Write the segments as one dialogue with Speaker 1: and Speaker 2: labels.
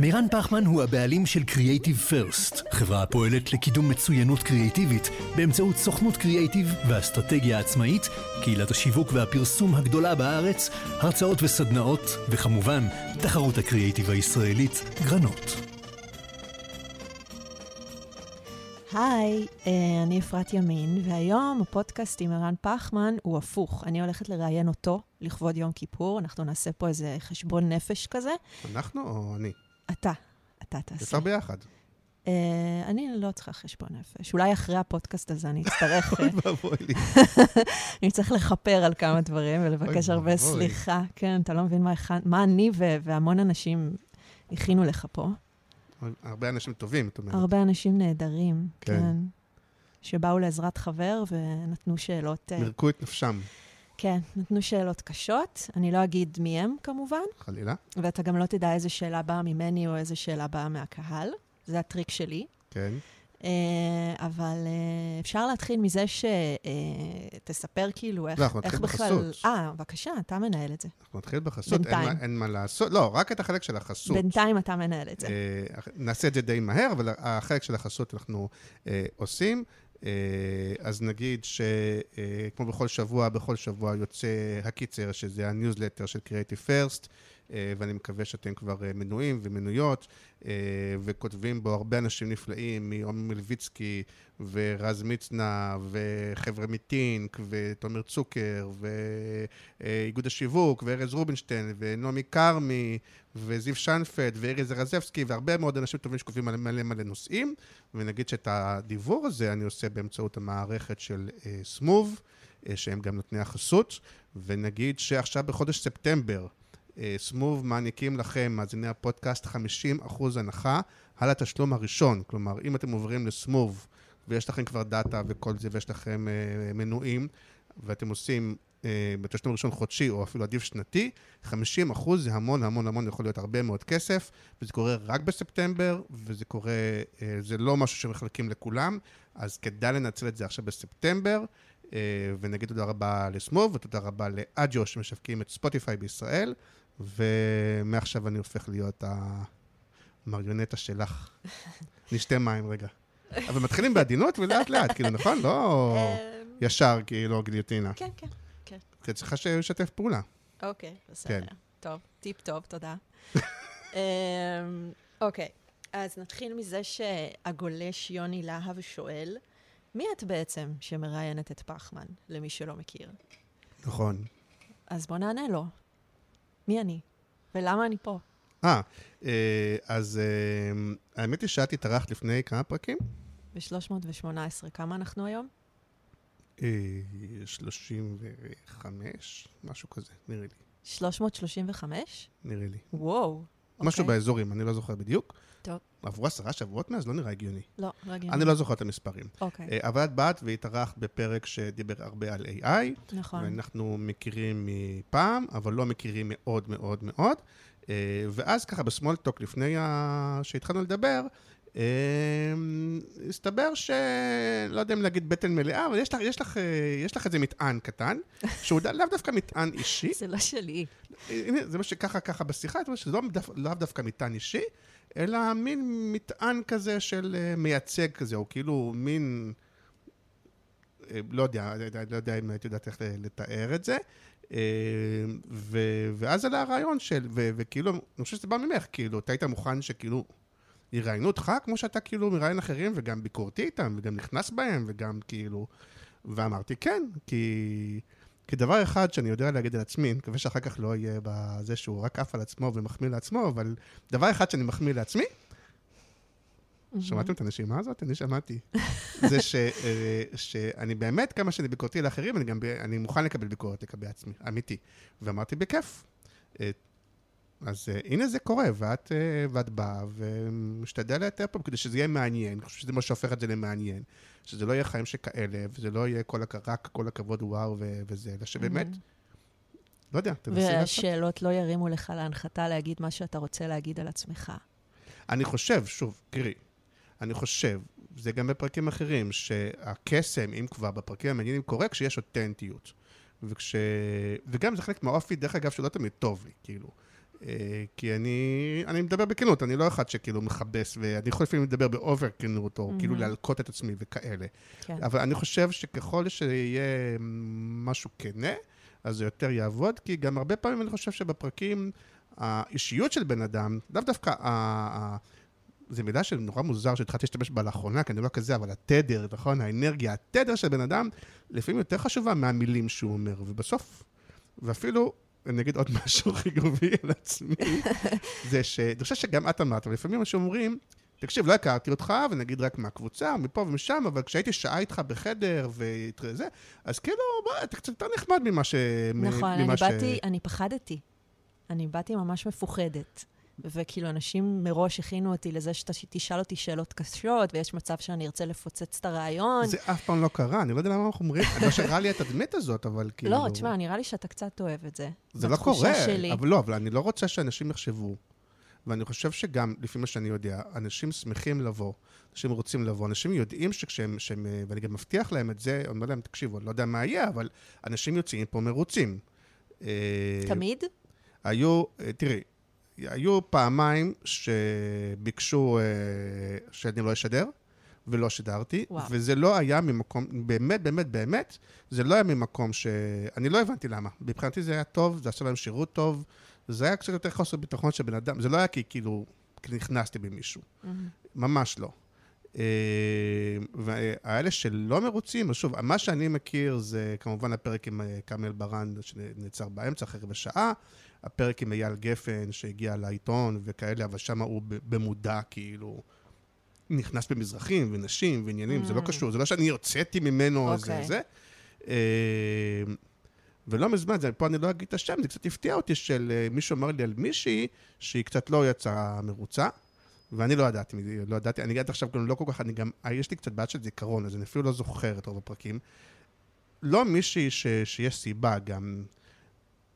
Speaker 1: מירן פחמן הוא הבעלים של קריאייטיב פרסט, חברה הפועלת לקידום מצוינות קריאייטיבית באמצעות סוכנות קריאייטיב ואסטרטגיה עצמאית, קהילת השיווק והפרסום הגדולה בארץ, הרצאות וסדנאות, וכמובן, תחרות הקריאייטיב הישראלית, גרנות.
Speaker 2: היי, אה, אני אפרת ימין, והיום הפודקאסט עם ערן פחמן הוא הפוך. אני הולכת לראיין אותו לכבוד יום כיפור, אנחנו נעשה פה איזה חשבון נפש כזה.
Speaker 3: אנחנו או אני?
Speaker 2: אתה, אתה תעשה.
Speaker 3: אפשר ביחד.
Speaker 2: אה, אני לא צריכה חשבון נפש. אולי אחרי הפודקאסט הזה אני אצטרך... אה,
Speaker 3: אוי ואבוי לי.
Speaker 2: אני אצטרך לכפר על כמה דברים ולבקש הרבה. סליחה. כן, אתה לא מבין מה, אני והמון אנשים הכינו לך פה.
Speaker 3: הרבה אנשים טובים, את אומרת.
Speaker 2: הרבה אנשים נהדרים,
Speaker 3: כן.
Speaker 2: כן. שבאו לעזרת חבר ונתנו שאלות... אה,
Speaker 3: מירקו את נפשם,
Speaker 2: כן, נתנו שאלות קשות. אני לא אגיד מי הם, כמובן,
Speaker 3: חלילה.
Speaker 2: ואתה גם לא תדע איזה שאלה באה ממני או איזה שאלה באה מהקהל. זה הטריק שלי.
Speaker 3: כן.
Speaker 2: אה, אבל אה, אפשר להתחיל מזה שתספר כאילו איך,
Speaker 3: לא, אנחנו
Speaker 2: איך בכלל... אה, בבקשה, אתה מנהל את זה.
Speaker 3: אנחנו נתחיל בחסות, אין. מה- אין מה לעשות. לא, רק את החלק של החסות.
Speaker 2: בינתיים אתה מנהל את זה.
Speaker 3: אה, נעשה את זה די מהר, אבל החלק של החסות אנחנו אה, עושים. אה, אז נגיד שכמו בכל שבוע, בכל שבוע יוצא הקיצר, שזה הניוזלטר של Creative First, אה, ואני מקווה שאתם כבר אה, מנויים ומנויות, אה, וכותבים בו הרבה אנשים נפלאים, מעומר מלביצקי, ורז מצנע, וחבר'ה מטינק, ותומר צוקר, ואיגוד השיווק, וארז רובינשטיין, ונעמי כרמי, וזיו שיינפלד, ואירי זרזבסקי, והרבה מאוד אנשים טובים שכותבים מלא מלא מלא נושאים. ונגיד שאת הדיוור הזה אני עושה באמצעות המערכת של אה, סמוב, אה, שהם גם נותני החסות, ונגיד שעכשיו בחודש ספטמבר, אה, סמוב מעניקים לכם, מאזיני הפודקאסט, 50% הנחה על התשלום הראשון. כלומר, אם אתם עוברים לסמוב, ויש לכם כבר דאטה וכל זה, ויש לכם אה, מנויים, ואתם עושים אה, בתשלום ראשון חודשי, או אפילו עדיף שנתי, 50 אחוז זה המון המון המון, יכול להיות הרבה מאוד כסף, וזה קורה רק בספטמבר, וזה קורה, אה, זה לא משהו שמחלקים לכולם, אז כדאי לנצל את זה עכשיו בספטמבר, אה, ונגיד תודה רבה לסמוב, ותודה רבה לאג'ו שמשווקים את ספוטיפיי בישראל, ומעכשיו אני הופך להיות המריונטה שלך. נשתה מים רגע. אבל מתחילים בעדינות ולאט לאט, כאילו, נכון? לא
Speaker 2: אה,
Speaker 3: ישר, כאילו, גיליוטינה.
Speaker 2: כן, כן.
Speaker 3: כי צריכה לשתף פעולה.
Speaker 2: אוקיי, בסדר.
Speaker 3: כן.
Speaker 2: טוב, טיפ טוב, תודה. אמ, אוקיי, אז נתחיל מזה שהגולש יוני להב שואל, מי את בעצם שמראיינת את פחמן, למי שלא מכיר?
Speaker 3: נכון.
Speaker 2: אז בוא נענה לו. מי אני? ולמה אני פה?
Speaker 3: אה, אה, אז אה, האמת היא שאת התארחת לפני כמה פרקים?
Speaker 2: ב-318, כמה אנחנו היום?
Speaker 3: אה, 35, משהו כזה, נראה לי.
Speaker 2: 335?
Speaker 3: נראה לי.
Speaker 2: וואו.
Speaker 3: משהו
Speaker 2: אוקיי.
Speaker 3: באזורים, אני לא זוכר בדיוק.
Speaker 2: טוב.
Speaker 3: עברו עשרה שבועות מאז? לא נראה הגיוני.
Speaker 2: לא, לא הגיוני.
Speaker 3: אני לא זוכר את המספרים.
Speaker 2: אוקיי,
Speaker 3: אה, אבל את באת והתארחת בפרק שדיבר הרבה על AI,
Speaker 2: נכון.
Speaker 3: ואנחנו מכירים מפעם, אבל לא מכירים מאוד מאוד מאוד. אה, ואז ככה בסמולטוק, לפני ה... שהתחלנו לדבר, אה, הסתבר ש... לא יודע אם להגיד בטן מלאה, אבל יש לך, יש לך, יש לך איזה מטען קטן, שהוא לאו דווקא מטען אישי.
Speaker 2: זה לא שלי.
Speaker 3: זה מה שככה ככה בשיחה, דו- לאו דווקא מטען אישי, אלא מין מטען כזה של אה, מייצג כזה, או כאילו מין... אה, לא יודע, לא יודע- לא יודע אם את יודעת איך לתאר את זה. אה, ו- ואז עלה הרעיון של, ו- וכאילו, אני חושב שזה בא ממך, כאילו, אתה היית מוכן שכאילו יראיינו אותך כמו שאתה כאילו מראיין אחרים, וגם ביקורתי איתם, וגם נכנס בהם, וגם כאילו... ואמרתי כן, כי... כי דבר אחד שאני יודע להגיד על עצמי, אני מקווה שאחר כך לא יהיה בזה שהוא רק עף על עצמו ומחמיא לעצמו, אבל דבר אחד שאני מחמיא לעצמי, שמעתם את הנשימה הזאת? אני שמעתי. זה ש, אה, שאני באמת, כמה שאני ביקורתי לאחרים, אני גם אני מוכן לקבל ביקורת לגבי עצמי, אמיתי. ואמרתי, בכיף. אה, אז uh, הנה זה קורה, ואת, uh, ואת באה ומשתדלת יותר פעם כדי שזה יהיה מעניין. אני חושב שזה מה שהופך את זה למעניין. שזה לא יהיה חיים שכאלה, וזה לא יהיה כל, הכ- רק כל הכבוד וואו ו- וזה, אלא שבאמת, לא יודע, תנסי לעשות.
Speaker 2: והשאלות לא ירימו לך להנחתה להגיד מה שאתה רוצה להגיד על עצמך.
Speaker 3: אני חושב, שוב, תראי, אני חושב, זה גם בפרקים אחרים, שהקסם, אם כבר בפרקים המעניינים, קורה כשיש אותנטיות. וכש... וגם זה חלק מהאופי, דרך אגב, שלא תמיד טוב לי, כאילו. אה, כי אני, אני מדבר בכנות, אני לא אחד שכאילו מכבס, ואני יכול לפעמים לדבר באובר כנות, או כאילו
Speaker 2: מהמם.
Speaker 3: להלקות את עצמי וכאלה.
Speaker 2: כן.
Speaker 3: אבל אני חושב שככל שיהיה משהו כנה, אז זה יותר יעבוד, כי גם הרבה פעמים אני חושב שבפרקים, האישיות של בן אדם, לאו דווקא, ה- ה- זו מילה שנורא מוזר שהתחלתי להשתמש בה לאחרונה, כי אני לא כזה, אבל התדר, נכון? האנרגיה, התדר של בן אדם, לפעמים יותר חשובה מהמילים שהוא אומר, ובסוף, ואפילו, אני אגיד עוד משהו חיובי על עצמי, זה שאני חושב שגם את אמרת, אבל לפעמים אנשים אומרים, תקשיב, לא הכרתי אותך, ונגיד רק מהקבוצה, מפה ומשם, אבל כשהייתי שעה איתך בחדר וזה, אז כאילו, בוא, אתה קצת יותר נחמד ממה ש...
Speaker 2: נכון, אני
Speaker 3: ממה ש-
Speaker 2: באתי, אני פחדתי. אני באתי ממש מפוחדת. וכאילו, אנשים מראש הכינו אותי לזה שאתה תשאל אותי שאלות קשות, ויש מצב שאני ארצה לפוצץ את הרעיון.
Speaker 3: זה אף פעם לא קרה, אני לא יודע למה אנחנו אומרים, לא שראה לי את התדמית הזאת, אבל כאילו...
Speaker 2: לא, תשמע, נראה לי שאתה קצת אוהב את זה.
Speaker 3: זה לא קורה,
Speaker 2: שלי.
Speaker 3: אבל לא, אבל אני לא רוצה שאנשים יחשבו, ואני חושב שגם, לפי מה שאני יודע, אנשים שמחים לבוא, אנשים רוצים לבוא, אנשים יודעים שכשהם, שהם, אה, ואני גם מבטיח להם את זה, אני לא יודע אם תקשיבו, אני לא יודע מה יהיה, אבל אנשים יוצאים פה מרוצים. אה,
Speaker 2: תמיד?
Speaker 3: היו, אה, תראי, היו פעמיים שביקשו אה, שאני לא אשדר, ולא שידרתי,
Speaker 2: וואו.
Speaker 3: וזה לא היה ממקום, באמת, באמת, באמת, זה לא היה ממקום ש... אני לא הבנתי למה. מבחינתי זה היה טוב, זה עשה להם שירות טוב, זה היה קצת יותר חוסר ביטחון של בן אדם, זה לא היה כי כאילו, כי נכנסתי במישהו, ממש לא. אה, והאלה שלא מרוצים, אז שוב, מה שאני מכיר זה כמובן הפרק עם אה, כרמל ברן שנעצר באמצע אחרי רבע שעה, הפרק עם אייל גפן שהגיע לעיתון וכאלה, אבל שם הוא במודע כאילו נכנס במזרחים ונשים ועניינים, זה לא
Speaker 2: Mm.
Speaker 3: קשור, זה לא שאני הוצאתי ממנו זה
Speaker 2: אוקיי.
Speaker 3: זה. אה, ולא מזמן, זה- פה אני לא אגיד את השם, זה קצת הפתיע אותי של אה, מישהו אמר לי על מישהי שהיא קצת לא יצאה מרוצה. ואני לא ידעתי, לא ידעתי, אני עד עכשיו גם לא כל כך, אני גם, אה, יש לי קצת בעיה של זיכרון, אז אני אפילו לא זוכר את רוב הפרקים. לא מישהי ש, שיש סיבה, גם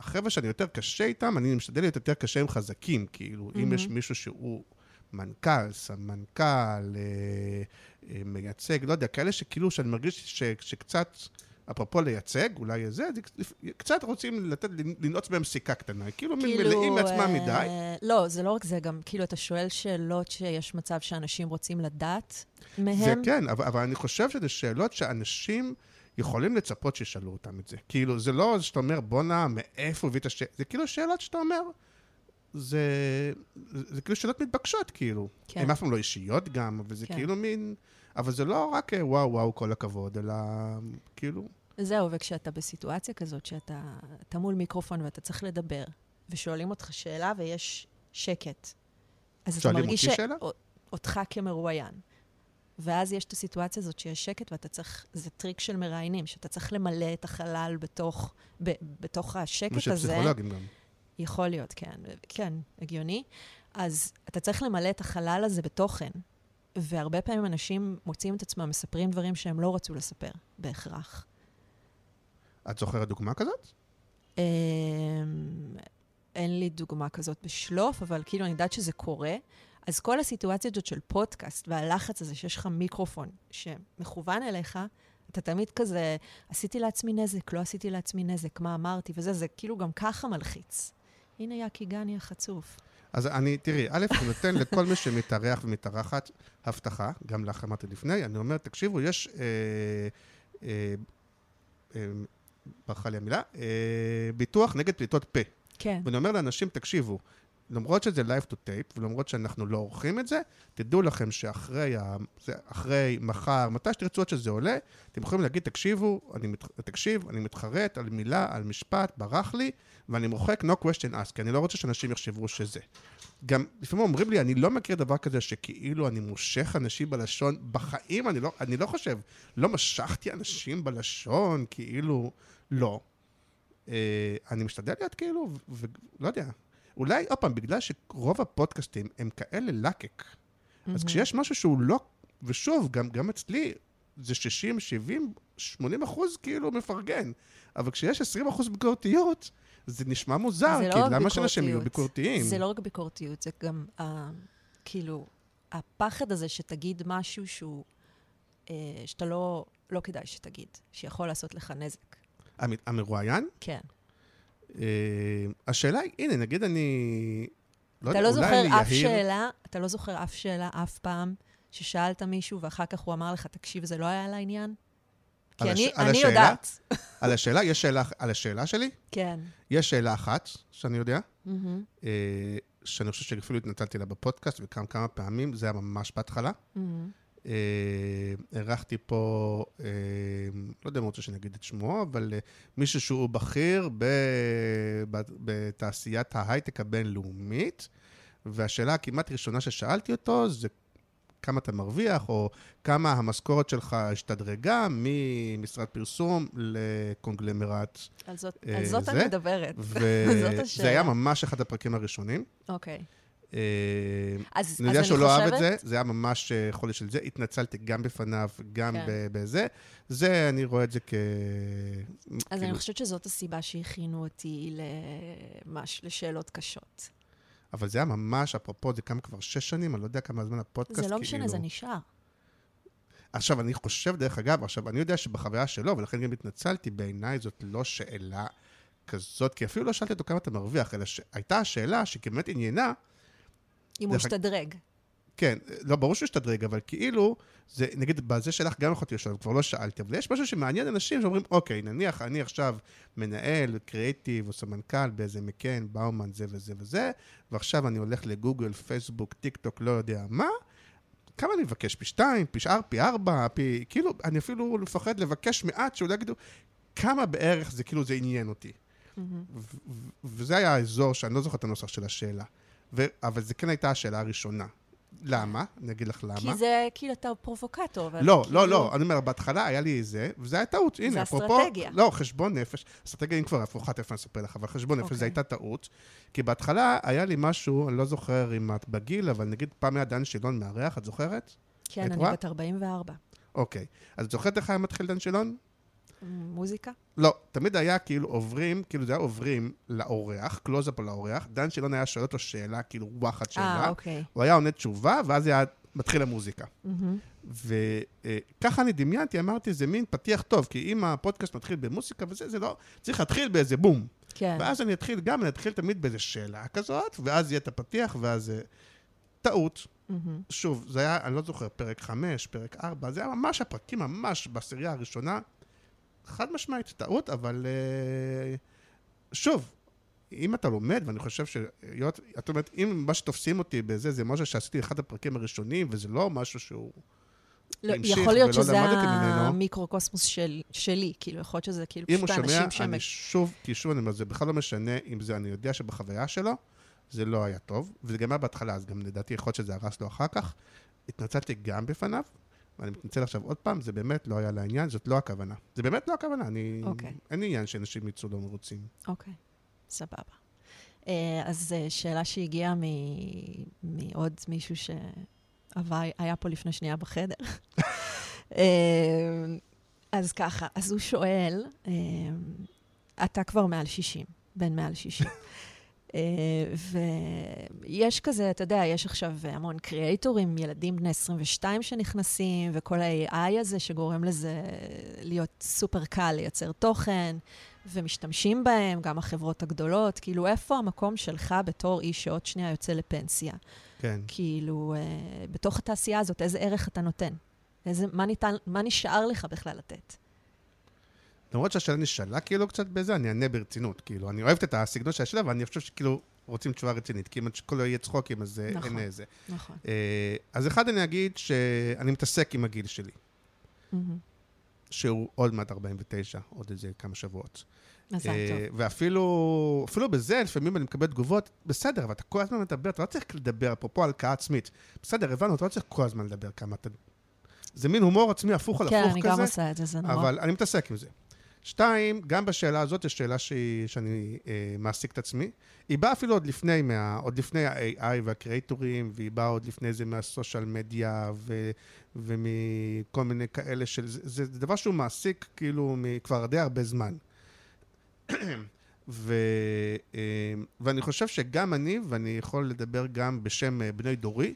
Speaker 3: החבר'ה שאני יותר קשה איתם, אני משתדל להיות יותר קשה עם חזקים, כאילו, אם
Speaker 2: מהמם.
Speaker 3: יש מישהו שהוא מנכ"ל, סמנכ"ל, אה, אה, מייצג, לא יודע, כאלה שכאילו, שאני מרגיש ש, שקצת, אפרופו לייצג, אולי זה קצת רוצים לתת, לנעוץ בהם סיכה קטנה, כאילו, כאילו מלאים מעצמם
Speaker 2: אה,
Speaker 3: מדי.
Speaker 2: לא, זה לא רק זה, גם כאילו אתה שואל שאלות שיש מצב שאנשים רוצים לדעת מהם.
Speaker 3: זה כן, אבל, אבל אני חושב שזה שאלות שאנשים יכולים לצפות שישאלו אותם את זה. כאילו, זה לא שאתה אומר, בואנה, מאיפה הביא את השאלה? זה כאילו שאלות שאתה אומר, זה, זה, זה כאילו שאלות מתבקשות, כאילו.
Speaker 2: כן.
Speaker 3: הן אף פעם לא אישיות גם, אבל זה
Speaker 2: כן.
Speaker 3: כאילו מין... אבל זה לא רק אה, וואו, וואו, כל הכבוד, אלא כאילו...
Speaker 2: זהו, וכשאתה בסיטואציה כזאת, שאתה אתה מול מיקרופון ואתה צריך לדבר, ושואלים אותך שאלה ויש שקט, אז אתה
Speaker 3: שואלים
Speaker 2: מרגיש
Speaker 3: אותי שאלה?
Speaker 2: אותך כמרואיין. ואז יש את הסיטואציה הזאת שיש שקט ואתה צריך, זה טריק של מראיינים, שאתה צריך למלא את החלל בתוך, ב, בתוך השקט
Speaker 3: ושל
Speaker 2: הזה.
Speaker 3: פסיכולוגים גם.
Speaker 2: יכול להיות, כן. כן, הגיוני. אז אתה צריך למלא את החלל הזה בתוכן. והרבה פעמים אנשים מוצאים את עצמם, מספרים דברים שהם לא רצו לספר, בהכרח.
Speaker 3: את זוכרת דוגמה כזאת?
Speaker 2: אמ, אין לי דוגמה כזאת בשלוף, אבל כאילו אני יודעת שזה קורה. אז כל הסיטואציה הזאת של פודקאסט והלחץ הזה שיש לך מיקרופון שמכוון אליך, אתה תמיד כזה, עשיתי לעצמי נזק, לא עשיתי לעצמי נזק, מה אמרתי וזה, זה כאילו גם ככה מלחיץ. הנה יאקי גני החצוף.
Speaker 3: אז אני, תראי, א', אני נותן לכל מי שמתארח ומתארחת הבטחה, גם לך אמרתי לפני, אני אומר, תקשיבו, יש, אה, אה, אה, ברחה לי המילה, אה, ביטוח נגד פליטות פה.
Speaker 2: כן.
Speaker 3: ואני אומר לאנשים, תקשיבו, למרות שזה live to tape, ולמרות שאנחנו לא עורכים את זה, תדעו לכם שאחרי ה... אחרי, מחר, מתי שתרצו עד שזה עולה, אתם יכולים להגיד, תקשיבו, אני מת... תקשיב, אני מתחרט על מילה, על משפט, ברח לי, ואני מוחק no question ask, כי אני לא רוצה שאנשים יחשבו שזה. גם לפעמים אומרים לי, אני לא מכיר דבר כזה שכאילו אני מושך אנשים בלשון, בחיים אני לא, אני לא חושב, לא משכתי אנשים בלשון, כאילו, לא. אה, אני משתדל להיות כאילו, ולא יודע. אולי, עוד פעם, בגלל שרוב הפודקאסטים הם כאלה לקק, אז כשיש משהו שהוא לא, ושוב, גם, גם אצלי, זה 60, 70, 80 אחוז כאילו מפרגן, אבל כשיש 20 אחוז ביקורתיות, זה נשמע מוזר,
Speaker 2: זה לא
Speaker 3: כי
Speaker 2: רק
Speaker 3: למה שאנשים יהיו. ביקורתיים?
Speaker 2: זה לא רק ביקורתיות, זה גם, uh, כאילו, הפחד הזה שתגיד משהו שהוא, uh, שאתה לא, לא כדאי שתגיד, שיכול לעשות לך נזק.
Speaker 3: המ- המרואיין?
Speaker 2: כן.
Speaker 3: אה, השאלה היא, הנה, נגיד אני...
Speaker 2: אתה
Speaker 3: יודע,
Speaker 2: לא
Speaker 3: אולי
Speaker 2: זוכר אף
Speaker 3: יהיר.
Speaker 2: שאלה, אתה לא זוכר אף שאלה אף פעם ששאלת מישהו ואחר כך הוא אמר לך, תקשיב, זה לא היה לעניין? כי אני,
Speaker 3: הש-
Speaker 2: אני
Speaker 3: השאלה?
Speaker 2: יודעת.
Speaker 3: על השאלה, יש שאלה, על השאלה שלי,
Speaker 2: כן.
Speaker 3: יש שאלה אחת שאני יודע,
Speaker 2: מהמם,
Speaker 3: אה, שאני חושב שאפילו התנצלתי לה בפודקאסט וכמה כמה פעמים, זה היה ממש בהתחלה.
Speaker 2: מהמם.
Speaker 3: אה, אירחתי פה, אה, לא יודע אם רוצה שאני אגיד את שמו, אבל אה, מישהו שהוא בכיר ב, ב, בתעשיית ההייטק הבינלאומית, והשאלה הכמעט ראשונה ששאלתי אותו זה כמה אתה מרוויח, או כמה המשכורת שלך השתדרגה ממשרד פרסום לקונגלמרט.
Speaker 2: על זאת,
Speaker 3: אה,
Speaker 2: על זאת
Speaker 3: זה?
Speaker 2: אני מדברת. זאת
Speaker 3: וזה
Speaker 2: השאלה.
Speaker 3: היה ממש אחד הפרקים הראשונים.
Speaker 2: אוקיי.
Speaker 3: אה,
Speaker 2: אז,
Speaker 3: אני
Speaker 2: אז
Speaker 3: יודע שהוא לא אהב את זה, זה היה ממש אה, חודש של זה, התנצלתי גם בפניו, גם
Speaker 2: כן.
Speaker 3: בזה. זה, אני רואה את זה כ...
Speaker 2: אז
Speaker 3: כאילו,
Speaker 2: אני חושבת שזאת הסיבה שהכינו אותי למש, לשאלות קשות.
Speaker 3: אבל זה היה ממש, אפרופו, זה כמה כבר שש שנים, אני לא יודע כמה זמן הפודקאסט,
Speaker 2: זה
Speaker 3: כאילו...
Speaker 2: לא משנה, זה נשאר.
Speaker 3: עכשיו, אני חושב, דרך אגב, עכשיו, אני יודע שבחוויה שלו, ולכן גם התנצלתי, בעיניי זאת לא שאלה כזאת, כי אפילו לא שאלתי אותו כמה אתה מרוויח, אלא שהייתה השאלה שכמעט עניינה,
Speaker 2: אם הוא משתדרג.
Speaker 3: כן, לא, ברור שהוא השתדרג, אבל כאילו, זה, נגיד, בזה שלך גם יכולתי לשאול, כבר לא שאלתי, אבל יש משהו שמעניין אנשים שאומרים, אוקיי, נניח אני עכשיו מנהל, קריאיטיב או סמנכ"ל באיזה מקן, באומן, זה וזה וזה, ועכשיו אני הולך לגוגל, פייסבוק, טיק טוק, לא יודע מה, כמה אני מבקש? פי שתיים, פי שאר, פי ארבע, פי... כאילו, אני אפילו מפחד לבקש מעט, שאולי יגידו, כמה בערך זה, כאילו, זה עניין אותי.
Speaker 2: מהמם.
Speaker 3: ו- ו- וזה היה האזור שאני לא זוכר את הנוסח של השאלה. ו- אבל זה כן הייתה השאלה הראשונה. למה? אני אגיד לך למה.
Speaker 2: כי זה, כאילו, אתה פרובוקטור. ואתה
Speaker 3: לא,
Speaker 2: כאילו-
Speaker 3: לא, לא, אני אומר, בהתחלה היה לי זה, וזה היה טעות. הנה, אפרופו...
Speaker 2: אסטרטגיה.
Speaker 3: לא, חשבון נפש. אסטרטגיה אם כבר הפוכה, תכף אני אספר לך, אבל חשבון נפש
Speaker 2: אוקיי.
Speaker 3: זה הייתה טעות. כי בהתחלה היה לי משהו, אני לא זוכר אם את בגיל, אבל נגיד פעם היה דן שילון מארח, את זוכרת?
Speaker 2: כן, אני? בת 44.
Speaker 3: אוקיי. אז את זוכרת איך היה מתחיל דן שילון?
Speaker 2: מוזיקה?
Speaker 3: לא, תמיד היה כאילו עוברים, כאילו זה היה עוברים לאורח, קלוזאפ על האורח, דן שילון היה שואל אותו שאלה, כאילו וואחד שאלה,
Speaker 2: אה, אוקיי.
Speaker 3: הוא היה עונה תשובה, ואז היה מתחיל המוזיקה.
Speaker 2: מהמם.
Speaker 3: וככה אני דמיינתי, אמרתי, זה מין פתיח טוב, כי אם הפודקאסט מתחיל במוסיקה וזה, זה לא... צריך להתחיל באיזה בום.
Speaker 2: כן.
Speaker 3: ואז אני אתחיל גם, אני אתחיל תמיד באיזה שאלה כזאת, ואז יהיה את הפתיח, ואז... אה, טעות.
Speaker 2: מהמם.
Speaker 3: שוב, זה היה, אני לא זוכר, פרק 5, פרק 4, זה היה ממש הפרקים, ממש בעשירייה הראשונה. חד משמעית, טעות, אבל... אה, שוב, אם אתה לומד, ואני חושב ש... את אומרת, אם מה שתופסים אותי בזה, זה משהו שעשיתי אחד הפרקים הראשונים, וזה לא משהו שהוא...
Speaker 2: לא, יכול להיות שזה. המיקרוקוסמוס של, שלי, כאילו, יכול להיות שזה כאילו
Speaker 3: אם הוא
Speaker 2: פשוט
Speaker 3: שומע,
Speaker 2: האנשים שהם...
Speaker 3: אני שוב, כי שוב אני אומר, זה בכלל לא משנה אם זה, אני יודע שבחוויה שלו, זה לא היה טוב, וזה גם היה בהתחלה, אז גם לדעתי יכול להיות שזה הרס לו אחר כך. התנצלתי גם בפניו, ואני מתנצל עכשיו עוד פעם, זה באמת לא היה לעניין, זאת לא הכוונה. זה באמת לא הכוונה, אני...
Speaker 2: אוקיי.
Speaker 3: אין לי עניין שאנשים יצאו לא מרוצים.
Speaker 2: אוקיי, סבבה. אה, אז אה, שאלה שהגיעה מ- מעוד מישהו שהיה פה לפני שנייה בחדר. אה, אז ככה, אז הוא שואל, אה, אתה כבר מעל 60, בן מעל 60. אה, ויש כזה, אתה יודע, יש עכשיו המון קריאייטורים, ילדים בני 22 שנכנסים, וכל ה-AI הזה שגורם לזה להיות סופר קל לייצר תוכן, ומשתמשים בהם, גם החברות הגדולות. כאילו, איפה המקום שלך בתור איש שעוד שנייה יוצא לפנסיה?
Speaker 3: כן.
Speaker 2: כאילו, אה, בתוך התעשייה הזאת, איזה ערך אתה נותן? איזה, מה, ניתן, מה נשאר לך בכלל לתת?
Speaker 3: למרות שהשאלה נשאלה כאילו קצת בזה, אני אענה ברצינות. כאילו, אני אוהבת את הסגנון של השאלה, ואני חושב שכאילו רוצים תשובה רצינית, כי אם כל יהיה צחוקים, אז אה,
Speaker 2: נכון.
Speaker 3: אין איזה.
Speaker 2: נכון.
Speaker 3: אה, אז אחד, אני אגיד שאני מתעסק עם הגיל שלי. שהוא עוד מעט 49, עוד איזה כמה שבועות.
Speaker 2: מזל
Speaker 3: אה,
Speaker 2: טוב.
Speaker 3: ואפילו אפילו בזה, לפעמים אני מקבל תגובות, בסדר, אבל אתה כל הזמן מדבר, אתה לא צריך לדבר, אפרופו הלקאה עצמית. בסדר, הבנו, אתה לא צריך כל הזמן לדבר כמה אתה... זה מין הומור עצמי הפוך על
Speaker 2: כן,
Speaker 3: הפוך
Speaker 2: אני
Speaker 3: כזה,
Speaker 2: גם עושה את זה, זה נורא.
Speaker 3: אבל אני מתעסק עם זה. שתיים, גם בשאלה הזאת יש שאלה שהיא, שאני אה, מעסיק את עצמי. היא באה אפילו עוד לפני, מה, עוד לפני ה-AI והקריאטורים, והיא באה עוד לפני זה מהסושיאל מדיה ו, ומכל מיני כאלה של... זה, זה דבר שהוא מעסיק כאילו כבר די הרבה זמן. ו, אה, ואני חושב שגם אני, ואני יכול לדבר גם בשם אה, בני דורי,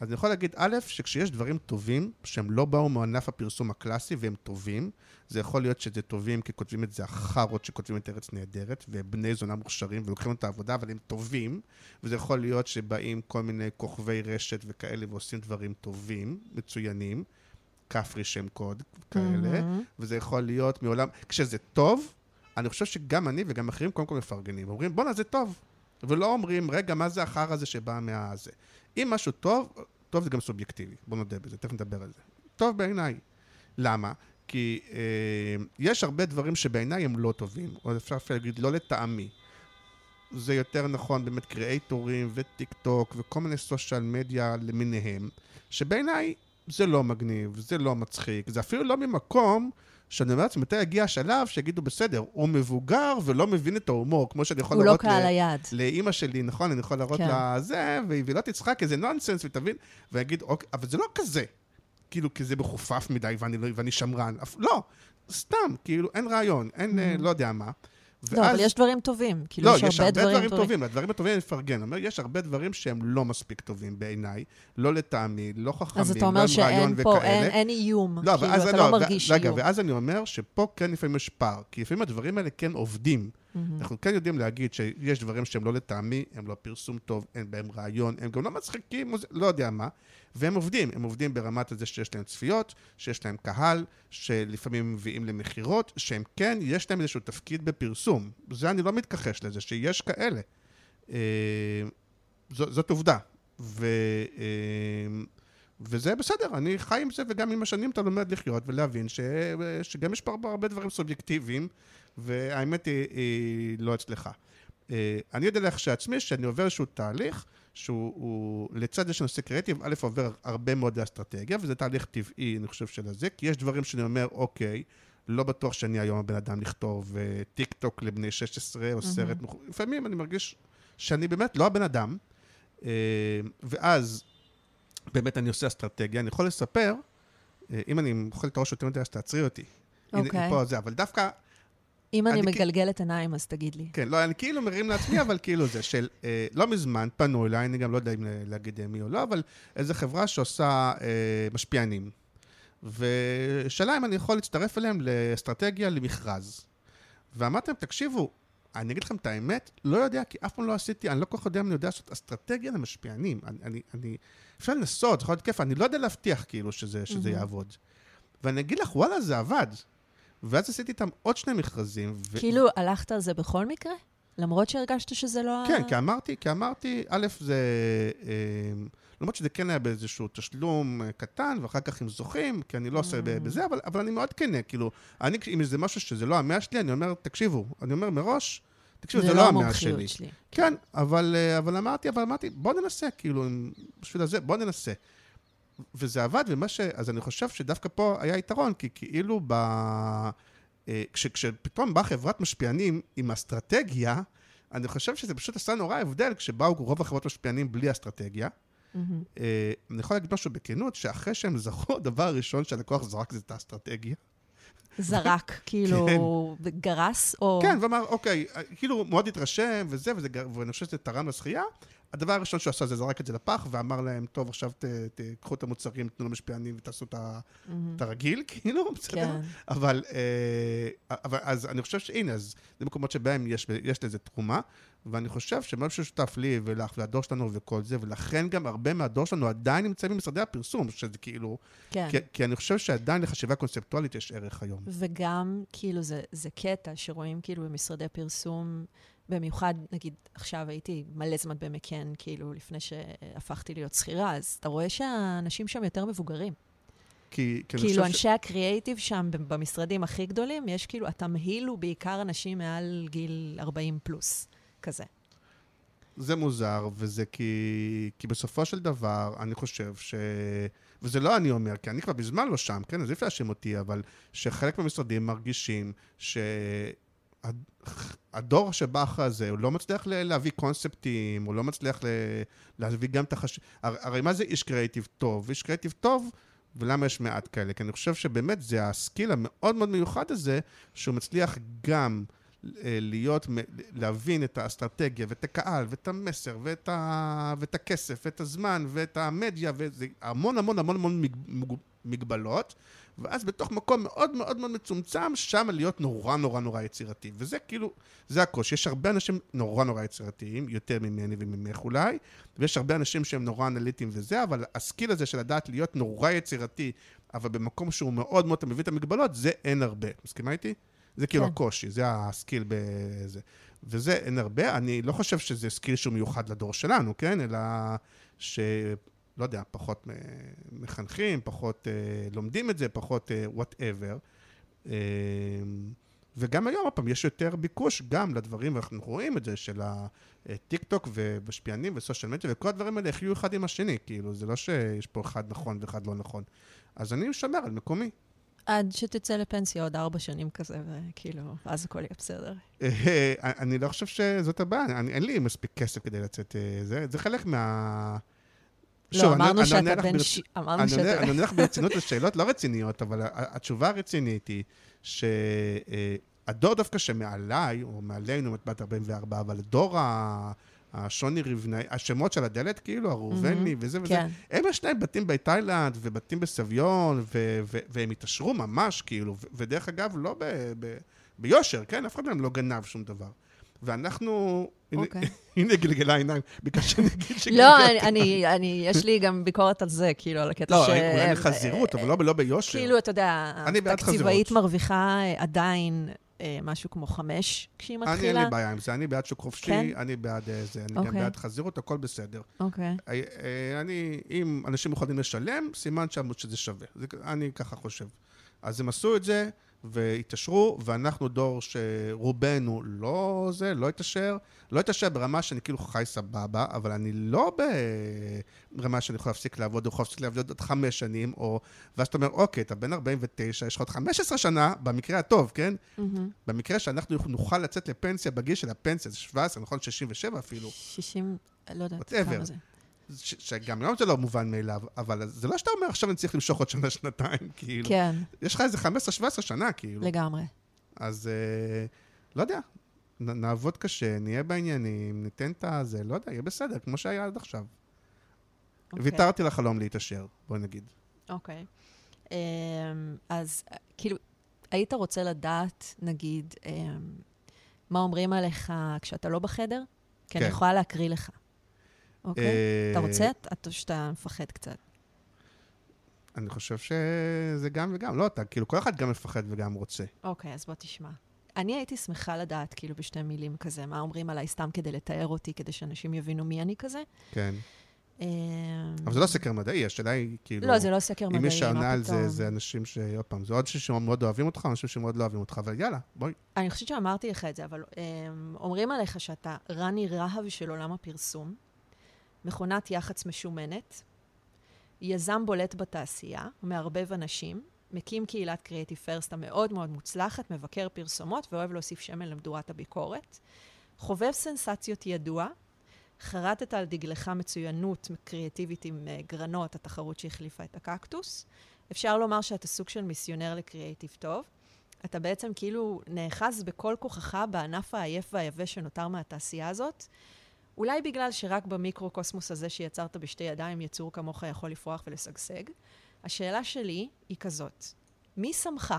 Speaker 3: אז אני יכול להגיד, א', שכשיש דברים טובים, שהם לא באו מענף הפרסום הקלאסי והם טובים, זה יכול להיות שזה טובים כי כותבים את זה החארות שכותבים את ארץ נהדרת, ובני זונה מוכשרים ולוקחים את העבודה, אבל הם טובים, וזה יכול להיות שבאים כל מיני כוכבי רשת וכאלה ועושים דברים טובים, מצוינים, כפרי שם קוד כאלה, mm-hmm. וזה יכול להיות מעולם, כשזה טוב, אני חושב שגם אני וגם אחרים קודם כל מפרגנים, אומרים בואנה זה טוב, ולא אומרים רגע מה זה החרא הזה שבא מהזה. אם משהו טוב, טוב זה גם סובייקטיבי, בוא נודה בזה, תכף נדבר על זה. טוב בעיניי. למה? כי אה, יש הרבה דברים שבעיניי הם לא טובים, או אפשר אפילו להגיד לא לטעמי. זה יותר נכון באמת קריאייטורים וטיק טוק וכל מיני סושיאל מדיה למיניהם, שבעיניי זה לא מגניב, זה לא מצחיק, זה אפילו לא ממקום שאני אומר לעצמי, מתי יגיע השלב שיגידו, בסדר, הוא מבוגר ולא מבין את ההומור, כמו שאני יכול להראות...
Speaker 2: הוא לא קהל היעד.
Speaker 3: לאימא שלי, נכון? אני יכול להראות כן. לה זה, והיא לא תצחק, איזה נונסנס, ותבין, ואגיד, אוקיי, אבל זה לא כזה. כאילו, כי זה מחופף מדי ואני, לא, ואני שמרן. לא, סתם, כאילו, אין רעיון, אין, mm-hmm. לא יודע מה.
Speaker 2: ואז... לא, אבל יש דברים טובים. כאילו,
Speaker 3: לא, יש, יש הרבה דברים, דברים טובים. הדברים הטובים אני מפרגן. אומר, יש הרבה דברים שהם לא מספיק טובים בעיניי, לא לטעמי, לא חכמים,
Speaker 2: לא. אז אתה אומר שאין פה, אין, אין איום. לא, כאילו, אתה לא, לא מרגיש
Speaker 3: רגע,
Speaker 2: איום.
Speaker 3: רגע, ואז אני אומר שפה כן לפעמים יש פער. כי לפעמים הדברים האלה כן עובדים. Mm-hmm. אנחנו כן יודעים להגיד שיש דברים שהם לא לטעמי, הם לא פרסום טוב, אין בהם רעיון, הם גם לא מצחיקים, לא יודע מה. והם עובדים, הם עובדים ברמת הזה שיש להם צפיות, שיש להם קהל, שלפעמים מביאים למכירות, שהם כן, יש להם איזשהו תפקיד בפרסום. זה אני לא מתכחש לזה, שיש כאלה. אה, ז, זאת עובדה. ו, אה, וזה בסדר, אני חי עם זה, וגם עם השנים אתה לומד לחיות ולהבין ש, שגם יש פה הרבה דברים סובייקטיביים, והאמת היא, היא לא אצלך. אה, אני יודע לך שעצמי, שאני עובר איזשהו תהליך, שהוא הוא, לצד זה שנושא קריאטיב, א' עובר הרבה מאוד לאסטרטגיה, וזה תהליך טבעי, אני חושב, של הזה, כי יש דברים שאני אומר, אוקיי, לא בטוח שאני היום הבן אדם לכתוב uh, טיק טוק לבני 16 או סרט, mm-hmm. לפעמים אני מרגיש שאני באמת לא הבן אדם, uh, ואז באמת אני עושה אסטרטגיה, אני יכול לספר, uh, אם אני אוכל את הראש יותר מדי, אז תעצרי אותי. אוקיי. Okay. הנה, פה זה, אבל דווקא...
Speaker 2: אם אני, אני מגלגלת עיניים, אז תגיד לי.
Speaker 3: כן, לא, אני כאילו מרים לעצמי, אבל כאילו זה של... אה, לא מזמן פנו אליי, אני גם לא יודע אם להגיד מי או לא, אבל איזו חברה שעושה אה, משפיענים. ושאלה אם אני יכול להצטרף אליהם לאסטרטגיה למכרז. ואמרתם, תקשיבו, אני אגיד לכם את האמת, לא יודע, כי אף פעם לא עשיתי, אני לא כל כך יודע אם אני יודע לעשות אסטרטגיה למשפיענים. אני, אני, אני אפשר לנסות, זה יכול להיות כיף, אני לא יודע להבטיח כאילו שזה, שזה mm-hmm. יעבוד. ואני אגיד לך, וואלה, זה עבד. ואז עשיתי איתם עוד שני מכרזים.
Speaker 2: ו... כאילו, הלכת על זה בכל מקרה? למרות שהרגשת שזה לא...
Speaker 3: כן, כי אמרתי, כי אמרתי, א', זה... אה, למרות שזה כן היה באיזשהו תשלום אה, קטן, ואחר כך הם זוכים, כי אני לא עושה mm. בזה, אבל, אבל אני מאוד כנה, כאילו, אני, אם זה משהו שזה לא המאה שלי, אני אומר, תקשיבו, אני אומר מראש, תקשיבו, זה, זה לא, לא המאה שלי. שלי. כן, אבל, אה, אבל אמרתי, אבל אמרתי, בוא ננסה, כאילו, בשביל הזה, בוא ננסה. וזה עבד, ומה ש... אז אני חושב שדווקא פה היה יתרון, כי כאילו ב... אה, כש, כשפתאום באה חברת משפיענים עם אסטרטגיה, אני חושב שזה פשוט עשה נורא הבדל כשבאו רוב החברות משפיענים בלי אסטרטגיה. Mm-hmm. אני יכול להגיד משהו בכנות, שאחרי שהם זכו, הדבר הראשון שהלקוח זרק זה את האסטרטגיה.
Speaker 2: זרק, כאילו, כן. גרס, או...
Speaker 3: כן, ואמר, אוקיי, כאילו, מאוד התרשם וזה, וזה, ואני חושב שזה תרם לשחייה. הדבר הראשון שהוא עשה זה זרק את זה לפח, ואמר להם, טוב, עכשיו תקחו את המוצרים, תנו למשפיענים ותעשו את, mm-hmm. את הרגיל, כאילו, בסדר? כן. אבל, אה, אבל אז אני חושב שהנה, אז זה מקומות שבהם יש, יש לזה תרומה, ואני חושב שמה ששותף לי ולך והדור שלנו וכל זה, ולכן גם הרבה מהדור שלנו עדיין נמצאים במשרדי הפרסום, שזה כאילו... כן. כי, כי אני חושב שעדיין לחשיבה קונספטואלית יש ערך היום.
Speaker 2: וגם, כאילו, זה, זה קטע שרואים כאילו במשרדי פרסום... במיוחד, נגיד, עכשיו הייתי מלא זמן במקן, כאילו, לפני שהפכתי להיות שכירה, אז אתה רואה שהאנשים שם יותר מבוגרים.
Speaker 3: כי,
Speaker 2: כי כאילו, אנשי ש... הקריאייטיב שם, במשרדים הכי גדולים, יש כאילו, התמהיל הוא בעיקר אנשים מעל גיל 40 פלוס, כזה.
Speaker 3: זה מוזר, וזה כי, כי בסופו של דבר, אני חושב ש... וזה לא אני אומר, כי אני כבר בזמן לא שם, כן? אז אי אפשר להאשים אותי, אבל שחלק מהמשרדים מרגישים שהדור שבא אחרי זה, הוא לא מצליח להביא קונספטים, הוא לא מצליח להביא גם את החש... הרי מה זה איש קריאיטיב טוב? איש קריאיטיב טוב... ולמה יש מעט כאלה? כי אני חושב שבאמת זה הסקיל המאוד מאוד מיוחד הזה, שהוא מצליח גם להיות, להבין את האסטרטגיה ואת הקהל ואת המסר ואת, ה, ואת הכסף ואת הזמן ואת המדיה וזה המון המון המון המון מגבלות ואז בתוך מקום מאוד מאוד מאוד מצומצם, שם להיות נורא נורא נורא יצירתי. וזה כאילו, זה הקושי. יש הרבה אנשים נורא נורא יצירתיים, יותר ממני וממך אולי, ויש הרבה אנשים שהם נורא אנליטיים וזה, אבל ה skill הזה של לדעת להיות נורא יצירתי, אבל במקום שהוא מאוד מאוד מביא את המגבלות, זה אין הרבה. מסכימה איתי? זה כאילו כן. הקושי, זה ה skill בזה. וזה אין הרבה, אני לא חושב שזה skill שהוא מיוחד לדור שלנו, כן? אלא ש... לא יודע, פחות מחנכים, פחות uh, לומדים את זה, פחות whatever. Uh, uh, וגם היום, הפעם, יש יותר ביקוש גם לדברים, ואנחנו רואים את זה, של הטיק טוק ומשפיענים ו social media, וכל הדברים האלה יחיו אחד עם השני, כאילו, זה לא שיש פה אחד נכון ואחד לא נכון. אז אני משמר על מקומי.
Speaker 2: עד שתצא לפנסיה עוד ארבע שנים כזה, וכאילו, אז הכל יהיה בסדר.
Speaker 3: אה, אני לא חושב שזאת הבעיה, אין לי מספיק כסף כדי לצאת... זה, זה חלק מה...
Speaker 2: לא, אמרנו שאתה בן. אמרנו שאתה...
Speaker 3: אני עונה לך ברצינות לשאלות לא רציניות, אבל התשובה הרצינית היא שהדור דווקא שמעליי, או מעלינו, את בת 44, אבל דור השוני רבנאי, השמות של הדלת, כאילו, הראובני וזה וזה, כן. הם יש להם בתים בתאילנד ובתים בסביון, והם התעשרו ממש, כאילו, ודרך אגב, לא ביושר, כן? אף אחד מהם לא גנב שום דבר. ואנחנו... אוקיי. הנה גלגלה עיניים, ביקשת שאני אגיד
Speaker 2: שגלגלתי. לא, אני, יש לי גם ביקורת על זה, כאילו, על הקטע
Speaker 3: לא, ש... לא, אולי חזירות, אבל לא, לא ביושר.
Speaker 2: כאילו, אתה יודע, תקציבאית מרוויחה עדיין אה, משהו כמו חמש כשהיא מתחילה.
Speaker 3: אני, אין לי בעיה עם זה, אני בעד שוק חופשי, כן? אני בעד אה, זה, אני okay. גם אוקיי. בעד חזירות, הכל בסדר.
Speaker 2: אוקיי. Okay.
Speaker 3: אה, אני, אם אנשים יכולים לשלם, סימן שזה שווה. זה, אני ככה חושב. אז הם עשו את זה. והתעשרו, ואנחנו דור שרובנו לא זה, לא התעשר, לא התעשר ברמה שאני כאילו חי סבבה, אבל אני לא ברמה שאני יכול להפסיק לעבוד, או יכול להפסיק לעבוד עוד חמש שנים, או... ואז אתה אומר, אוקיי, אתה בן 49, יש לך עוד 15 שנה, במקרה הטוב, כן? Mm-hmm. במקרה שאנחנו נוכל לצאת לפנסיה בגיל של הפנסיה, זה 17, נכון? 67 אפילו.
Speaker 2: 60, לא יודעת כמה זה.
Speaker 3: שגם היום זה לא מובן מאליו, אבל זה לא שאתה אומר, עכשיו אני צריך למשוך עוד שנה, שנתיים, כאילו.
Speaker 2: כן.
Speaker 3: יש לך איזה 15-17 שנה, כאילו.
Speaker 2: לגמרי.
Speaker 3: אז אה, לא יודע, נ, נעבוד קשה, נהיה בעניינים, ניתן את הזה, לא יודע, יהיה בסדר, כמו שהיה עד עכשיו. Okay. אוקיי. ויתרתי לחלום להתעשר, בואי נגיד.
Speaker 2: אוקיי. Okay. אמ, um, אז כאילו, היית רוצה לדעת, נגיד, um, מה אומרים עליך כשאתה לא בחדר? כי כן. אני יכולה להקריא לך. אוקיי. אתה אה, רוצה? או שאתה מפחד קצת?
Speaker 3: אני חושב שזה גם וגם. לא, אתה, כאילו, כל אחד גם מפחד וגם רוצה.
Speaker 2: אוקיי, אז בוא תשמע. אני הייתי שמחה לדעת, כאילו, בשתי מילים כזה, מה אומרים עליי סתם כדי לתאר אותי, כדי שאנשים יבינו מי אני כזה.
Speaker 3: כן. אמ, אבל זה לא סקר מדעי, השאלה היא כאילו...
Speaker 2: לא, זה לא סקר מדעי, מה
Speaker 3: פתאום. אם מי שענה על זה, זה אנשים ש... עוד פעם, זה עוד אנשים שמאוד אוהבים אותך, אנשים שמאוד לא אוהבים אותך, אבל יאללה, בואי.
Speaker 2: אני חושבת שאמרתי לך את זה, אבל אמ, אומרים עליך שאתה רני רהב של עולם הפרסום. מכונת יח"צ משומנת, יזם בולט בתעשייה, מערבב אנשים, מקים קהילת קריאיטיב פרסט המאוד מאוד מוצלחת, מבקר פרסומות ואוהב להוסיף שמן למדורת הביקורת. חובב סנסציות ידוע, חרטת על דגלך מצוינות קריאטיבית עם uh, גרנות, התחרות שהחליפה את הקקטוס. אפשר לומר שאתה סוג של מיסיונר לקריאיטיב טוב. אתה בעצם כאילו נאחז בכל כוחך בענף העייף והיבש שנותר מהתעשייה הזאת. אולי בגלל שרק במיקרו-קוסמוס הזה שיצרת בשתי ידיים, יצור כמוך יכול לפרוח ולשגשג. השאלה שלי היא כזאת, מי שמך?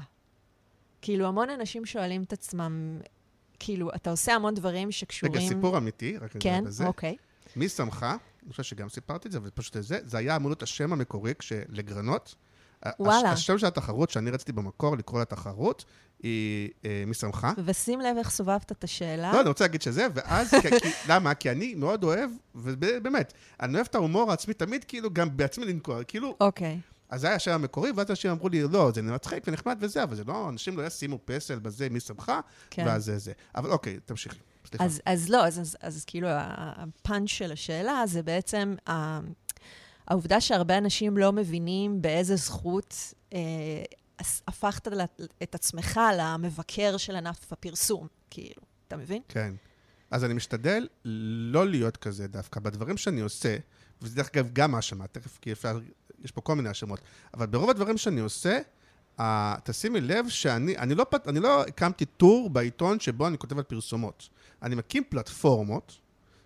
Speaker 2: כאילו, המון אנשים שואלים את עצמם, כאילו, אתה עושה המון דברים שקשורים...
Speaker 3: רגע, סיפור אמיתי, רק
Speaker 2: כן, בזה. אוקיי.
Speaker 3: מי שמך? אני חושב שגם סיפרתי את זה, ופשוט זה, זה היה אמור להיות השם המקורי כשלגרנות.
Speaker 2: וואלה.
Speaker 3: השם של התחרות שאני רציתי במקור לקרוא לתחרות, היא אה, משמחה.
Speaker 2: ושים לב איך סובבת את השאלה.
Speaker 3: לא, אני רוצה להגיד שזה, ואז, כי, כי, למה? כי אני מאוד אוהב, ובאמת, אני אוהב את ההומור העצמי תמיד, כאילו, גם בעצמי לנקוע, כאילו...
Speaker 2: אוקיי.
Speaker 3: אז זה היה השם המקורי, ואז אנשים אמרו לי, לא, זה מצחיק ונחמד וזה, אבל זה לא, אנשים לא ישימו פסל בזה, מי שמחה, כן. ואז זה זה. אבל אוקיי, תמשיכי. סליחה.
Speaker 2: אז, אז לא, אז, אז, אז כאילו הפאנץ' של השאלה זה בעצם העובדה שהרבה אנשים לא מבינים באיזה זכות אה, הפכת את עצמך למבקר של ענף הפרסום, כאילו, אתה מבין?
Speaker 3: כן. אז אני משתדל לא להיות כזה דווקא. בדברים שאני עושה, וזה דרך אגב גם האשמה, תכף, כי אפשר, יש פה כל מיני האשמות, אבל ברוב הדברים שאני עושה, uh, תשימי לב שאני אני לא, אני לא הקמתי טור בעיתון שבו אני כותב על פרסומות. אני מקים פלטפורמות,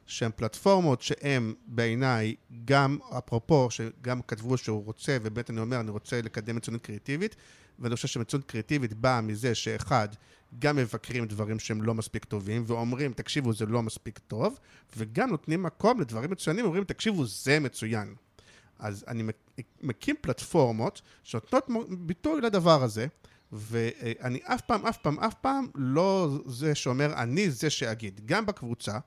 Speaker 3: שהן פלטפורמות שהן בעיניי, גם אפרופו, שגם כתבו שהוא רוצה, ובאמת אני אומר, אני רוצה לקדם מצוינות קריאטיבית, ואני חושב שמצוינות קריאטיבית באה מזה שאחד, גם מבקרים דברים שהם לא מספיק טובים, ואומרים, תקשיבו, זה לא מספיק טוב, וגם נותנים מקום לדברים מצוינים, אומרים, תקשיבו, זה מצוין. אז אני מקים פלטפורמות שנותנות ביטוי לדבר הזה, ואני אף פעם, אף פעם, אף פעם לא זה שאומר, אני זה שאגיד. גם בקבוצה,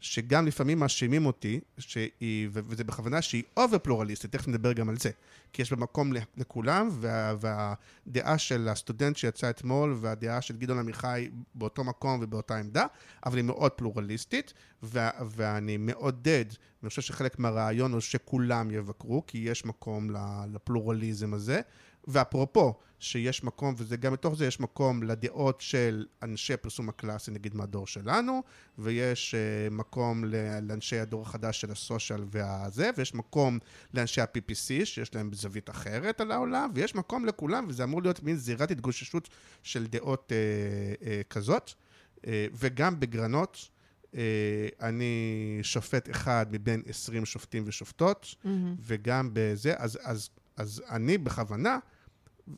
Speaker 3: שגם לפעמים מאשימים אותי, שהיא, וזה בכוונה שהיא אובר פלורליסטית, תכף נדבר גם על זה. כי יש בה מקום לכולם, וה, והדעה של הסטודנט שיצא אתמול, והדעה של גדעון עמיחי באותו מקום ובאותה עמדה, אבל היא מאוד פלורליסטית, וה, ואני מעודד, ואני חושב שחלק מהרעיון הוא שכולם יבקרו, כי יש מקום לפלורליזם הזה. ואפרופו, שיש מקום, וזה גם מתוך זה יש מקום לדעות של אנשי הפרסום הקלאסי, נגיד מהדור שלנו, ויש uh, מקום לאנשי הדור החדש של הסושיאל והזה, ויש מקום לאנשי ה-PPC, שיש להם זווית אחרת על העולם, ויש מקום לכולם, וזה אמור להיות מין זירת התגוששות של דעות uh, uh, כזאת, uh, וגם בגרנות. Uh, אני שופט אחד מבין 20 שופטים ושופטות, mm-hmm. וגם בזה, אז, אז אז אני בכוונה,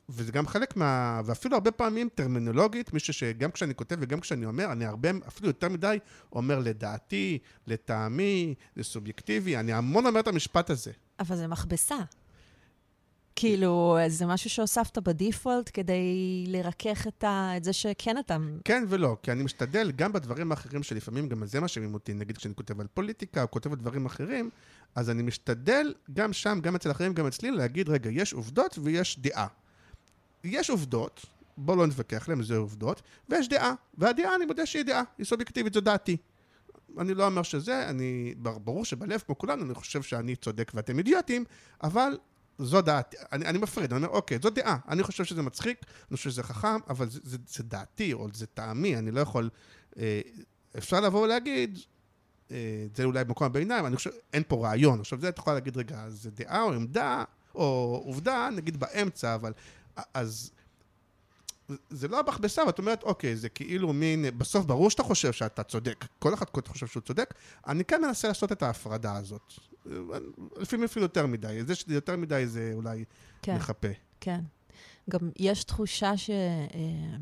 Speaker 3: וזה גם חלק מה... ואפילו הרבה פעמים טרמינולוגית, מישהו שגם כשאני כותב וגם כשאני אומר, אני הרבה, אפילו יותר מדי, אומר לדעתי, לטעמי, זה סובייקטיבי, אני המון אומר את המשפט הזה.
Speaker 2: אבל זה מכבסה. כאילו, זה משהו שהוספת בדיפולט כדי לרכך את, ה... את זה שכן אתה...
Speaker 3: כן ולא, כי אני משתדל גם בדברים האחרים שלפעמים גם זה מאשימים אותי, נגיד כשאני כותב על פוליטיקה או כותב על דברים אחרים, אז אני משתדל גם שם, גם אצל אחרים, גם אצלי, להגיד, רגע, יש עובדות ויש דעה. יש עובדות, בואו לא נתווכח עליהן, זה עובדות, ויש דעה. והדעה, אני מודה שהיא דעה, היא סובייקטיבית, זו דעתי. אני לא אומר שזה, אני, ברור שבלב, כמו כולנו, אני חושב שאני צודק ואתם אידיוטים, אבל זו דעתי, אני, אני מפריד, אני אומר, אוקיי, זו דעה, אני חושב שזה מצחיק, אני חושב שזה חכם, אבל זה, זה, זה דעתי, או זה טעמי, אני לא יכול... אה, אפשר לבוא ולהגיד, אה, זה אולי במקום הביניים, אני חושב, אין פה רעיון. עכשיו, זה את יכולה להגיד, רגע, זה דעה או עמדה, או עובדה, נגיד באמצע, אבל... אז... זה לא המכבסה, ואת אומרת, אוקיי, זה כאילו מין, בסוף ברור שאתה חושב שאתה צודק, כל אחד חושב שהוא צודק, אני כן מנסה לעשות את ההפרדה הזאת. לפעמים אפילו יותר מדי, זה שזה יותר מדי זה אולי כן, מחפה.
Speaker 2: כן. גם יש תחושה ש... אה,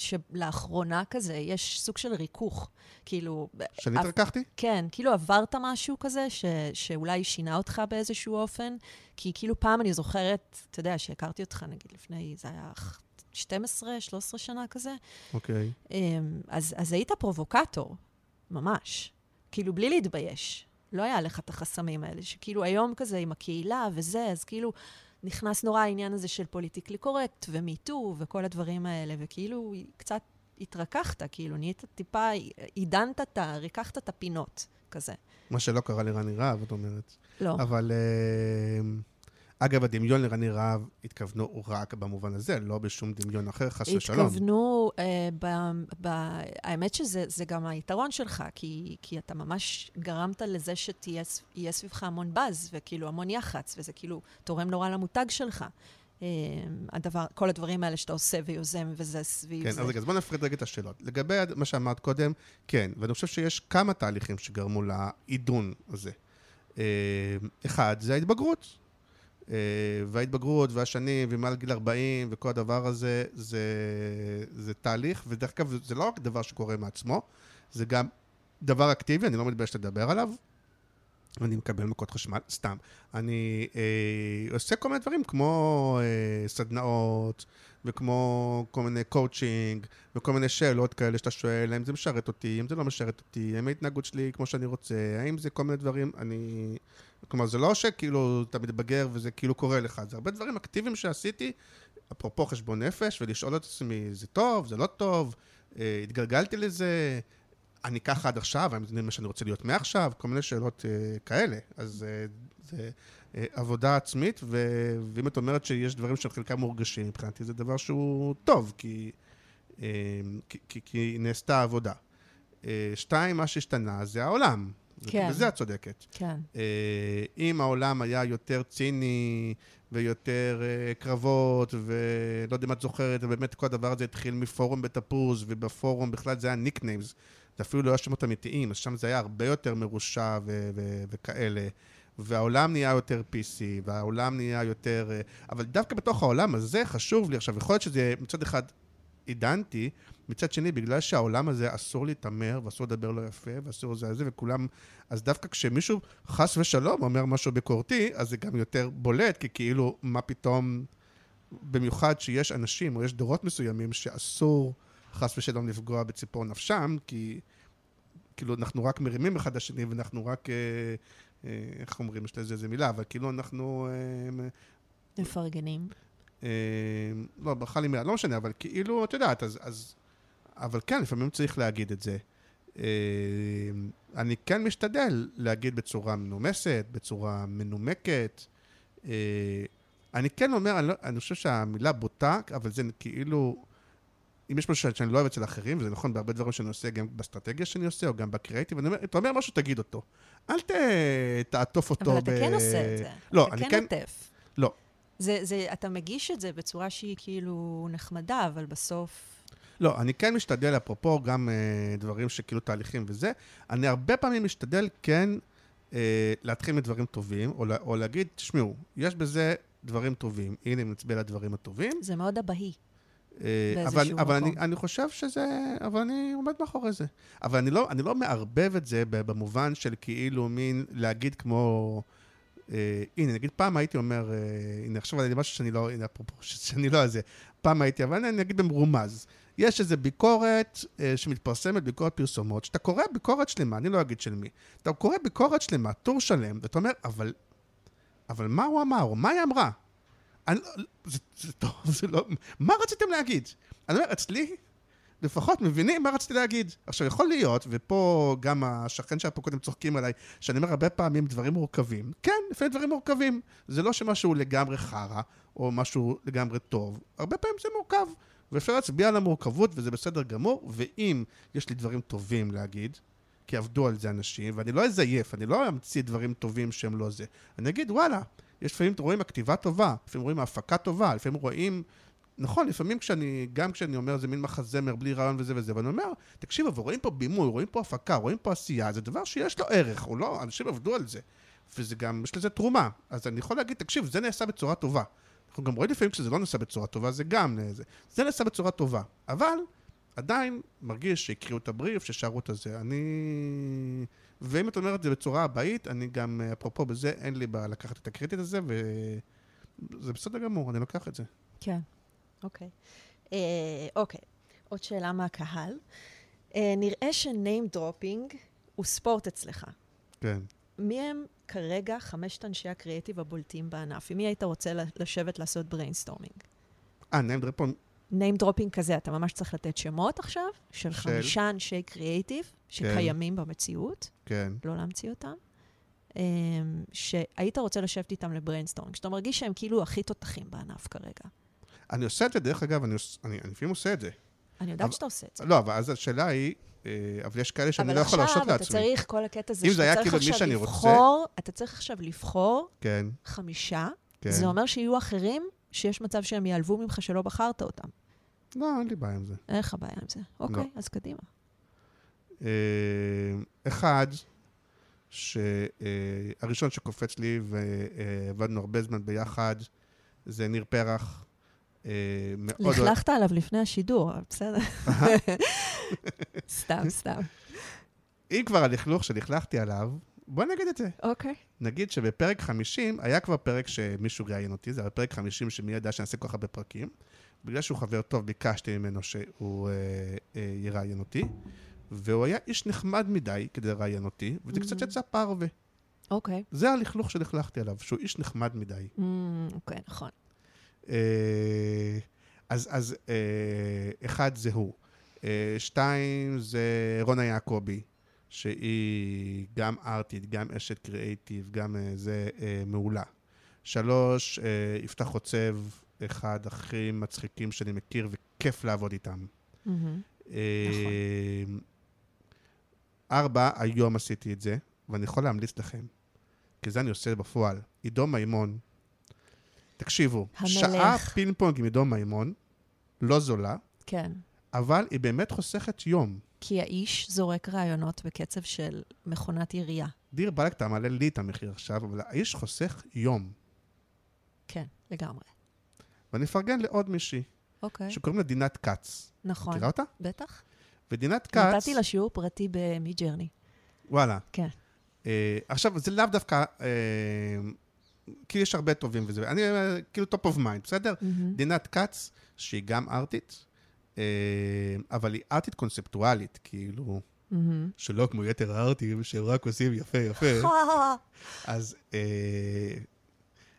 Speaker 2: שלאחרונה כזה, יש סוג של ריכוך. כאילו...
Speaker 3: שאני אף... התרככתי?
Speaker 2: כן, כאילו עברת משהו כזה, ש... שאולי שינה אותך באיזשהו אופן. כי כאילו פעם אני זוכרת, אתה יודע, שהכרתי אותך, נגיד, לפני, זה היה 12, 13 שנה כזה.
Speaker 3: אוקיי. Okay.
Speaker 2: אמ, אז, אז היית פרובוקטור, ממש. כאילו, בלי להתבייש. לא היה לך את החסמים האלה, שכאילו היום כזה עם הקהילה וזה, אז כאילו... נכנס נורא העניין הזה של politically correct ו MeToo וכל הדברים האלה, וכאילו קצת התרככת, כאילו נהיית טיפה, עידנת את ה... ריככת את הפינות, כזה.
Speaker 3: מה שלא קרה לרני רהב, את אומרת.
Speaker 2: לא.
Speaker 3: אבל... Uh... אגב, הדמיון לרני רהב התכוונו רק במובן הזה, לא בשום דמיון אחר, חס ושלום.
Speaker 2: התכוונו, אה, ב, ב, האמת שזה גם היתרון שלך, כי, כי אתה ממש גרמת לזה שיהיה סביבך המון באז, וכאילו המון יח"צ, וזה כאילו תורם נורא למותג שלך. אה, הדבר, כל הדברים האלה שאתה עושה ויוזם וזה סביב
Speaker 3: כן,
Speaker 2: זה.
Speaker 3: אז רגע, אז בוא נפריד רגע את השאלות. לגבי מה שאמרת קודם, כן, ואני חושב שיש כמה תהליכים שגרמו לעידון הזה. אה, אחד, זה ההתבגרות. אה, וההתבגרות והשנים ומעל גיל 40 וכל הדבר הזה, זה, זה תהליך, ודרך אגב זה לא רק דבר שקורה מעצמו, זה גם דבר אקטיבי, אני לא מתבייש לדבר עליו, אני מקבל מכות חשמל, סתם. אני אה, עושה כל מיני דברים כמו אה, סדנאות, וכמו כל מיני קואוצ'ינג, וכל מיני שאלות כאלה שאתה שואל, האם זה משרת אותי, האם זה לא משרת אותי, האם ההתנהגות שלי כמו שאני רוצה, האם זה כל מיני דברים, אני... כלומר, זה לא שכאילו אתה מתבגר וזה כאילו קורה לך, זה הרבה דברים אקטיביים שעשיתי, אפרופו חשבון נפש, ולשאול את עצמי, זה טוב, זה לא טוב, אה, התגלגלתי לזה, אני ככה עד עכשיו, האם זה מה שאני רוצה להיות מעכשיו, כל מיני שאלות אה, כאלה. אז אה, זה אה, עבודה עצמית, ו... ואם את אומרת שיש דברים שחלקם מורגשים, מבחינתי זה דבר שהוא טוב, כי, אה, כי, כי, כי נעשתה עבודה. אה, שתיים, מה שהשתנה זה העולם.
Speaker 2: כן.
Speaker 3: בזה את צודקת.
Speaker 2: כן.
Speaker 3: אה, אם העולם היה יותר ציני ויותר אה, קרבות, ולא יודע אם את זוכרת, ובאמת כל הדבר הזה התחיל מפורום בתפוז, ובפורום בכלל זה היה ניקניימס, זה אפילו לא היה שמות אמיתיים, אז שם זה היה הרבה יותר מרושע ו- ו- וכאלה. והעולם נהיה יותר PC, והעולם נהיה יותר... אה, אבל דווקא בתוך העולם הזה חשוב לי עכשיו, יכול להיות שזה מצד אחד עידנתי, מצד שני, בגלל שהעולם הזה אסור להתעמר, ואסור לדבר לא יפה, ואסור זה זה, וכולם... אז דווקא כשמישהו, חס ושלום, אומר משהו ביקורתי, אז זה גם יותר בולט, כי כאילו, מה פתאום... במיוחד שיש אנשים, או יש דורות מסוימים, שאסור, חס ושלום, לפגוע בציפור נפשם, כי... כאילו, אנחנו רק מרימים אחד לשני, ואנחנו רק... אה, אה, איך אומרים? יש לזה איזה מילה, אבל כאילו אנחנו... אה,
Speaker 2: מפרגנים.
Speaker 3: אה, לא, ברכה לי מילה, לא משנה, אבל כאילו, את יודעת, אז, אז... אבל כן, לפעמים צריך להגיד את זה. אה, אני כן משתדל להגיד בצורה מנומסת, בצורה מנומקת. אה, אני כן אומר, אני, לא, אני חושב שהמילה בוטה, אבל זה כאילו... אם יש משהו שאני לא אוהב אצל אחרים, וזה נכון בהרבה דברים שאני עושה, גם באסטרטגיה שאני עושה, או גם בקריאיטיב, אני אומר, אתה אומר משהו, תגיד אותו. אל ת... תעטוף אותו
Speaker 2: אבל אתה כן עושה את זה.
Speaker 3: לא,
Speaker 2: אתה
Speaker 3: אני
Speaker 2: כן
Speaker 3: כן...
Speaker 2: עוטף.
Speaker 3: לא.
Speaker 2: זה, זה, אתה מגיש את זה בצורה שהיא כאילו נחמדה, אבל בסוף...
Speaker 3: לא, אני כן משתדל, אפרופו גם אה, דברים שכאילו תהליכים וזה, אני הרבה פעמים משתדל כן אה, להתחיל מדברים טובים, או, או להגיד, תשמעו, יש בזה דברים טובים, הנה נצביע על הדברים הטובים.
Speaker 2: זה מאוד אבהי.
Speaker 3: אה, אבל, אבל אני. אני חושב שזה, אבל אני עומד מאחורי זה. אבל אני לא, אני לא מערבב את זה במובן של כאילו מין להגיד כמו... אה, הנה, נגיד פעם הייתי אומר, אה, הנה עכשיו אני משהו שאני לא, הנה אפרופו, שאני לא זה, פעם הייתי, אבל אני אגיד במרומז. יש איזו ביקורת אה, שמתפרסמת, ביקורת פרסומות, שאתה קורא ביקורת שלמה, אני לא אגיד של מי, אתה קורא ביקורת שלמה, טור שלם, ואתה אומר, אבל, אבל מה הוא אמר, או מה היא אמרה? אני, לא- זה, זה טוב, זה לא... מה רציתם להגיד? אני אומר, אצלי, לפחות מבינים מה רציתי להגיד. עכשיו, יכול להיות, ופה גם השכן שהיה פה קודם צוחקים עליי, שאני אומר הרבה פעמים דברים מורכבים. כן, לפעמים דברים מורכבים. זה לא שמשהו לגמרי חרא, או משהו לגמרי טוב. הרבה פעמים זה מורכב. ואפשר להצביע על המורכבות, וזה בסדר גמור, ואם יש לי דברים טובים להגיד, כי עבדו על זה אנשים, ואני לא אזייף, אני לא אמציא דברים טובים שהם לא זה. אני אגיד, וואלה, יש לפעמים רואים הכתיבה טובה, לפעמים רואים ההפקה טובה, לפעמים רואים... נכון, לפעמים כשאני, גם כשאני אומר זה מין מחזמר בלי רעיון וזה וזה, ואני אומר, תקשיב, אבל רואים פה בימוי, רואים פה הפקה, רואים פה עשייה, זה דבר שיש לו ערך, או לא, אנשים עבדו על זה. וזה גם, יש לזה תרומה. אז אני יכול להגיד, תקשיב, זה נעשה בצורה טובה. אנחנו גם רואים לפעמים כשזה לא נעשה בצורה טובה, זה גם זה. זה נעשה בצורה טובה. אבל עדיין מרגיש שהקריאו את הבריף, ששרו את הזה. אני... ואם את אומרת את זה בצורה אבאית, אני גם, אפרופו בזה, אין לי בעיה לקחת את הקרדיט הזה, וזה בסדר גמור, אני לוקח את זה.
Speaker 2: כן, אוקיי. אה, אוקיי, עוד שאלה מהקהל. אה, נראה ש-name dropping הוא ספורט אצלך.
Speaker 3: כן.
Speaker 2: מי הם כרגע חמשת אנשי הקריאיטיב הבולטים בענף? עם מי היית רוצה לשבת לעשות brainstorming?
Speaker 3: אה, name drop
Speaker 2: name dropping כזה, אתה ממש צריך לתת שמות עכשיו, של,
Speaker 3: של?
Speaker 2: חמישה אנשי קריאיטיב שקיימים במציאות,
Speaker 3: כן.
Speaker 2: לא להמציא אותם, אמ, שהיית רוצה לשבת איתם ל brainstorming, שאתה מרגיש שהם כאילו הכי תותחים בענף כרגע.
Speaker 3: אני עושה את זה, דרך אגב, אני, עוש- אני, אני לפעמים עושה את זה.
Speaker 2: אני יודעת
Speaker 3: אבל-
Speaker 2: שאתה עושה את זה.
Speaker 3: לא, אבל אז השאלה היא, אה, אבל יש כאלה שאני
Speaker 2: אבל
Speaker 3: לא יכול להרשות
Speaker 2: עכשיו אתה
Speaker 3: לעצמי.
Speaker 2: צריך, כל הקטע
Speaker 3: זה
Speaker 2: שאתה צריך
Speaker 3: כאילו
Speaker 2: עכשיו לבחור, אתה צריך עכשיו לבחור
Speaker 3: כן,
Speaker 2: חמישה,
Speaker 3: כן.
Speaker 2: זה אומר שיהיו אחרים שיש מצב שהם ייעלבו ממך שלא בחרת אותם.
Speaker 3: לא, אין לי בעיה עם זה.
Speaker 2: אין לך בעיה עם זה. אוקיי, אז קדימה.
Speaker 3: אה, אחד, שהראשון שקופץ לי, ועבדנו הרבה זמן ביחד, זה ניר פרח. אה, מאוד
Speaker 2: לכלכת עליו לפני השידור, בסדר. סתם, סתם.
Speaker 3: אם כבר הלכלוך שלכלכתי עליו, בוא נגיד את זה.
Speaker 2: אוקיי.
Speaker 3: נגיד שבפרק 50, היה כבר פרק שמישהו ראיין אותי, זה היה פרק 50 שמי ידע שאני אעשה כל כך הרבה פרקים. בגלל שהוא חבר טוב, ביקשתי ממנו שהוא אה, אה, יראיין אותי, והוא היה איש נחמד מדי כדי לראיין אותי, וזה קצת
Speaker 2: Mhm.
Speaker 3: יצא פרווה.
Speaker 2: אוקיי.
Speaker 3: זה הלכלוך שלכלכתי עליו, שהוא איש נחמד מדי.
Speaker 2: Mm, אוקיי, נכון.
Speaker 3: אה, אז, אז אה, אחד זה הוא. אה, שתיים זה רונה יעקבי, שהיא גם ארטית, גם אשת קריאייטיב, גם אה, זה אה, מעולה. שלוש, אה, יפתח חוצב, אחד הכי מצחיקים שאני מכיר, וכיף לעבוד איתם.
Speaker 2: מהמם.
Speaker 3: אה, ארבע, היום עשיתי את זה, ואני יכול להמליץ לכם, כי זה אני עושה בפועל. עידו מימון, תקשיבו,
Speaker 2: המלך.
Speaker 3: שעה פינג פונג עם עידו מימון, לא זולה,
Speaker 2: כן.
Speaker 3: אבל היא באמת חוסכת יום.
Speaker 2: כי האיש זורק רעיונות בקצב של מכונת ירייה.
Speaker 3: דיר באלק, אתה מעלה לי את המחיר עכשיו, אבל האיש חוסך יום.
Speaker 2: כן, לגמרי.
Speaker 3: ואני אפרגן לעוד מישהי,
Speaker 2: אוקיי,
Speaker 3: שקוראים לה דינת כץ.
Speaker 2: נכון.
Speaker 3: מכירה אותה?
Speaker 2: בטח.
Speaker 3: ודינת כץ...
Speaker 2: נתתי לה שיעור פרטי במידג'רני.
Speaker 3: וואלה.
Speaker 2: כן.
Speaker 3: אה, עכשיו, זה לאו דווקא... אה, כי יש הרבה טובים וזה, אני אה, כאילו top of mind, בסדר?
Speaker 2: מהמם.
Speaker 3: דינת כץ, שהיא גם ארטית, אה, אבל היא ארטית קונספטואלית, כאילו,
Speaker 2: מהמם.
Speaker 3: שלא כמו יתר הארטים, שהם רק עושים יפה יפה, אז... אה,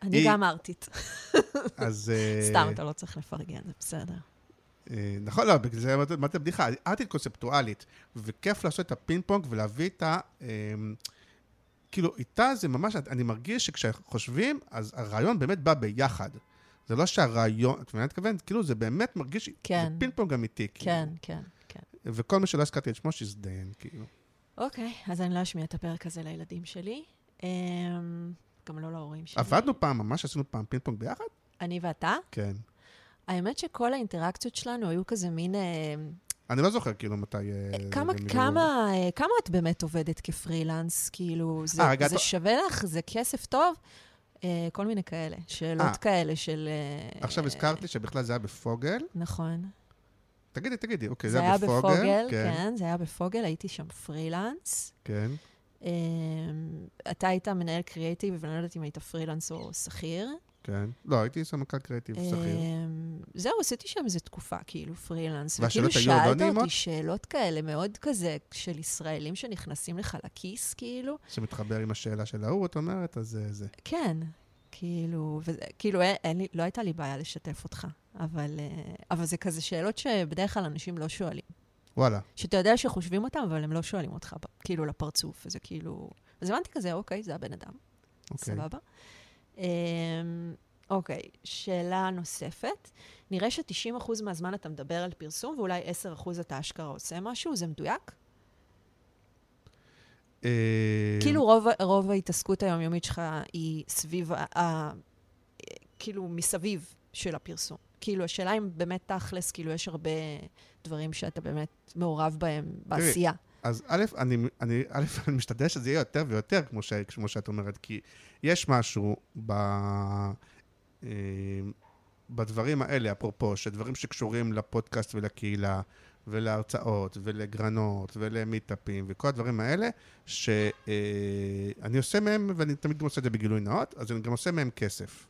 Speaker 2: אני גם ארטית.
Speaker 3: אז... אה,
Speaker 2: סתם, אתה לא צריך לפרגן, זה בסדר.
Speaker 3: אה, נכון, לא, בגלל זה אמרתי בדיחה, ארטית קונספטואלית, וכיף לעשות את הפינג פונג ולהביא את ה... אה, כאילו, איתה זה ממש, אני מרגיש שכשחושבים, אז הרעיון באמת בא ביחד. זה לא שהרעיון, את מבינה מתכוון? כאילו, זה באמת מרגיש,
Speaker 2: כן.
Speaker 3: זה פינג פונג אמיתי, כאילו.
Speaker 2: כן, כן, כן.
Speaker 3: וכל מי שלא הזכרתי את שמו, שיזדיין, כאילו.
Speaker 2: אוקיי, אז אני לא אשמיע את הפרק הזה לילדים שלי. גם לא להורים שלי.
Speaker 3: עבדנו פעם, ממש עשינו פעם פינג פונג ביחד?
Speaker 2: אני ואתה?
Speaker 3: כן.
Speaker 2: האמת שכל האינטראקציות שלנו היו כזה מין... אה,
Speaker 3: אני לא זוכר כאילו מתי... אה, זה
Speaker 2: כמה. כמה, אה, כמה את באמת עובדת כפרילנס? כאילו, זה,
Speaker 3: אה, רגע,
Speaker 2: זה
Speaker 3: את-
Speaker 2: שווה לך? זה כסף טוב? אה, כל מיני כאלה. שאלות
Speaker 3: אה.
Speaker 2: כאלה של... אה,
Speaker 3: עכשיו הזכרת לי שבכלל זה היה בפוגל.
Speaker 2: נכון.
Speaker 3: תגידי, תגידי, אוקיי,
Speaker 2: זה
Speaker 3: זה
Speaker 2: היה
Speaker 3: בפוגל.
Speaker 2: בפוגל, כן, זה היה בפוגל, הייתי שם פרילנס.
Speaker 3: כן.
Speaker 2: אה, אתה היית מנהל קריאיטיב, ואני לא יודעת אם היית פרילנס או שכיר.
Speaker 3: כן. לא, הייתי סמנכ"ל קריאיטיב שכיר.
Speaker 2: אמ, זהו, עשיתי שם איזו תקופה, כאילו, פרילנס. וכאילו
Speaker 3: לא
Speaker 2: שאלת? אותי שאלות כאלה, מאוד כזה, של ישראלים שנכנסים לך לכיס, כאילו.
Speaker 3: שמתחבר עם השאלה של ההוא, את אומרת, אז זה זה.
Speaker 2: כן, כאילו, וזה, כאילו, אין, אין לי, לא הייתה לי בעיה לשתף אותך, אבל, אה, אבל זה כזה שאלות שבדרך כלל אנשים לא שואלים.
Speaker 3: וואלה.
Speaker 2: שאתה יודע שחושבים אותם, אבל הם לא שואלים אותך, כאילו, לפרצוף, וזה כאילו... אז הבנתי כזה, אוקיי, זה הבן אדם.
Speaker 3: אוקיי.
Speaker 2: סבבה. אמ, אוקיי, שאלה נוספת. נראה ש-90% מהזמן אתה מדבר על פרסום, ואולי 10% אתה אשכרה עושה משהו, זה מדויק?
Speaker 3: אה,
Speaker 2: כאילו רוב, רוב ההתעסקות היומיומית שלך היא סביב, ה, ה, כאילו מסביב של הפרסום. כאילו, השאלה אם באמת תכלס, כאילו, יש הרבה דברים שאתה באמת מעורב בהם בעשייה.
Speaker 3: אז א', אני, אני, א', אני משתדל שזה יהיה יותר ויותר, כמו, ש, כמו שאת אומרת, כי יש משהו ב, אה, בדברים האלה, אפרופו, שדברים שקשורים לפודקאסט ולקהילה, ולהרצאות, ולגרנות, ולמיטאפים, וכל הדברים האלה, שאני עושה מהם, ואני תמיד גם עושה את זה בגילוי נאות, אז אני גם עושה מהם כסף.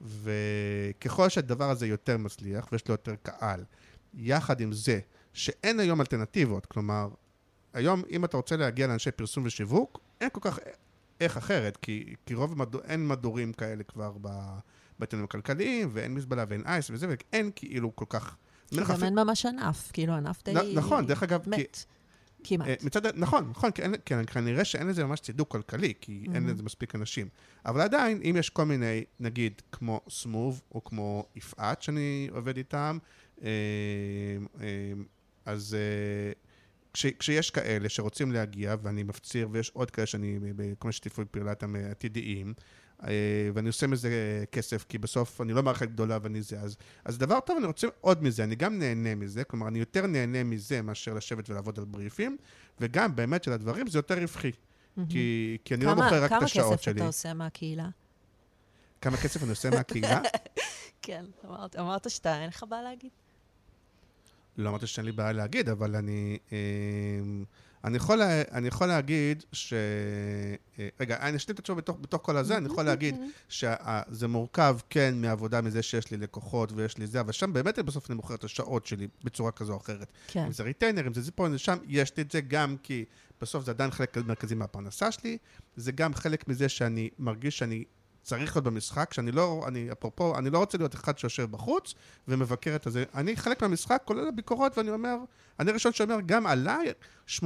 Speaker 3: וככל שהדבר הזה יותר מצליח, ויש לו יותר קהל, יחד עם זה, שאין היום אלטרנטיבות, כלומר, היום אם אתה רוצה להגיע לאנשי פרסום ושיווק, אין כל כך איך אחרת, כי, כי רוב המדור, אין מדורים כאלה כבר ב- בעיתונים הכלכליים, ואין מזבלה ואין אייס וזה, ואין כאילו כל כך...
Speaker 2: כי גם אין ממש ענף, כאילו, ענף די...
Speaker 3: נכון, דרך אגב, כי-
Speaker 2: מת. כמעט.
Speaker 3: אה, מצד, נכון, נכון, כי אין- כן, כנראה שאין לזה ממש צידוק כלכלי, כי אין
Speaker 2: Mhm.
Speaker 3: לזה מספיק אנשים. אבל עדיין, אם יש כל מיני, נגיד, כמו סמוב, או כמו יפעת, שאני עובד איתם, אז אה, כש, כשיש כאלה שרוצים להגיע, ואני מפציר, ויש עוד כאלה שאני, בכל מיני שיתופי פעולה הם עתידיים, אה, ואני עושה מזה כסף, כי בסוף אני לא מערכת גדולה ואני זה, אז, אז דבר טוב, אני רוצה עוד מזה, אני גם נהנה מזה, כלומר, אני יותר נהנה מזה מאשר לשבת ולעבוד על בריפים, וגם באמת של הדברים זה יותר רווחי,
Speaker 2: מהמם.
Speaker 3: כי, כי אני לא
Speaker 2: כמה-
Speaker 3: מוכר רק את
Speaker 2: כמה
Speaker 3: השעות
Speaker 2: כסף
Speaker 3: שלי.
Speaker 2: אתה עושה מהקהילה?
Speaker 3: כמה כסף אני עושה מהקהילה?
Speaker 2: כן, אמרת, אמרת שאתה, אין לך בעיה להגיד?
Speaker 3: לא אמרתי שאין לי בעיה להגיד, אבל אני... אה, אני יכול, לה- אני יכול להגיד ש... אה, רגע, אני אשלים את התשובה בתוך, בתוך כל הזה, אני יכול להגיד שזה מורכב, כן, מעבודה מזה שיש לי לקוחות ויש לי זה, אבל שם באמת בסוף אני מוכר את השעות שלי בצורה כזו או אחרת.
Speaker 2: כן.
Speaker 3: אם זה ריטיינר, אם זה זה שם, יש לי את זה גם כי בסוף זה עדיין חלק מרכזי מהפרנסה שלי, זה גם חלק מזה שאני מרגיש שאני צריך להיות במשחק, שאני לא, אני, אפרופו, אני לא רוצה להיות אחד שיושב בחוץ ומבקר את הזה. אני חלק מהמשחק, כולל הביקורות, ואני אומר, אני הראשון שאומר, גם עליי, 80%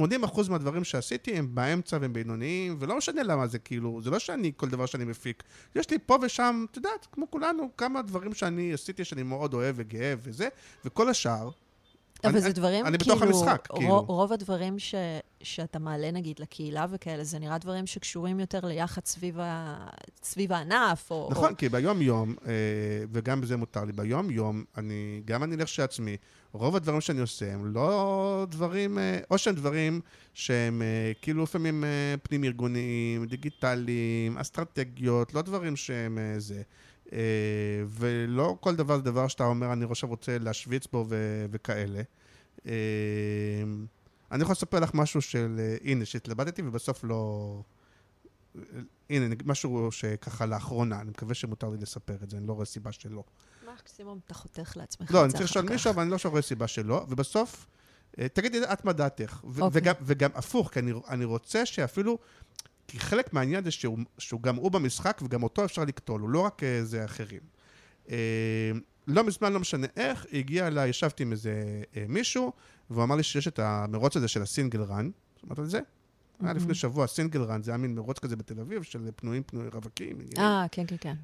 Speaker 3: מהדברים שעשיתי הם באמצע והם בינוניים, ולא משנה למה זה כאילו, זה לא שאני, כל דבר שאני מפיק. יש לי פה ושם, את יודעת, כמו כולנו, כמה דברים שאני עשיתי שאני מאוד אוהב וגאה וזה, וכל השאר,
Speaker 2: אבל
Speaker 3: אני-
Speaker 2: זה דברים,
Speaker 3: אני
Speaker 2: כאילו,
Speaker 3: בתוך המשחק,
Speaker 2: רו-
Speaker 3: כאילו.
Speaker 2: רוב הדברים ש, שאתה מעלה, נגיד, לקהילה וכאלה, זה נראה דברים שקשורים יותר ליח"צ סביב, ה, סביב הענף, או...
Speaker 3: נכון,
Speaker 2: או...
Speaker 3: כי ביום-יום, אה, וגם בזה מותר לי, ביום-יום, אני, גם אני אלך שעצמי, רוב הדברים שאני עושה הם לא דברים, אה, או שהם דברים שהם אה, כאילו לפעמים פנים-ארגוניים, דיגיטליים, אסטרטגיות, לא דברים שהם זה. אה, ולא כל דבר זה דבר שאתה אומר, אני עכשיו רוצה להשוויץ בו ו- וכאלה. אה, אני יכול לספר לך משהו של, אה, הנה, שהתלבטתי ובסוף לא... הנה, משהו שככה לאחרונה, אני מקווה שמותר לי לספר את זה, אני לא רואה סיבה שלא.
Speaker 2: מקסימום אתה חותך לעצמך
Speaker 3: לא, אני צריך לשאול. מישהו, אבל אני לא רואה סיבה שלא, ובסוף, תגידי את מה דעתך. ו-
Speaker 2: אוקיי.
Speaker 3: וגם, וגם הפוך, כי אני, אני רוצה שאפילו, כי חלק מהעניין זה שהוא, שהוא גם הוא במשחק, וגם אותו אפשר לקטול, הוא לא רק אה, זה אחרים. אה, לא מזמן, לא משנה איך, הגיע אליי, ישבתי עם איזה אה, מישהו, והוא אמר לי שיש את המרוץ הזה של הסינגל רן, שמעת על זה? היה לפני שבוע, סינגל רן, זה היה מין מרוץ כזה בתל אביב, של פנויים, פנויים, רווקים.
Speaker 2: אה, כן, כן, כן.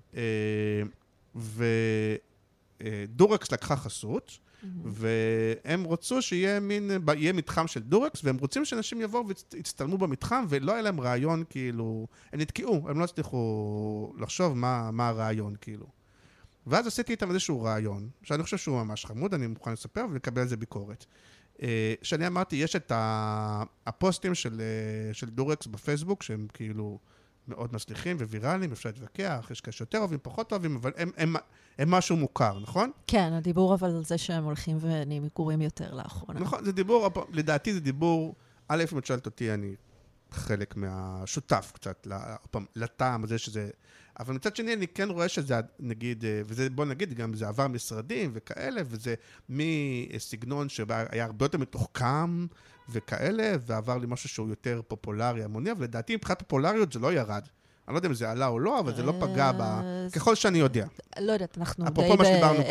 Speaker 3: ודורקס לקחה חסות, והם רצו שיהיה מין, יהיה מתחם של דורקס, והם רוצים שאנשים יבואו ויצטלמו במתחם, ולא היה להם רעיון, כאילו, הם נתקעו, הם לא הצליחו לחשוב מה, מה הרעיון, כאילו. ואז עשיתי איתם איזשהו רעיון, שאני חושב שהוא ממש חמוד, אני מוכן לספר ולקבל על זה ביקורת. אה, שאני אמרתי, יש את הפוסטים של, אה, של דורקס בפייסבוק, שהם כאילו מאוד מצליחים וויראליים, אפשר להתווכח, יש כאלה שיותר אוהבים, פחות אוהבים, אבל הם, הם, הם משהו מוכר, נכון?
Speaker 2: כן, הדיבור אבל על זה שהם הולכים ונהיים גרועים יותר לאחרונה.
Speaker 3: נכון, זה דיבור, לדעתי זה דיבור, א', אם את שואלת אותי, אני חלק מהשותף קצת, לטעם הזה שזה... אבל מצד שני, אני כן רואה שזה, נגיד, וזה, בוא נגיד, גם זה עבר משרדים וכאלה, וזה מסגנון שהיה הרבה יותר מתוחכם וכאלה, ועבר למשהו שהוא יותר פופולרי, המוני, אבל לדעתי מבחינת פופולריות זה לא ירד. אני לא יודע אם זה עלה או לא, אבל זה לא פגע ב... ככל שאני יודע.
Speaker 2: לא יודעת, אנחנו די.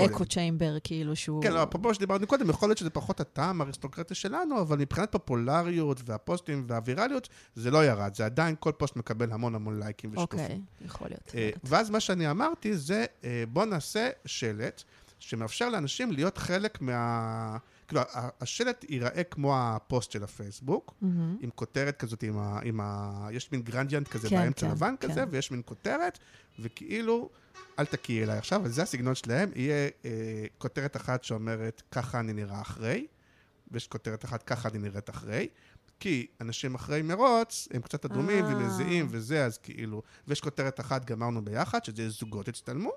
Speaker 2: באקו צ'יימבר, כאילו שהוא...
Speaker 3: כן, לא, אפרופו מה שדיברנו קודם, יכול להיות שזה פחות הטעם האריסטוקרטי שלנו, אבל מבחינת פופולריות והפוסטים והווירליות, זה לא ירד. זה עדיין, כל פוסט מקבל המון המון לייקים ושיתופים.
Speaker 2: אוקיי, יכול להיות.
Speaker 3: אה. ואז מה שאני אמרתי זה, אה, בוא נעשה שלט שמאפשר לאנשים להיות חלק מה... כאילו, השלט ייראה כמו הפוסט של הפייסבוק,
Speaker 2: מהמם.
Speaker 3: עם כותרת כזאת, עם ה... עם ה... יש מין gradient כזה
Speaker 2: כן,
Speaker 3: באמצע
Speaker 2: כן,
Speaker 3: לבן
Speaker 2: כן.
Speaker 3: כזה, ויש מין כותרת, וכאילו, אל תקיעי אליי עכשיו, אבל זה הסגנון שלהם, יהיה אה, כותרת אחת שאומרת, ככה אני נראה אחרי, ויש כותרת אחת, ככה אני נראית אחרי. כי אנשים אחרי מרוץ, הם קצת אדומים
Speaker 2: אה.
Speaker 3: ומזיעים וזה, אז כאילו... ויש כותרת אחת, גמרנו ביחד, שזה זוגות הצטלמו.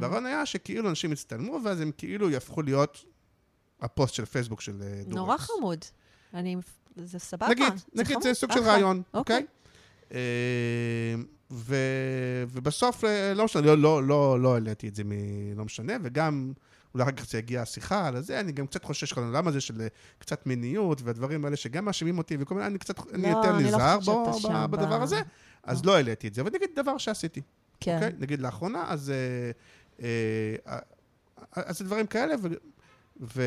Speaker 3: והרעיון היה שכאילו אנשים הצטלמו, ואז הם כאילו יהפכו להיות הפוסט של פייסבוק של אה, דורקס.
Speaker 2: נורא חמוד. אני... זה סבבה.
Speaker 3: נגיד, נגיד
Speaker 2: חמוד,
Speaker 3: זה סוג של
Speaker 2: אחלה.
Speaker 3: רעיון,
Speaker 2: אוקיי.
Speaker 3: אוקיי? אה, ו- ובסוף, אה, לא משנה, לא- לא- לא לא העליתי את זה, מ- לא משנה, וגם, אולי אחר כך זה יגיע השיחה על הזה, אני גם קצת חושש כל העולם הזה של אה, קצת מיניות והדברים האלה, שגם מאשימים אותי וכל מיני, אני קצת,
Speaker 2: לא,
Speaker 3: יותר
Speaker 2: אני לא
Speaker 3: נזהר
Speaker 2: חושבת
Speaker 3: בו- בדבר
Speaker 2: ב-
Speaker 3: הזה, אז
Speaker 2: לא.
Speaker 3: לא העליתי את זה, אבל נגיד דבר שעשיתי.
Speaker 2: כן.
Speaker 3: אוקיי? נגיד לאחרונה, אז... אה, אה, אז זה דברים כאלה, ו... ו...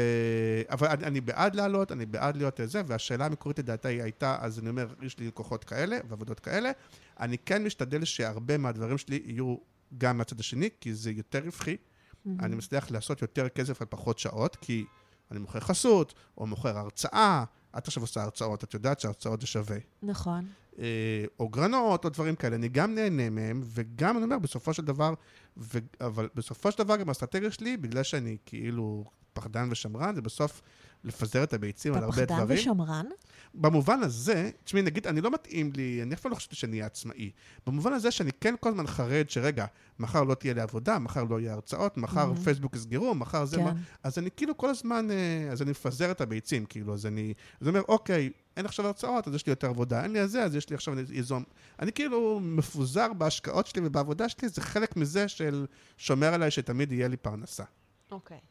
Speaker 3: אבל אני, אני בעד לעלות, אני בעד להיות זה, והשאלה המקורית לדעתה היא הייתה, אז אני אומר, יש לי לקוחות כאלה ועבודות כאלה, אני כן משתדל שהרבה מהדברים שלי יהיו גם מהצד השני, כי זה יותר רווחי,
Speaker 2: מהמם.
Speaker 3: אני מצליח לעשות יותר כסף על פחות שעות, כי אני מוכר חסות, או מוכר הרצאה, את עכשיו עושה הרצאות, את יודעת שהרצאות זה שווה.
Speaker 2: נכון.
Speaker 3: אה, או גרנות, או דברים כאלה. אני גם נהנה מהם, וגם, אני אומר, בסופו של דבר, ו... אבל בסופו של דבר גם האסטרטגיה שלי, בגלל שאני כאילו פחדן ושמרן, זה בסוף לפזר את הביצים על
Speaker 2: אתה
Speaker 3: הרבה
Speaker 2: פחדן
Speaker 3: דברים.
Speaker 2: ושמרן?
Speaker 3: במובן הזה, תשמעי, נגיד, אני לא מתאים לי, אני אף פעם לא חשבתי שאני אהיה עצמאי. במובן הזה שאני כן כל הזמן חרד שרגע, מחר לא תהיה לי עבודה, מחר לא יהיה הרצאות, מחר
Speaker 2: מהמם.
Speaker 3: פייסבוק יסגרו, מחר זה... מה...
Speaker 2: כן.
Speaker 3: אז אני כאילו כל הזמן, אה, אז אני מפזר את הביצים, כאילו, אז אני, אז אני אומר, אוקיי, אין עכשיו הרצאות, אז יש לי יותר עבודה, אין לי אז זה, אז יש לי עכשיו איזום. אני כאילו מפוזר בהשקעות שלי ובעבודה שלי, זה חלק מזה של שומר עליי שתמיד יהיה לי פרנסה.
Speaker 2: אוקיי. אמ,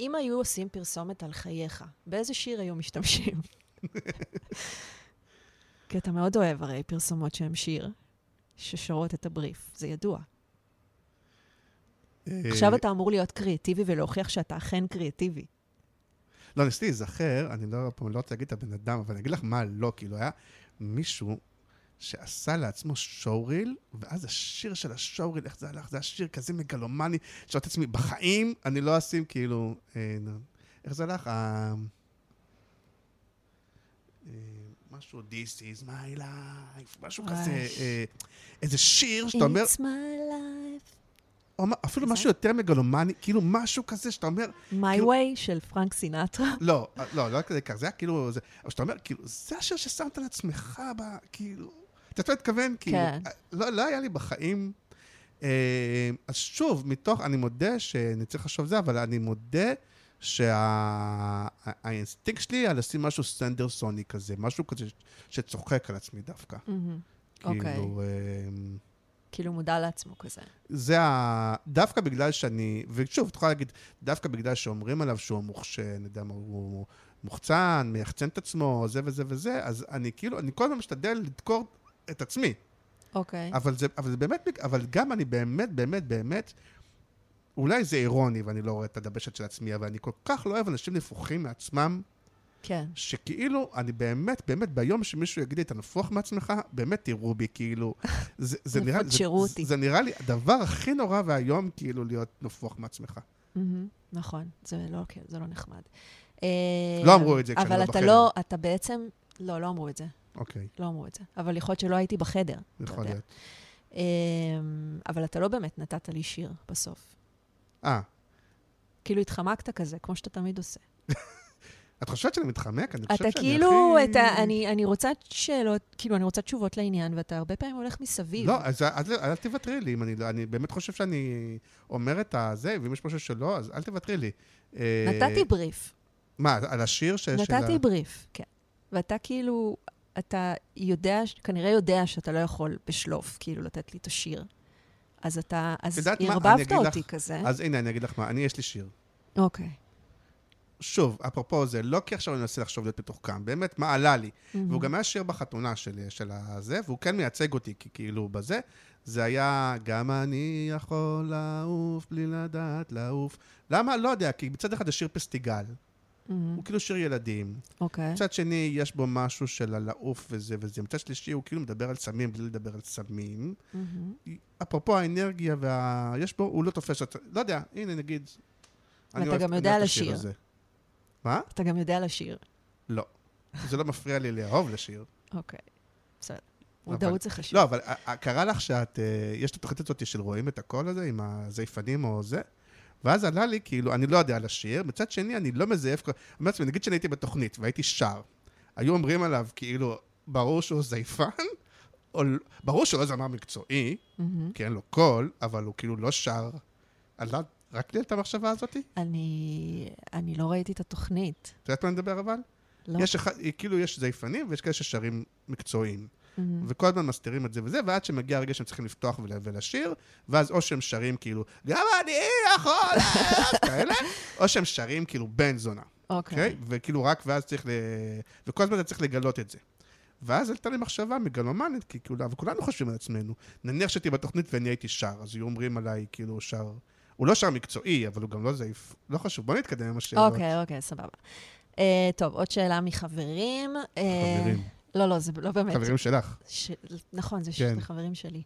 Speaker 2: אם היו עושים פרסומת על חייך, באיזה שיר היו משתמשים? כי אתה מאוד אוהב הרי פרסומות שהם שיר. ששרות את הבריף, זה ידוע.
Speaker 3: אה,
Speaker 2: עכשיו אתה אמור להיות קריאטיבי ולהוכיח שאתה אכן קריאטיבי.
Speaker 3: לא, ניסיתי להיזכר, אני לא, פה, לא רוצה להגיד את הבן אדם, אבל אני אגיד לך מה לא, כאילו, היה מישהו שעשה לעצמו שואוריל, ואז השיר של השואוריל, איך זה הלך? זה היה שיר כזה מגלומני, שאומרת לעצמי, בחיים אני לא אשים, כאילו, אה, איך זה הלך? אה, אה, משהו, This is my life, משהו. כזה, איזה שיר שאתה אומר,
Speaker 2: It's my life.
Speaker 3: או אפילו
Speaker 2: זה?
Speaker 3: משהו יותר מגלומני, כאילו משהו כזה שאתה אומר,
Speaker 2: My
Speaker 3: כאילו-
Speaker 2: way של פרנק סינטרה.
Speaker 3: לא, לא, לא כזה כך, זה היה כאילו, זה, אבל שאתה אומר, כאילו, זה השיר ששמת לעצמך, ב, כאילו, אתה מה מתכוון? כאילו,
Speaker 2: כן.
Speaker 3: לא, לא היה לי בחיים. אה, אז שוב, מתוך, אני מודה שאני צריך לחשוב זה, אבל אני מודה שהאינסטינקט שלי היה לשים משהו סנדרסוני כזה, משהו כזה שצוחק על עצמי דווקא.
Speaker 2: מהמם. אוקיי.
Speaker 3: כאילו, אה,
Speaker 2: כאילו מודע לעצמו כזה.
Speaker 3: זה ה... דווקא בגלל שאני... ושוב, את יכולה להגיד, דווקא בגלל שאומרים עליו שהוא מוכשר, אני יודע מה, הוא מוחצן, מייחצן את עצמו, זה וזה וזה, אז אני כאילו, אני כל הזמן משתדל לדקור את עצמי.
Speaker 2: אוקיי.
Speaker 3: אבל זה, אבל זה באמת, אבל גם אני באמת, באמת, באמת, אולי זה אירוני ואני לא רואה את הדבשת של עצמי, אבל אני כל כך לא אוהב אנשים נפוחים מעצמם,
Speaker 2: כן.
Speaker 3: שכאילו, אני באמת, באמת, ביום שמישהו יגיד לי, אתה נפוח מעצמך, באמת תראו בי, כאילו, זה, זה נראה זה,
Speaker 2: אותי.
Speaker 3: זה נראה לי הדבר הכי נורא והיום, כאילו, להיות נפוח מעצמך.
Speaker 2: נכון, זה לא, כן, זה לא נחמד. אה,
Speaker 3: לא אמרו את זה כשאני לא
Speaker 2: אבל אתה
Speaker 3: בחדר.
Speaker 2: לא, אתה בעצם, לא, לא אמרו את זה.
Speaker 3: אוקיי,
Speaker 2: לא אמרו את זה. אבל יכול להיות שלא הייתי בחדר.
Speaker 3: יכול. להיות.
Speaker 2: אה, אבל אתה לא באמת נתת לי שיר בסוף.
Speaker 3: אה,
Speaker 2: כאילו התחמקת כזה, כמו שאתה תמיד עושה.
Speaker 3: את חושבת שאני מתחמק? אני חושב
Speaker 2: אתה
Speaker 3: שאני
Speaker 2: כאילו,
Speaker 3: הכי...
Speaker 2: אתה, אני, אני רוצה שאלות, כאילו, אני רוצה תשובות לעניין, ואתה הרבה פעמים הולך מסביב.
Speaker 3: לא, אז אל, אל תוותרי לי, אם אני, לא- אני באמת חושב שאני אומר את הזה, ואם יש משהו שלא, אז אל תוותרי לי. אה,
Speaker 2: נתתי בריף.
Speaker 3: מה, על השיר ש...
Speaker 2: נתתי
Speaker 3: ה-
Speaker 2: בריף, כן. ואתה כאילו, אתה יודע, כנראה יודע שאתה לא יכול בשלוף, כאילו, לתת לי את השיר. אז אתה, אז ערבבת
Speaker 3: אגיד לך-
Speaker 2: אותי כזה.
Speaker 3: אז הנה, אני אגיד לך מה, אני, יש לי שיר.
Speaker 2: אוקיי.
Speaker 3: שוב, אפרופו זה, לא כי עכשיו אני מנסה לחשוב להיות מתוחכם, באמת, מה עלה לי?
Speaker 2: מהמם.
Speaker 3: והוא גם היה שיר בחתונה של, של הזה, והוא כן מייצג אותי, כי כאילו בזה, זה היה, גם אני יכול לעוף בלי לדעת לעוף. למה? לא יודע, כי מצד אחד זה שיר פסטיגל, הוא כאילו שיר ילדים.
Speaker 2: אוקיי.
Speaker 3: מצד שני, יש בו משהו של הלעוף וזה וזה. מצד שלישי, הוא כאילו מדבר על סמים בלי לדבר על סמים.
Speaker 2: מהמם.
Speaker 3: אפרופו האנרגיה וה... יש בו, הוא לא תופס את... לא יודע, הנה נגיד.
Speaker 2: ואתה
Speaker 3: אוהב-
Speaker 2: גם יודע לשיר.
Speaker 3: מה?
Speaker 2: אתה גם יודע לשיר.
Speaker 3: לא. זה לא מפריע לי לאהוב לשיר.
Speaker 2: אוקיי. בסדר. מודעות זה חשוב.
Speaker 3: לא, אבל ה- ה- קרה לך שאת... אה, יש את התוכנית הזאת של רואים את הקול הזה עם הזייפנים או זה? ואז עלה לי, כאילו, אני לא יודע לשיר, מצד שני, אני לא מזייף... כל- אני אומר לעצמי, נגיד שאני הייתי בתוכנית והייתי שר, היו אומרים עליו, כאילו, ברור שהוא זייפן, או ברור שהוא לא זמר מקצועי,
Speaker 2: מהמם.
Speaker 3: כי אין לו קול, אבל הוא כאילו לא שר. עלה רק לי את המחשבה הזאתי?
Speaker 2: אני, אני לא ראיתי את התוכנית.
Speaker 3: את יודעת מה אני מדבר אבל?
Speaker 2: לא.
Speaker 3: יש אחד, כאילו יש זייפנים ויש כאלה ששרים מקצועיים.
Speaker 2: מהמם.
Speaker 3: וכל הזמן מסתירים את זה וזה, ועד שמגיע הרגע שהם צריכים לפתוח ול- ולשיר, ואז או שהם שרים כאילו, גם אני יכול, לעשות", כאלה, או שהם שרים כאילו בן זונה,
Speaker 2: אוקיי.
Speaker 3: אוקיי? וכאילו רק ואז צריך ל... וכל הזמן אתה צריך לגלות את זה. ואז עלתה לי מחשבה מגלומנית, כי כאילו, וכולנו חושבים על עצמנו. נניח שהייתי בתוכנית ואני הייתי שר, אז היו אומרים עליי כאילו שר... הוא לא שר מקצועי, אבל הוא גם לא זייף... לא חשוב, בוא נתקדם עם השאלות.
Speaker 2: אוקיי, אוקיי, סבבה. אה, טוב, עוד שאלה מחברים. אה,
Speaker 3: חברים.
Speaker 2: לא, לא, זה לא באמת.
Speaker 3: חברים שלך.
Speaker 2: ש... נכון, זה
Speaker 3: כן.
Speaker 2: כן. חברים שלי.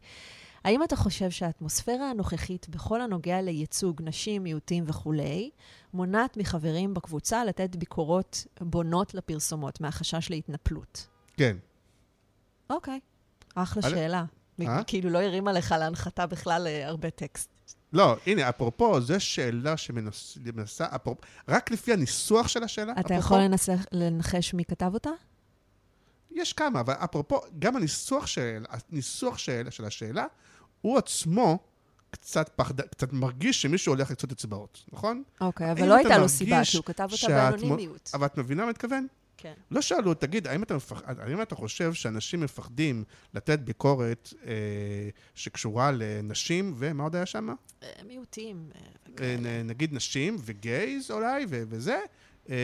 Speaker 2: האם אתה חושב שהאטמוספירה הנוכחית בכל הנוגע לייצוג נשים, מיעוטים וכולי, מונעת מחברים בקבוצה לתת ביקורות בונות לפרסומות מהחשש להתנפלות?
Speaker 3: כן.
Speaker 2: אוקיי, אחלה
Speaker 3: א',
Speaker 2: שאלה.
Speaker 3: אה?
Speaker 2: כאילו לא הרימה לך להנחתה בכלל אה, הרבה טקסט.
Speaker 3: לא, הנה, אפרופו, זו שאלה שמנסה, אפרופו, רק לפי הניסוח של השאלה,
Speaker 2: אתה
Speaker 3: אפרופו,
Speaker 2: יכול לנסח, לנחש מי כתב אותה?
Speaker 3: יש כמה, אבל אפרופו, גם הניסוח של, הניסוח של, של השאלה, הוא עצמו קצת פחד, קצת מרגיש שמישהו הולך לקצות אצבעות, נכון?
Speaker 2: אוקיי, אבל לא הייתה לו סיבה, כי הוא כתב אותה באנונימיות.
Speaker 3: אבל את מבינה מה מתכוון?
Speaker 2: כן.
Speaker 3: לא שאלו, תגיד, האם אתה, מפח... האם אתה חושב שאנשים מפחדים לתת ביקורת אה, שקשורה לנשים, ומה עוד היה שם?
Speaker 2: אה, מיעוטים. אה,
Speaker 3: אה. נ- נגיד נשים וגייז אולי, ו- וזה, אה,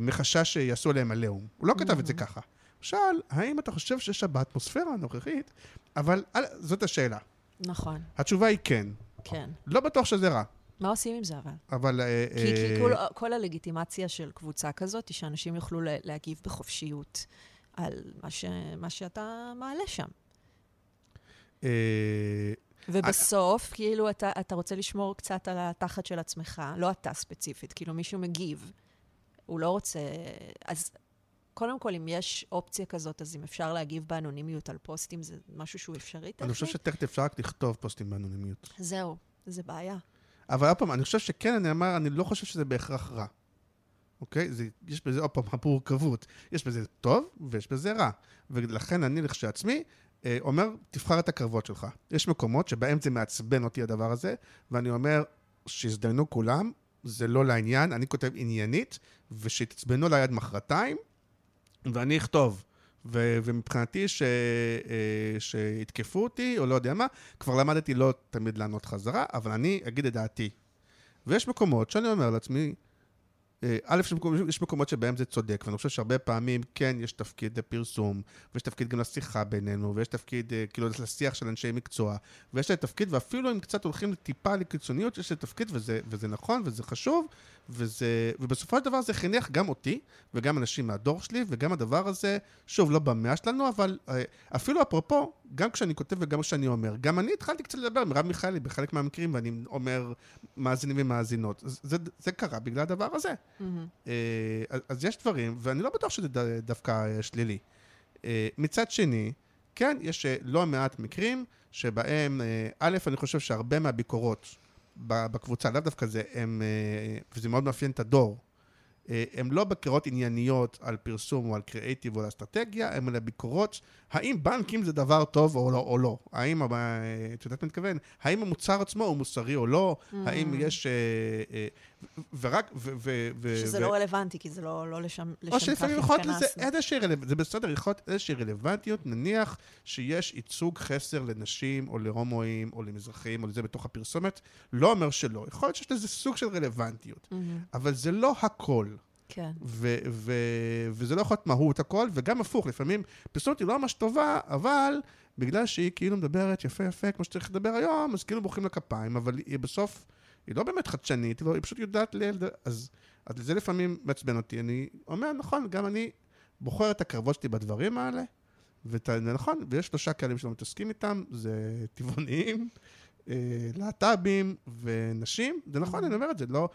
Speaker 3: מחשש שיעשו עליהם עליהום. הוא לא כתב את זה ככה. שאל, האם אתה חושב שיש באטמוספירה הנוכחית? אבל אל- זאת השאלה.
Speaker 2: נכון,
Speaker 3: התשובה היא כן.
Speaker 2: כן.
Speaker 3: לא בטוח שזה רע,
Speaker 2: מה עושים עם זה אבל?
Speaker 3: אבל... אה,
Speaker 2: כי, כי
Speaker 3: אה,
Speaker 2: כל, כל הלגיטימציה של קבוצה כזאת היא שאנשים יוכלו לה- להגיב בחופשיות על מה, ש, מה שאתה מעלה שם.
Speaker 3: אה,
Speaker 2: ובסוף, כאילו, אתה, אתה רוצה לשמור קצת על התחת של עצמך, לא אתה ספציפית, כאילו מישהו מגיב, הוא לא רוצה... אז קודם כל, אם יש אופציה כזאת, אז אם אפשר להגיב באנונימיות על פוסטים, זה משהו שהוא אפשרי
Speaker 3: אני חושב
Speaker 2: טכנית?
Speaker 3: שתכף אפשר רק לכתוב פוסטים באנונימיות.
Speaker 2: זהו, זה בעיה.
Speaker 3: אבל עוד פעם, אני חושב שכן, אני אמר, אני לא חושב שזה בהכרח רע. אוקיי? זה, יש בזה, עוד פעם, המורכבות. יש בזה טוב ויש בזה רע. ולכן אני לכשעצמי אה, אומר, תבחר את הקרבות שלך. יש מקומות שבהם זה מעצבן אותי הדבר הזה, ואני אומר, שיזדיינו כולם, זה לא לעניין, אני כותב עניינית, ושיתעצבנו עליי עד מחרתיים, ואני אכתוב. ו- ומבחינתי ש- אה, שיתקפו אותי, או לא יודע מה, כבר למדתי לא תמיד לענות חזרה, אבל אני אגיד את דעתי. ויש מקומות שאני אומר לעצמי, אה, א', יש מקומות, שבהם זה צודק, ואני חושב שהרבה פעמים כן יש תפקיד לפרסום, ויש תפקיד גם לשיחה בינינו, ויש תפקיד אה, כאילו לשיח של אנשי מקצוע, ויש להם תפקיד, ואפילו אם קצת הולכים טיפה לקיצוניות, יש להם תפקיד, וזה, וזה נכון, וזה חשוב, וזה, ובסופו של דבר זה חינך גם אותי, וגם אנשים מהדור שלי, וגם הדבר הזה, שוב, לא במאה שלנו, אבל אה, אפילו אפרופו, גם כשאני כותב וגם כשאני אומר, גם אני התחלתי קצת לדבר עם מרב מיכאלי בחלק מהמקרים, ואני אומר מאזינים ומאזינות. זה, זה, קרה בגלל הדבר הזה.
Speaker 2: מהמם.
Speaker 3: אה, אז- יש דברים, ואני לא בטוח שזה דווקא אה, שלילי. מצד שני, כן, יש לא מעט מקרים שבהם, א', אני חושב שהרבה מהביקורות בקבוצה, לאו דווקא זה, הם, אה, וזה מאוד מאפיין את הדור, אה, הם לא ביקורות ענייניות על פרסום או על קריאייטיב או על אסטרטגיה, הם אלא ביקורות האם בנקים זה דבר טוב או לא. או לא. האם, אה, את יודעת מה אני מתכוון? האם המוצר עצמו הוא מוסרי או לא? האם יש... ורק... ו- ו- ו-
Speaker 2: שזה
Speaker 3: ו-
Speaker 2: לא רלוונטי, כי זה לא, לא לשם, לשם
Speaker 3: או שלפעמים יכול להיות לזה. איזושהי רלוונטיות, זה בסדר, יכול להיות איזושהי רלוונטיות, נניח שיש ייצוג חסר לנשים או להומואים או למזרחים או לזה בתוך הפרסומת, לא אומר שלא, יכול להיות שיש לזה סוג של רלוונטיות,
Speaker 2: מהמם.
Speaker 3: אבל זה לא הכל.
Speaker 2: כן.
Speaker 3: ו- ו- וזה לא יכול להיות מהות הכל, וגם הפוך, לפעמים פרסומת היא לא ממש טובה, אבל בגלל שהיא כאילו מדברת יפה יפה, כמו שצריך לדבר היום, אז כאילו מוחאים לה כפיים, אבל היא בסוף, היא לא באמת חדשנית, היא, לא, היא פשוט יודעת ל... אז, אז זה לפעמים מעצבן אותי. אני אומר, נכון, גם אני בוחר את הקרבות שלי בדברים האלה, וזה נכון, ויש שלושה קהלים שלא מתעסקים איתם, זה טבעוניים, אה, להט"בים ונשים, זה נכון, אני אומר את זה, לא...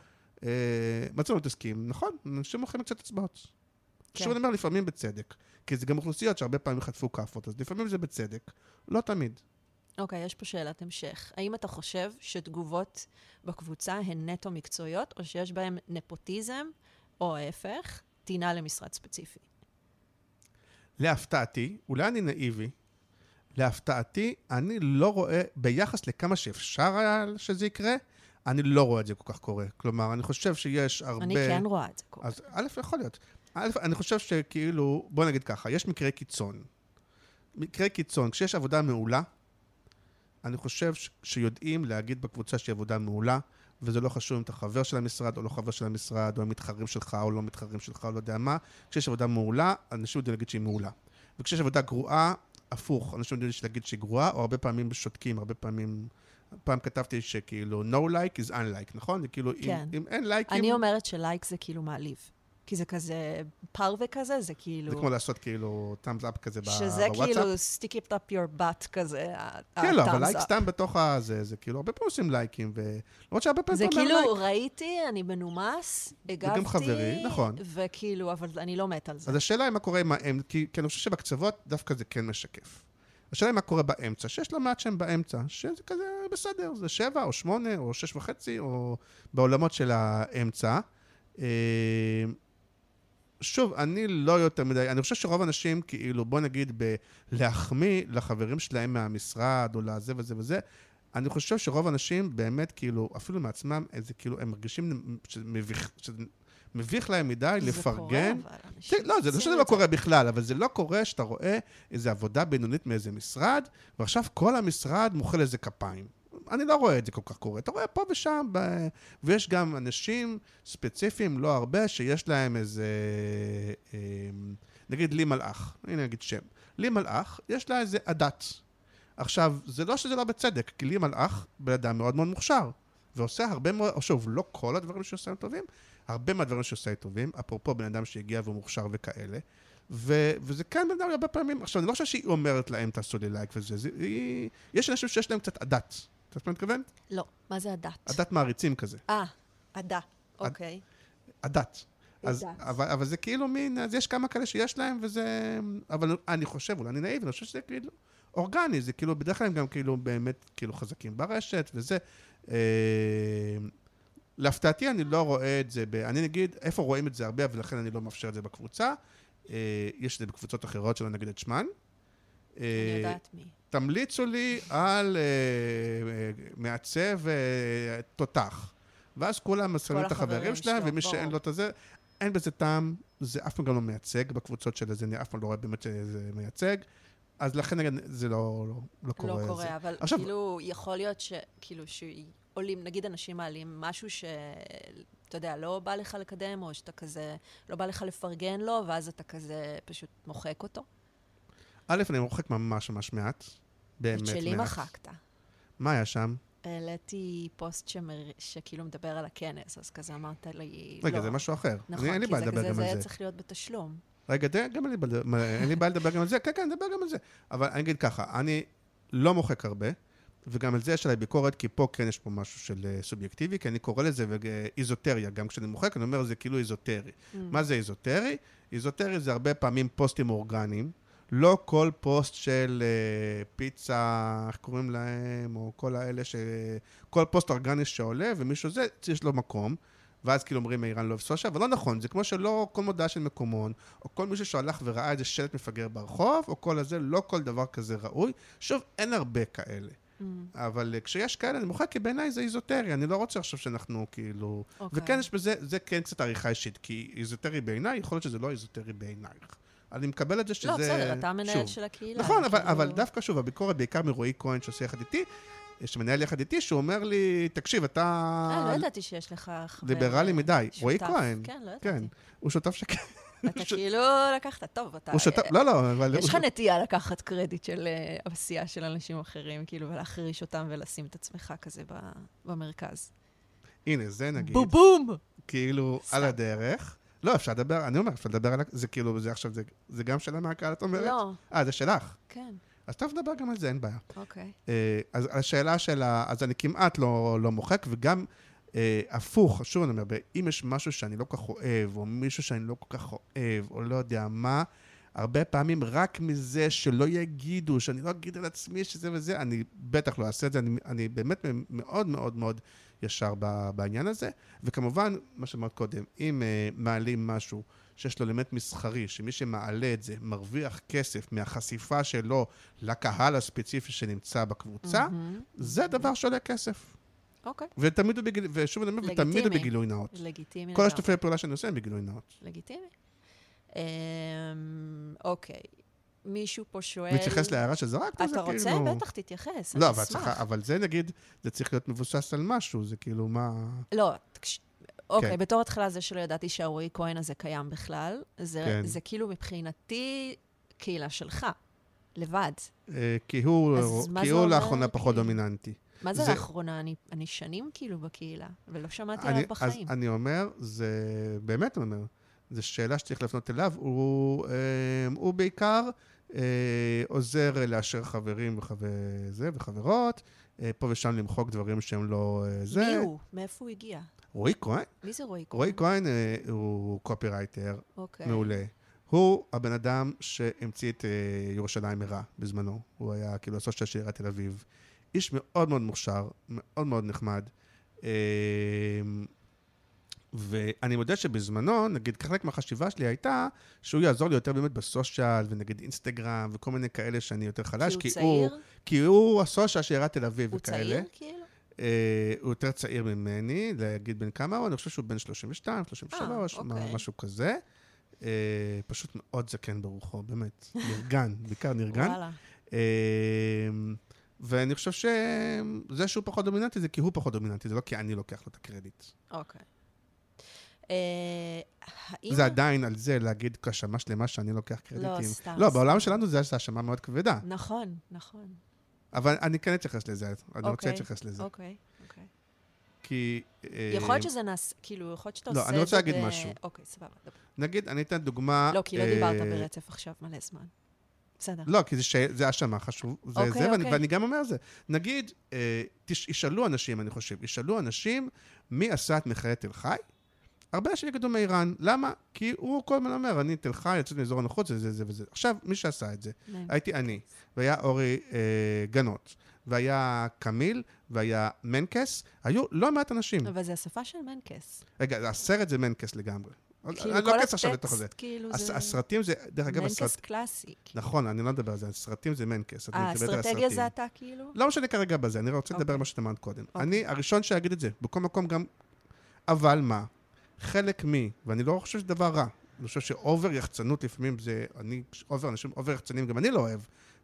Speaker 3: אה, מה זה לא מתעסקים? נכון, אנשים מוכרים קצת אצבעות.
Speaker 2: כן.
Speaker 3: שוב אני אומר, לפעמים בצדק. כי זה גם אוכלוסיות שהרבה פעמים חטפו כאפות, אז לפעמים זה בצדק, לא תמיד.
Speaker 2: אוקיי, יש פה שאלת המשך. האם אתה חושב שתגובות בקבוצה הן נטו מקצועיות, או שיש בהן נפוטיזם, או ההפך, טינה למשרד ספציפי?
Speaker 3: להפתעתי, אולי אני נאיבי, להפתעתי, אני לא רואה, ביחס לכמה שאפשר היה שזה יקרה, אני לא רואה את זה כל כך קורה. כלומר, אני חושב שיש הרבה...
Speaker 2: אני כן רואה את זה קורה.
Speaker 3: אז א', יכול להיות. א', אני חושב שכאילו, בוא נגיד ככה, יש מקרי קיצון. מקרי קיצון, כשיש עבודה מעולה, אני חושב ש- שיודעים להגיד בקבוצה שהיא עבודה מעולה, וזה לא חשוב אם אתה חבר של המשרד או לא חבר של המשרד, או הם מתחרים שלך או לא מתחרים שלך, או לא יודע מה. כשיש עבודה מעולה, אנשים יודעים להגיד שהיא מעולה. וכשיש עבודה גרועה, הפוך, אנשים יודעים להגיד שהיא גרועה, או הרבה פעמים שותקים, הרבה פעמים... פעם כתבתי שכאילו no like is unlike, נכון? זה כאילו,
Speaker 2: כן.
Speaker 3: אם, אם אין likes...
Speaker 2: אני אומרת ש like זה כאילו מעליב. כי זה כזה פרווה כזה, זה כאילו...
Speaker 3: זה כמו לעשות כאילו thumbs up כזה ב-,
Speaker 2: שזה
Speaker 3: בוואטסאפ.
Speaker 2: כאילו stick it up your butt כזה, ה-
Speaker 3: כן, לא, אבל
Speaker 2: ה-thumbs like.
Speaker 3: סתם בתוך הזה, זה כאילו, הרבה פעמים עושים likes, ו... למרות שהרבה פעמים
Speaker 2: זה כאילו,
Speaker 3: לייק.
Speaker 2: ראיתי, אני מנומס, הגבתי,
Speaker 3: חברי, נכון.
Speaker 2: וכאילו, אבל אני לא מת על זה.
Speaker 3: אז השאלה היא מה קורה עם האמצע, כי, כי אני חושב שבקצוות דווקא זה כן משקף. השאלה היא מה קורה באמצע, שיש לא מעט שהם באמצע, שזה כזה בסדר, זה שבע או שמונה או שש וחצי, או בעולמות של האמצע. שוב, אני לא יותר מדי, אני חושב שרוב האנשים, כאילו, בוא נגיד, בלהחמיא לחברים שלהם מהמשרד, או לזה וזה וזה, אני חושב שרוב האנשים באמת, כאילו, אפילו מעצמם, איזה, כאילו, הם מרגישים שמביך, שזה מביך להם מדי
Speaker 2: זה
Speaker 3: לפרגן.
Speaker 2: קורה, אבל
Speaker 3: כן, לא, זה לא שזה לא קורה בכלל, אבל זה לא קורה שאתה רואה איזו עבודה בינונית מאיזה משרד, ועכשיו כל המשרד מוחא לזה כפיים. אני לא רואה את זה כל כך קורה. אתה רואה פה ושם, ב... ויש גם אנשים ספציפיים, לא הרבה, שיש להם איזה... אה, נגיד לי מלאך, הנה נגיד שם. לי מלאך, יש לה איזה עדת. עכשיו, זה לא שזה לא בצדק, כי לי מלאך, בן אדם מאוד מאוד מוכשר, ועושה הרבה מאוד, או שוב, לא כל הדברים שעושה הם טובים, הרבה מהדברים שעושה הם טובים, אפרופו בן אדם שהגיע והוא מוכשר וכאלה. ו- וזה כן בן אדם הרבה פעמים, עכשיו, אני לא חושב שהיא אומרת להם תעשו לי לייק וזה, זה, היא, יש אנשים שיש להם קצת עדת. אתה יודעת מה אני מתכוון?
Speaker 2: לא, מה זה הדת?
Speaker 3: עדת מעריצים כזה.
Speaker 2: אה, עדה, אוקיי.
Speaker 3: הדת. אז,
Speaker 2: הדת.
Speaker 3: אבל, אבל זה כאילו מין, אז יש כמה כאלה שיש להם, וזה... אבל אני חושב, אולי אני נאיב, אני חושב שזה כאילו אורגני, זה כאילו, בדרך כלל הם גם כאילו באמת כאילו חזקים ברשת, וזה... אה, להפתעתי, אני לא רואה את זה, ב, אני נגיד, איפה רואים את זה הרבה, ולכן אני לא מאפשר את זה בקבוצה. אה, יש את זה בקבוצות אחרות שלא נגיד את שמן.
Speaker 2: אני
Speaker 3: אה,
Speaker 2: יודעת מי.
Speaker 3: תמליצו לי על אה, אה, מעצב אה, תותח. ואז כולם מסיימים את
Speaker 2: החברים
Speaker 3: שלהם, ומי שאין. לו את הזה, אין בזה טעם, זה אף פעם גם לא מייצג בקבוצות של זה, אני אף פעם לא רואה באמת שזה מייצג. אז לכן זה לא, לא, לא קורה.
Speaker 2: לא
Speaker 3: זה.
Speaker 2: קורה, אבל
Speaker 3: עכשיו-
Speaker 2: כאילו, יכול להיות שכאילו, שעולים, נגיד אנשים מעלים משהו ש... אתה יודע, לא בא לך לקדם, או שאתה כזה, לא בא לך לפרגן לו, ואז אתה כזה פשוט מוחק אותו.
Speaker 3: א', אני מוחק ממש ממש מעט. באמת
Speaker 2: את
Speaker 3: מעט.
Speaker 2: שלי מחקת.
Speaker 3: מה היה שם?
Speaker 2: העליתי פוסט שמר... שכאילו מדבר על הכנס, אז כזה אמרת לי,
Speaker 3: רגע,
Speaker 2: לא.
Speaker 3: זה משהו אחר.
Speaker 2: נכון,
Speaker 3: אני, לי
Speaker 2: כי זה כזה, זה
Speaker 3: על
Speaker 2: היה
Speaker 3: זה.
Speaker 2: צריך להיות בתשלום.
Speaker 3: רגע, די, גם מה, אין לי בעיה לדבר גם על זה, כן, כן, נדבר גם על זה. אבל אני אגיד ככה, אני לא מוחק הרבה, וגם על זה יש עליי ביקורת, כי פה כן יש פה משהו של אה, סובייקטיבי, כי אני קורא לזה וג- איזוטריה, גם כשאני מוחק, אני אומר, זה כאילו איזוטרי.
Speaker 2: Mm.
Speaker 3: מה זה איזוטרי? איזוטרי זה הרבה פעמים פוסטים אורגניים. לא כל פוסט של אה, פיצה, איך קוראים להם, או כל האלה ש... כל פוסט אורגני שעולה, ומישהו זה, יש לו מקום. ואז כאילו אומרים ערן לא עושה, אבל לא נכון, זה כמו שלא כל מודעה של מקומון, או כל מישהו שהלך וראה איזה שלט מפגר ברחוב, או כל הזה, לא כל דבר כזה ראוי. שוב, אין הרבה כאלה.
Speaker 2: Mm,
Speaker 3: אבל אה, כשיש כאלה, אני מוחק, כי בעיניי זה איזוטרי, אני לא רוצה עכשיו שאנחנו כאילו...
Speaker 2: אוקיי.
Speaker 3: וכן, יש בזה, זה כן קצת עריכה אישית, כי איזוטרי בעיניי, יכול להיות שזה לא איזוטרי בעינייך. אני מקבל את זה שזה...
Speaker 2: לא, בסדר, אתה המנהל. של הקהילה.
Speaker 3: נכון, אבל,
Speaker 2: כאילו-
Speaker 3: אבל דווקא שוב, הביקורת בעיקר מרועי כהן שעושה יחד איתי, שמנהל יחד איתי, שהוא אומר לי, תקשיב, אתה
Speaker 2: אה, לא ידעתי שיש לך חבר...
Speaker 3: ליברלי מדי.
Speaker 2: שותף.
Speaker 3: רועי כהן.
Speaker 2: כן, לא
Speaker 3: כן,
Speaker 2: ידעתי.
Speaker 3: הוא שותף שכן.
Speaker 2: אתה כאילו לקחת, טוב, אתה...
Speaker 3: הוא שותף, לא, לא, אבל...
Speaker 2: יש לך נטייה לקחת קרדיט של אה, עשייה של אנשים אחרים, כאילו, ולהחריש אותם ולשים את עצמך כזה במרכז.
Speaker 3: הנה, זה נגיד,
Speaker 2: בום בום!
Speaker 3: כאילו. על הדרך. לא, אפשר לדבר, אני אומר, אפשר לדבר על... זה כאילו, זה עכשיו, זה- זה גם שאלה מהקהל, את אומרת?
Speaker 2: לא,
Speaker 3: אה, זה שלך.
Speaker 2: כן,
Speaker 3: אז טוב, נדבר גם על זה, אין בעיה.
Speaker 2: אוקיי.
Speaker 3: אה, אז השאלה של ה... אז אני כמעט לא, לא מוחק, וגם אה, הפוך, שוב אני אומר, אם יש משהו שאני לא כל כך אוהב, או מישהו שאני לא כל כך אוהב, או לא יודע מה, הרבה פעמים רק מזה שלא יגידו, שאני לא אגיד על עצמי שזה וזה, אני בטח לא אעשה את זה, אני, אני באמת מאוד מאוד מאוד ישר בעניין הזה. וכמובן, מה שאמרת קודם, אם אה, מעלים משהו שיש לו אלמנט מסחרי, שמי שמעלה את זה מרוויח כסף מהחשיפה שלו לקהל הספציפי שנמצא בקבוצה,
Speaker 2: מהמם.
Speaker 3: זה דבר שעולה כסף.
Speaker 2: אוקיי,
Speaker 3: ותמיד הוא בגילוי, ושוב אני אומר, ותמיד הוא. בגילוי נאות.
Speaker 2: לגיטימי.
Speaker 3: כל. השיתופי הפעולה שאני עושה הם בגילוי נאות.
Speaker 2: לגיטימי. אמ, אוקיי, מישהו פה שואל...
Speaker 3: מתייחס להערה שזרקת, זה
Speaker 2: אתה
Speaker 3: כאילו...
Speaker 2: רוצה? בטח, תתייחס,
Speaker 3: לא,
Speaker 2: אני
Speaker 3: אבל
Speaker 2: אשמח.
Speaker 3: אבל זה נגיד, זה צריך להיות מבוסס על משהו, זה כאילו מה...
Speaker 2: לא, תקש... אוקיי,
Speaker 3: כן.
Speaker 2: בתור התחלה זה שלא ידעתי שהרועי כהן הזה קיים בכלל, זה,
Speaker 3: כן.
Speaker 2: זה כאילו מבחינתי קהילה שלך, לבד.
Speaker 3: אה, כי הוא, כי הוא לאחרונה פחות
Speaker 2: כאילו?
Speaker 3: דומיננטי.
Speaker 2: מה זה
Speaker 3: זה-
Speaker 2: לאחרונה? אני, אני שנים כאילו בקהילה, ולא שמעתי
Speaker 3: אני,
Speaker 2: עליו בחיים.
Speaker 3: אז אני אומר, זה באמת אומר, זו שאלה שצריך להפנות אליו. הוא, אה, הוא בעיקר עוזר לאשר חברים וזה, וחברות, אה, פה ושם למחוק דברים שהם לא אה, זה.
Speaker 2: מי הוא? מאיפה הוא הגיע?
Speaker 3: רועי כהן?
Speaker 2: מי זה רועי כהן?
Speaker 3: רועי כהן אה, הוא קופירייטר
Speaker 2: אוקיי.
Speaker 3: מעולה. הוא הבן אדם שהמציא את אה, ירושלים הרע בזמנו. הוא היה כאילו הסושיאל של עיריית תל אביב. איש מאוד מאוד מוכשר, מאוד מאוד נחמד. ואני מודה שבזמנו, נגיד, חלק מהחשיבה שלי הייתה שהוא יעזור לי יותר באמת בסושיאל, ונגיד אינסטגרם, וכל מיני כאלה שאני יותר חלש,
Speaker 2: כי הוא צעיר?
Speaker 3: כי הוא הסושיאל של עיריית תל אביב
Speaker 2: הוא
Speaker 3: וכאלה.
Speaker 2: צעיר כאילו?
Speaker 3: אה, הוא יותר צעיר ממני, להגיד בן כמה הוא, אני חושב שהוא בן 32, 33,
Speaker 2: אה, אוקיי.
Speaker 3: משהו כזה. אה, פשוט מאוד זקן ברוחו, באמת. נרגן, בעיקר נרגן.
Speaker 2: וואלה.
Speaker 3: אה, ואני חושב שזה שהוא פחות דומיננטי זה כי הוא פחות דומיננטי, זה לא כי אני לוקח לו את הקרדיט.
Speaker 2: אוקיי. האם...
Speaker 3: זה עדיין על זה להגיד האשמה שלמה שאני לוקח קרדיטים.
Speaker 2: סתם,
Speaker 3: לא,
Speaker 2: סתם.
Speaker 3: בעולם שלנו זה האשמה מאוד כבדה.
Speaker 2: נכון, נכון.
Speaker 3: אבל אני כן אתייחס לזה, אני רוצה
Speaker 2: אוקיי,
Speaker 3: להתייחס לזה.
Speaker 2: אוקיי, אוקיי.
Speaker 3: כי... אה,
Speaker 2: יכול להיות שזה נעשה, כאילו, יכול להיות שאתה
Speaker 3: לא,
Speaker 2: עושה את
Speaker 3: אני
Speaker 2: זה...
Speaker 3: רוצה להגיד משהו.
Speaker 2: אוקיי, סבבה.
Speaker 3: נגיד, אני אתן דוגמה...
Speaker 2: לא, כי לא
Speaker 3: אה,
Speaker 2: דיברת ברצף עכשיו מלא זמן. בסדר.
Speaker 3: לא, כי זה, האשמה חשוב, זה
Speaker 2: אוקיי,
Speaker 3: זה, ואני,
Speaker 2: אוקיי.
Speaker 3: ואני גם אומר זה. נגיד, אה, תש... ישאלו אנשים, אני חושב, ישאלו אנשים מי עשה את מכללת תל חי, הרבה אנשים יגידו מאיראן. למה? כי הוא כל הזמן אומר, אני תל חי, יוצא מאזור הנוחות, זה זה זה וזה. עכשיו, מי שעשה את זה,
Speaker 2: מעניין.
Speaker 3: הייתי אני, והיה אורי אה, גנות, והיה קמיל, והיה מנקס, היו לא מעט אנשים.
Speaker 2: אבל זה השפה של מנקס.
Speaker 3: רגע, הסרט זה מנקס לגמרי.
Speaker 2: כאילו,
Speaker 3: אני
Speaker 2: כל
Speaker 3: לא אכנס עכשיו לתוך זה.
Speaker 2: כאילו,
Speaker 3: הס-
Speaker 2: זה...
Speaker 3: הסרטים זה, דרך אגב,
Speaker 2: מנקס
Speaker 3: הסרט...
Speaker 2: קלאסי. כאילו.
Speaker 3: נכון, אני לא מדבר על זה, הסרטים זה מנקס.
Speaker 2: אה, האסטרטגיה
Speaker 3: הסרטים.
Speaker 2: זה אתה, כאילו?
Speaker 3: לא משנה כרגע בזה, אני רוצה לדבר
Speaker 2: אוקיי.
Speaker 3: על מה שאתה אמרת קודם.
Speaker 2: אוקיי.
Speaker 3: אני הראשון שיגיד את זה, בכל מקום גם... אבל מה? חלק מ... ואני לא חושב שזה דבר רע. אני חושב ש over יחצנות לפעמים זה... אני... over אנשים, over יחצנים גם אני לא אוהב.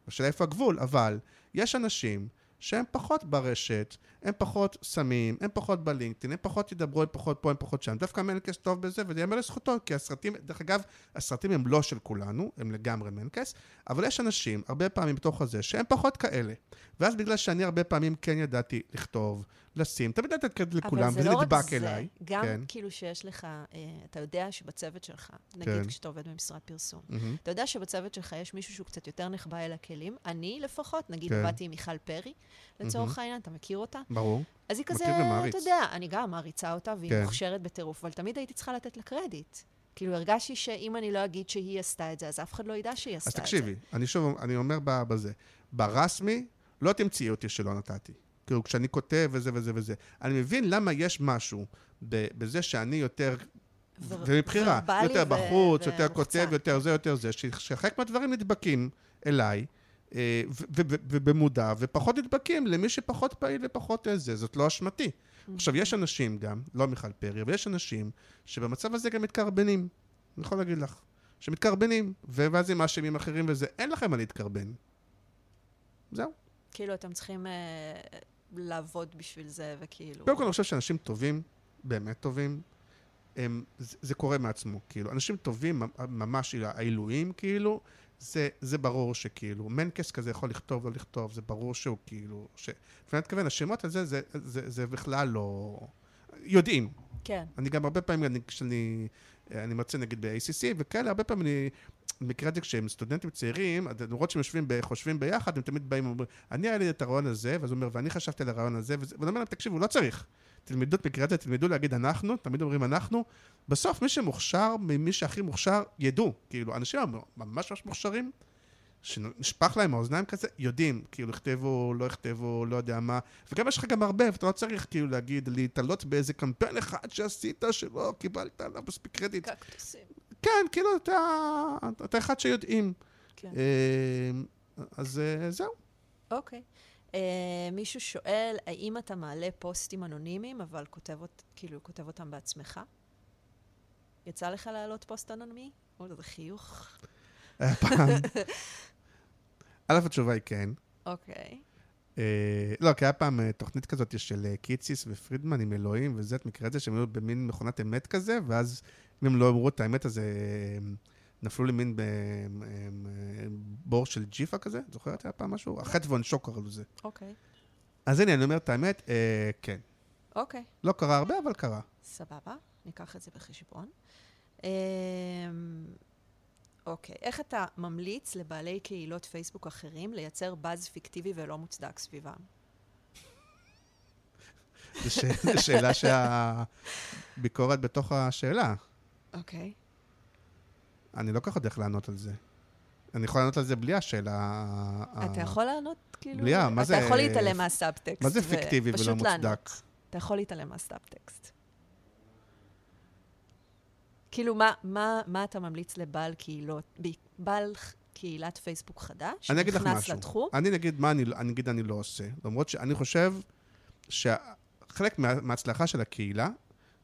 Speaker 3: השאלה איפה הגבול, אבל יש אנשים שהם פחות ברשת, הם פחות סמים, הם פחות בלינקדאין, הם פחות ידברו, הם פחות פה, הם פחות שם. דווקא מנקס טוב בזה, וזה ייאמר לזכותו, כי הסרטים, דרך אגב, הסרטים הם לא של כולנו, הם לגמרי מנקס, אבל יש אנשים, הרבה פעמים בתוך הזה, שהם פחות כאלה. ואז בגלל שאני הרבה פעמים כן ידעתי לכתוב, לשים, תמיד לתת לכולם,
Speaker 2: אבל זה
Speaker 3: וזה
Speaker 2: לא רק
Speaker 3: נדבק
Speaker 2: זה,
Speaker 3: אליי.
Speaker 2: גם
Speaker 3: כן.
Speaker 2: כאילו שיש לך, אה, אתה יודע שבצוות שלך, נגיד
Speaker 3: כן.
Speaker 2: כשאתה עובד במשרד פרסום,
Speaker 3: מהמם.
Speaker 2: אתה יודע שבצוות שלך יש מישהו שהוא קצת יותר נחבא אל הכלים. אני לפחות, נגיד
Speaker 3: כן.
Speaker 2: עבדתי עם מיכל פרי, לצורך העניין, אתה מכיר אותה?
Speaker 3: ברור.
Speaker 2: אז היא כזה. אתה יודע, אני גם מעריצה אותה, והיא
Speaker 3: כן.
Speaker 2: מוכשרת בטירוף, אבל תמיד הייתי צריכה לתת לה קרדיט. כאילו, הרגשתי שאם אני לא אגיד שהיא עשתה את זה, אז אף אחד לא ידע שהיא עשתה
Speaker 3: אז
Speaker 2: את זה.
Speaker 3: תקשיבי, אני שוב, אני אומר בזה, ברסמי, לא תמצאי אותי שלא נתתי. כאילו, כשאני כותב וזה וזה וזה. אני מבין למה יש משהו בזה שאני יותר, ומבחירה,
Speaker 2: ורבלי
Speaker 3: יותר
Speaker 2: ו-
Speaker 3: בחוץ, יותר. כותב, יותר זה, יותר זה, שחלק מהדברים נדבקים אליי, אה, ובמודע, ופחות נדבקים למי שפחות פעיל ופחות איזה, זאת לא אשמתי.
Speaker 2: Mm-hmm.
Speaker 3: עכשיו, יש אנשים גם, לא מיכל פרי, אבל יש אנשים שבמצב הזה גם מתקרבנים. אני יכול להגיד לך. שמתקרבנים, ואז הם מאשימים אחרים וזה, אין לכם מה להתקרבן. זהו.
Speaker 2: כאילו, אתם צריכים אה, לעבוד בשביל זה, וכאילו...
Speaker 3: קודם כל, אני חושב שאנשים טובים, באמת טובים, הם, זה, זה קורה מעצמו, כאילו. אנשים טובים, ממ- ממש העילויים, כאילו, זה, זה ברור שכאילו, מנקס כזה יכול לכתוב, לא לכתוב, זה ברור שהוא כאילו, ש... ואני מתכוון, השמות הזה, זה, זה, זה בכלל לא... יודעים.
Speaker 2: כן.
Speaker 3: אני גם הרבה פעמים, אני, כשאני אני מרצה נגיד ב-ACC וכאלה, הרבה פעמים אני את זה כשהם סטודנטים צעירים, למרות שהם יושבים, חושבים ביחד, הם תמיד באים ואומרים, אני היה לי את הרעיון הזה, ואז הוא אומר, ואני חשבתי על הרעיון הזה, ואני אומר להם, תקשיבו, לא צריך. תלמדו את מקרה הזה, תלמדו להגיד אנחנו, תמיד אומרים אנחנו. בסוף מי שמוכשר, מי שהכי מוכשר, ידעו. כאילו, אנשים ממש ממש מוכשרים, שנשפך להם האוזניים כזה, יודעים, כאילו, יכתבו, לא יכתבו, לא יודע מה. וגם יש לך גם הרבה, ואתה לא צריך כאילו להגיד, להתעלות באיזה קמפיין אחד שעשית, שלא קיבלת עליו מספיק קרדיט.
Speaker 2: קקטוסים.
Speaker 3: כן, כאילו, אתה, אתה אחד שיודעים.
Speaker 2: כן.
Speaker 3: אה, אז אה, זהו.
Speaker 2: אוקיי. Uh, מישהו שואל, האם אתה מעלה פוסטים אנונימיים, אבל כותב, אות, כאילו, כותב אותם בעצמך? יצא לך להעלות פוסט אנונימי? או זה חיוך.
Speaker 3: היה פעם. א', התשובה היא כן.
Speaker 2: אוקיי.
Speaker 3: אה, לא, כי היה פעם אה, תוכנית כזאת של אה, קיציס ופרידמן עם אלוהים וזה, את מכירה את זה שהם היו במין מכונת אמת כזה, ואז אם הם לא אמרו את האמת, אז אה, הם נפלו למין אה, אה, בור של ג'יפה כזה, זוכרת היה פעם משהו? החטא ועונשו קראו לזה.
Speaker 2: אוקיי.
Speaker 3: אז הנה, אני אומר את האמת, אה, כן.
Speaker 2: אוקיי.
Speaker 3: לא קרה הרבה, אבל קרה.
Speaker 2: סבבה, ניקח את זה בחשבון. אמ, אוקיי, איך אתה ממליץ לבעלי קהילות פייסבוק אחרים לייצר באז פיקטיבי ולא מוצדק סביבם?
Speaker 3: זו שאלה שהביקורת בתוך השאלה.
Speaker 2: אוקיי.
Speaker 3: אני לא כל כך יודע איך לענות על זה. אני יכול לענות על זה בלי השאלה... ה-
Speaker 2: אתה יכול לענות, כאילו...
Speaker 3: בלי ה- מה זה-
Speaker 2: אתה יכול להתעלם מהסאבטקסט.
Speaker 3: מה זה פיקטיבי ולא
Speaker 2: לענות.
Speaker 3: מוצדק?
Speaker 2: אתה יכול להתעלם מהסאבטקסט. כאילו, מה, מה, מה אתה ממליץ לבעל קהילות, בעל קהילת פייסבוק חדש,
Speaker 3: אני אגיד לך משהו.
Speaker 2: לתחום?
Speaker 3: אני נגיד מה אני, אני אגיד אני לא עושה. למרות שאני חושב שחלק מה, מההצלחה של הקהילה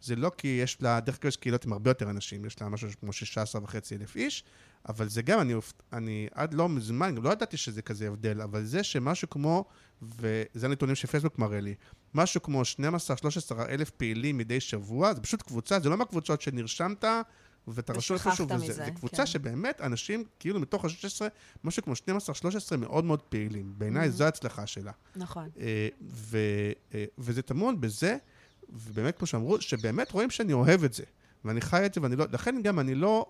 Speaker 3: זה לא כי יש לה, דרך כלל יש קהילות עם הרבה יותר אנשים, יש לה משהו כמו 16 וחצי אלף איש, אבל זה גם, אני, אני עד לא מזמן, גם לא ידעתי שזה כזה הבדל, אבל זה שמשהו כמו, וזה הנתונים שפייסבוק מראה לי, משהו כמו 12-13 אלף פעילים מדי שבוע, זה פשוט קבוצה, זה לא מהקבוצות שנרשמת, ואתה רשום איפשהו, וזה זה קבוצה כן. שבאמת אנשים, כאילו מתוך ה-16, משהו כמו 12-13 מאוד מאוד פעילים. בעיניי mm-hmm. זו ההצלחה שלה.
Speaker 2: נכון.
Speaker 3: אה, ו, אה, וזה טמון בזה, ובאמת, כמו שאמרו, שבאמת רואים שאני אוהב את זה. ואני חי את זה, ואני לא... לכן גם אני לא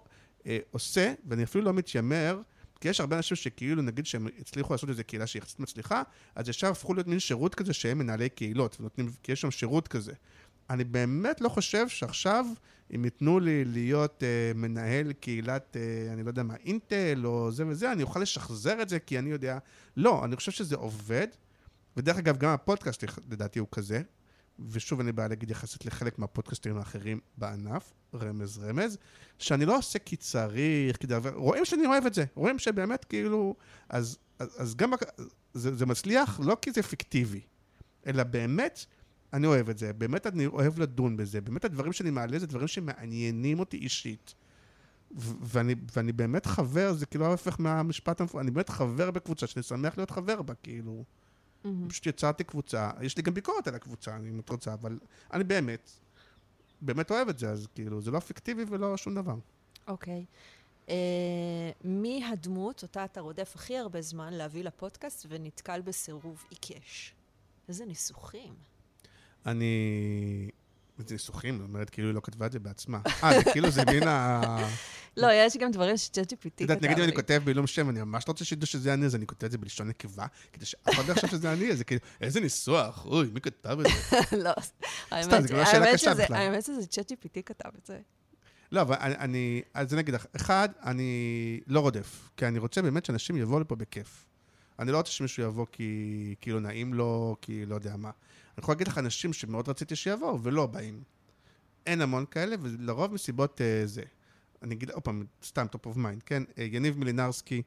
Speaker 3: אה, עושה, ואני אפילו לא מתיימר, כי יש הרבה אנשים שכאילו, נגיד שהם הצליחו לעשות איזו קהילה שהיא יחסית מצליחה, אז ישר הפכו להיות מין שירות כזה שהם מנהלי קהילות, ונותנים, כי יש שם שירות כזה. אני באמת לא חושב שעכשיו, אם ייתנו לי להיות uh, מנהל קהילת, uh, אני לא יודע מה, אינטל או זה וזה, אני אוכל לשחזר את זה כי אני יודע... לא, אני חושב שזה עובד, ודרך אגב, גם הפודקאסט לדעתי הוא כזה, ושוב אני בא להגיד יחסית לחלק מהפודקאסטים האחרים בענף, רמז רמז, שאני לא עושה כי צריך, דבר, רואים שאני אוהב את זה, רואים שבאמת כאילו, אז, אז, אז גם זה, זה מצליח לא כי זה פיקטיבי, אלא באמת, אני אוהב את זה, באמת אני אוהב לדון בזה, באמת הדברים שאני מעלה זה דברים שמעניינים אותי אישית. ואני, ואני באמת חבר, זה כאילו ההפך מהמשפט המפורט, אני באמת חבר בקבוצה שאני שמח להיות חבר בה, כאילו. Mm-hmm. פשוט יצרתי קבוצה, יש לי גם ביקורת על הקבוצה, אם את רוצה, אבל אני באמת, באמת אוהב את זה, אז כאילו, זה לא פיקטיבי ולא שום דבר.
Speaker 2: אוקיי. Okay. Uh, מי הדמות אותה אתה רודף הכי הרבה זמן להביא לפודקאסט ונתקל בסירוב עיקש? איזה ניסוחים.
Speaker 3: אני... זה ניסוחים, זאת אומרת, כאילו היא לא כתבה את זה בעצמה. אה, זה כאילו זה מן ה...
Speaker 2: לא, יש גם דברים שצ'אט GPT כתב
Speaker 3: לי. יודעת, נגיד אם אני כותב בעילום שם, אני ממש לא רוצה שידעו שזה אני, אז אני כותב את זה בלשון נקבה, כדי שאף אחד לא יחשוב שזה אני, אז זה כאילו, איזה ניסוח, אוי, מי כתב את זה?
Speaker 2: לא. האמת שזה צ'אט GPT כתב את זה.
Speaker 3: לא, אבל אני, אז נגיד, אחד, אני לא רודף, כי אני רוצה באמת שאנשים יבואו לפה בכיף. אני לא רוצה שמישהו יבוא כי כאילו נעים לו, כי לא יודע מה. אני יכול להגיד לך אנשים שמאוד רציתי שיבואו ולא באים. אין המון כאלה, ולרוב מסיבות uh, זה. אני אגיד עוד פעם, סתם top of mind, כן? Uh, יניב מלינרסקי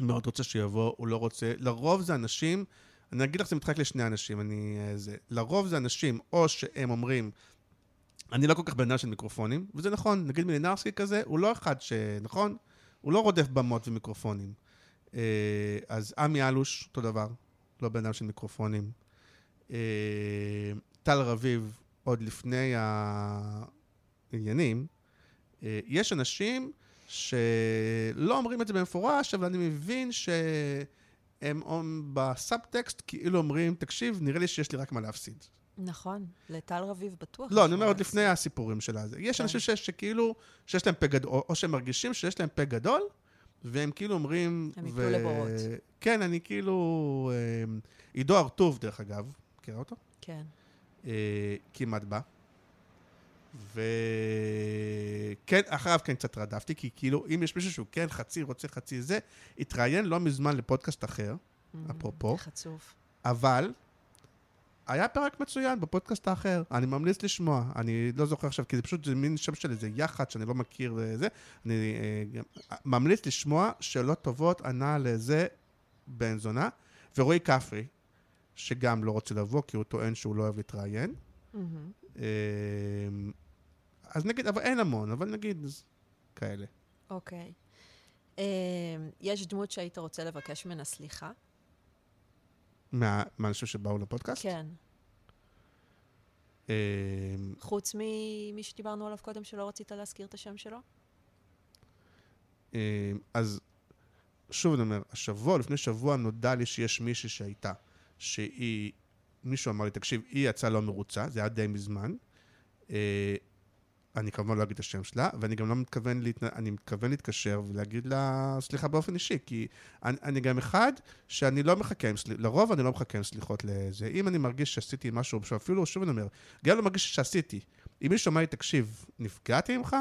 Speaker 3: מאוד רוצה שיבוא, הוא לא רוצה. לרוב זה אנשים, אני אגיד לך, זה מתחלק לשני אנשים, אני... Uh, זה. לרוב זה אנשים, או שהם אומרים, אני לא כל כך בן של מיקרופונים, וזה נכון, נגיד מלינרסקי כזה, הוא לא אחד ש... נכון? הוא לא רודף במות ומיקרופונים. Uh, אז עמי אלוש, אותו דבר, לא בן של מיקרופונים. אה, טל רביב, עוד לפני העניינים, אה, יש אנשים שלא אומרים את זה במפורש, אבל אני מבין שהם בסאבטקסט כאילו אומרים, תקשיב, נראה לי שיש לי רק מה להפסיד.
Speaker 2: נכון, לטל רביב בטוח.
Speaker 3: לא, אני אומר עוד לפני הסיפורים שלה. יש כן. אנשים שכאילו, שיש להם פה גדול, או שהם מרגישים שיש להם פה גדול, והם כאילו אומרים...
Speaker 2: הם ייפלו לבורות.
Speaker 3: כן, אני כאילו... אה, עידו ארטוב, דרך אגב, מכירה אותו?
Speaker 2: כן.
Speaker 3: אה, כמעט בא. וכן, אחריו כן קצת רדפתי, כי כאילו, אם יש מישהו שהוא כן חצי רוצה חצי זה, התראיין לא מזמן לפודקאסט אחר, mm, אפרופו.
Speaker 2: חצוף.
Speaker 3: אבל, היה פרק מצוין בפודקאסט האחר, אני ממליץ לשמוע, אני לא זוכר עכשיו, כי זה פשוט, זה מין שם של איזה יח"צ שאני לא מכיר וזה, אני אה, ממליץ לשמוע שאלות טובות ענה לזה בן זונה, ורועי כפרי, שגם לא רוצה לבוא, כי הוא טוען שהוא לא אוהב להתראיין. Mm-hmm. אז נגיד, אבל אין המון, אבל נגיד כאלה.
Speaker 2: אוקיי. Okay. יש דמות שהיית רוצה לבקש ממנה סליחה?
Speaker 3: מהאנשים שבאו לפודקאסט?
Speaker 2: כן. חוץ ממי שדיברנו עליו קודם, שלא רצית להזכיר את השם שלו?
Speaker 3: אז שוב אני אומר, השבוע, לפני שבוע נודע לי שיש מישהי שהייתה. שהיא, מישהו אמר לי, תקשיב, היא יצאה לא מרוצה, זה היה די מזמן. אה, אני כמובן לא אגיד את השם שלה, ואני גם לא מתכוון, להתנ... אני מתכוון להתקשר ולהגיד לה סליחה באופן אישי, כי אני, אני גם אחד שאני לא מחכה עם סליחות, לרוב אני לא מחכה עם סליחות לזה. אם אני מרגיש שעשיתי משהו, שאפילו, שוב אני אומר, גם לא מרגיש שעשיתי. אם מישהו אמר לי, תקשיב, נפגעתי ממך?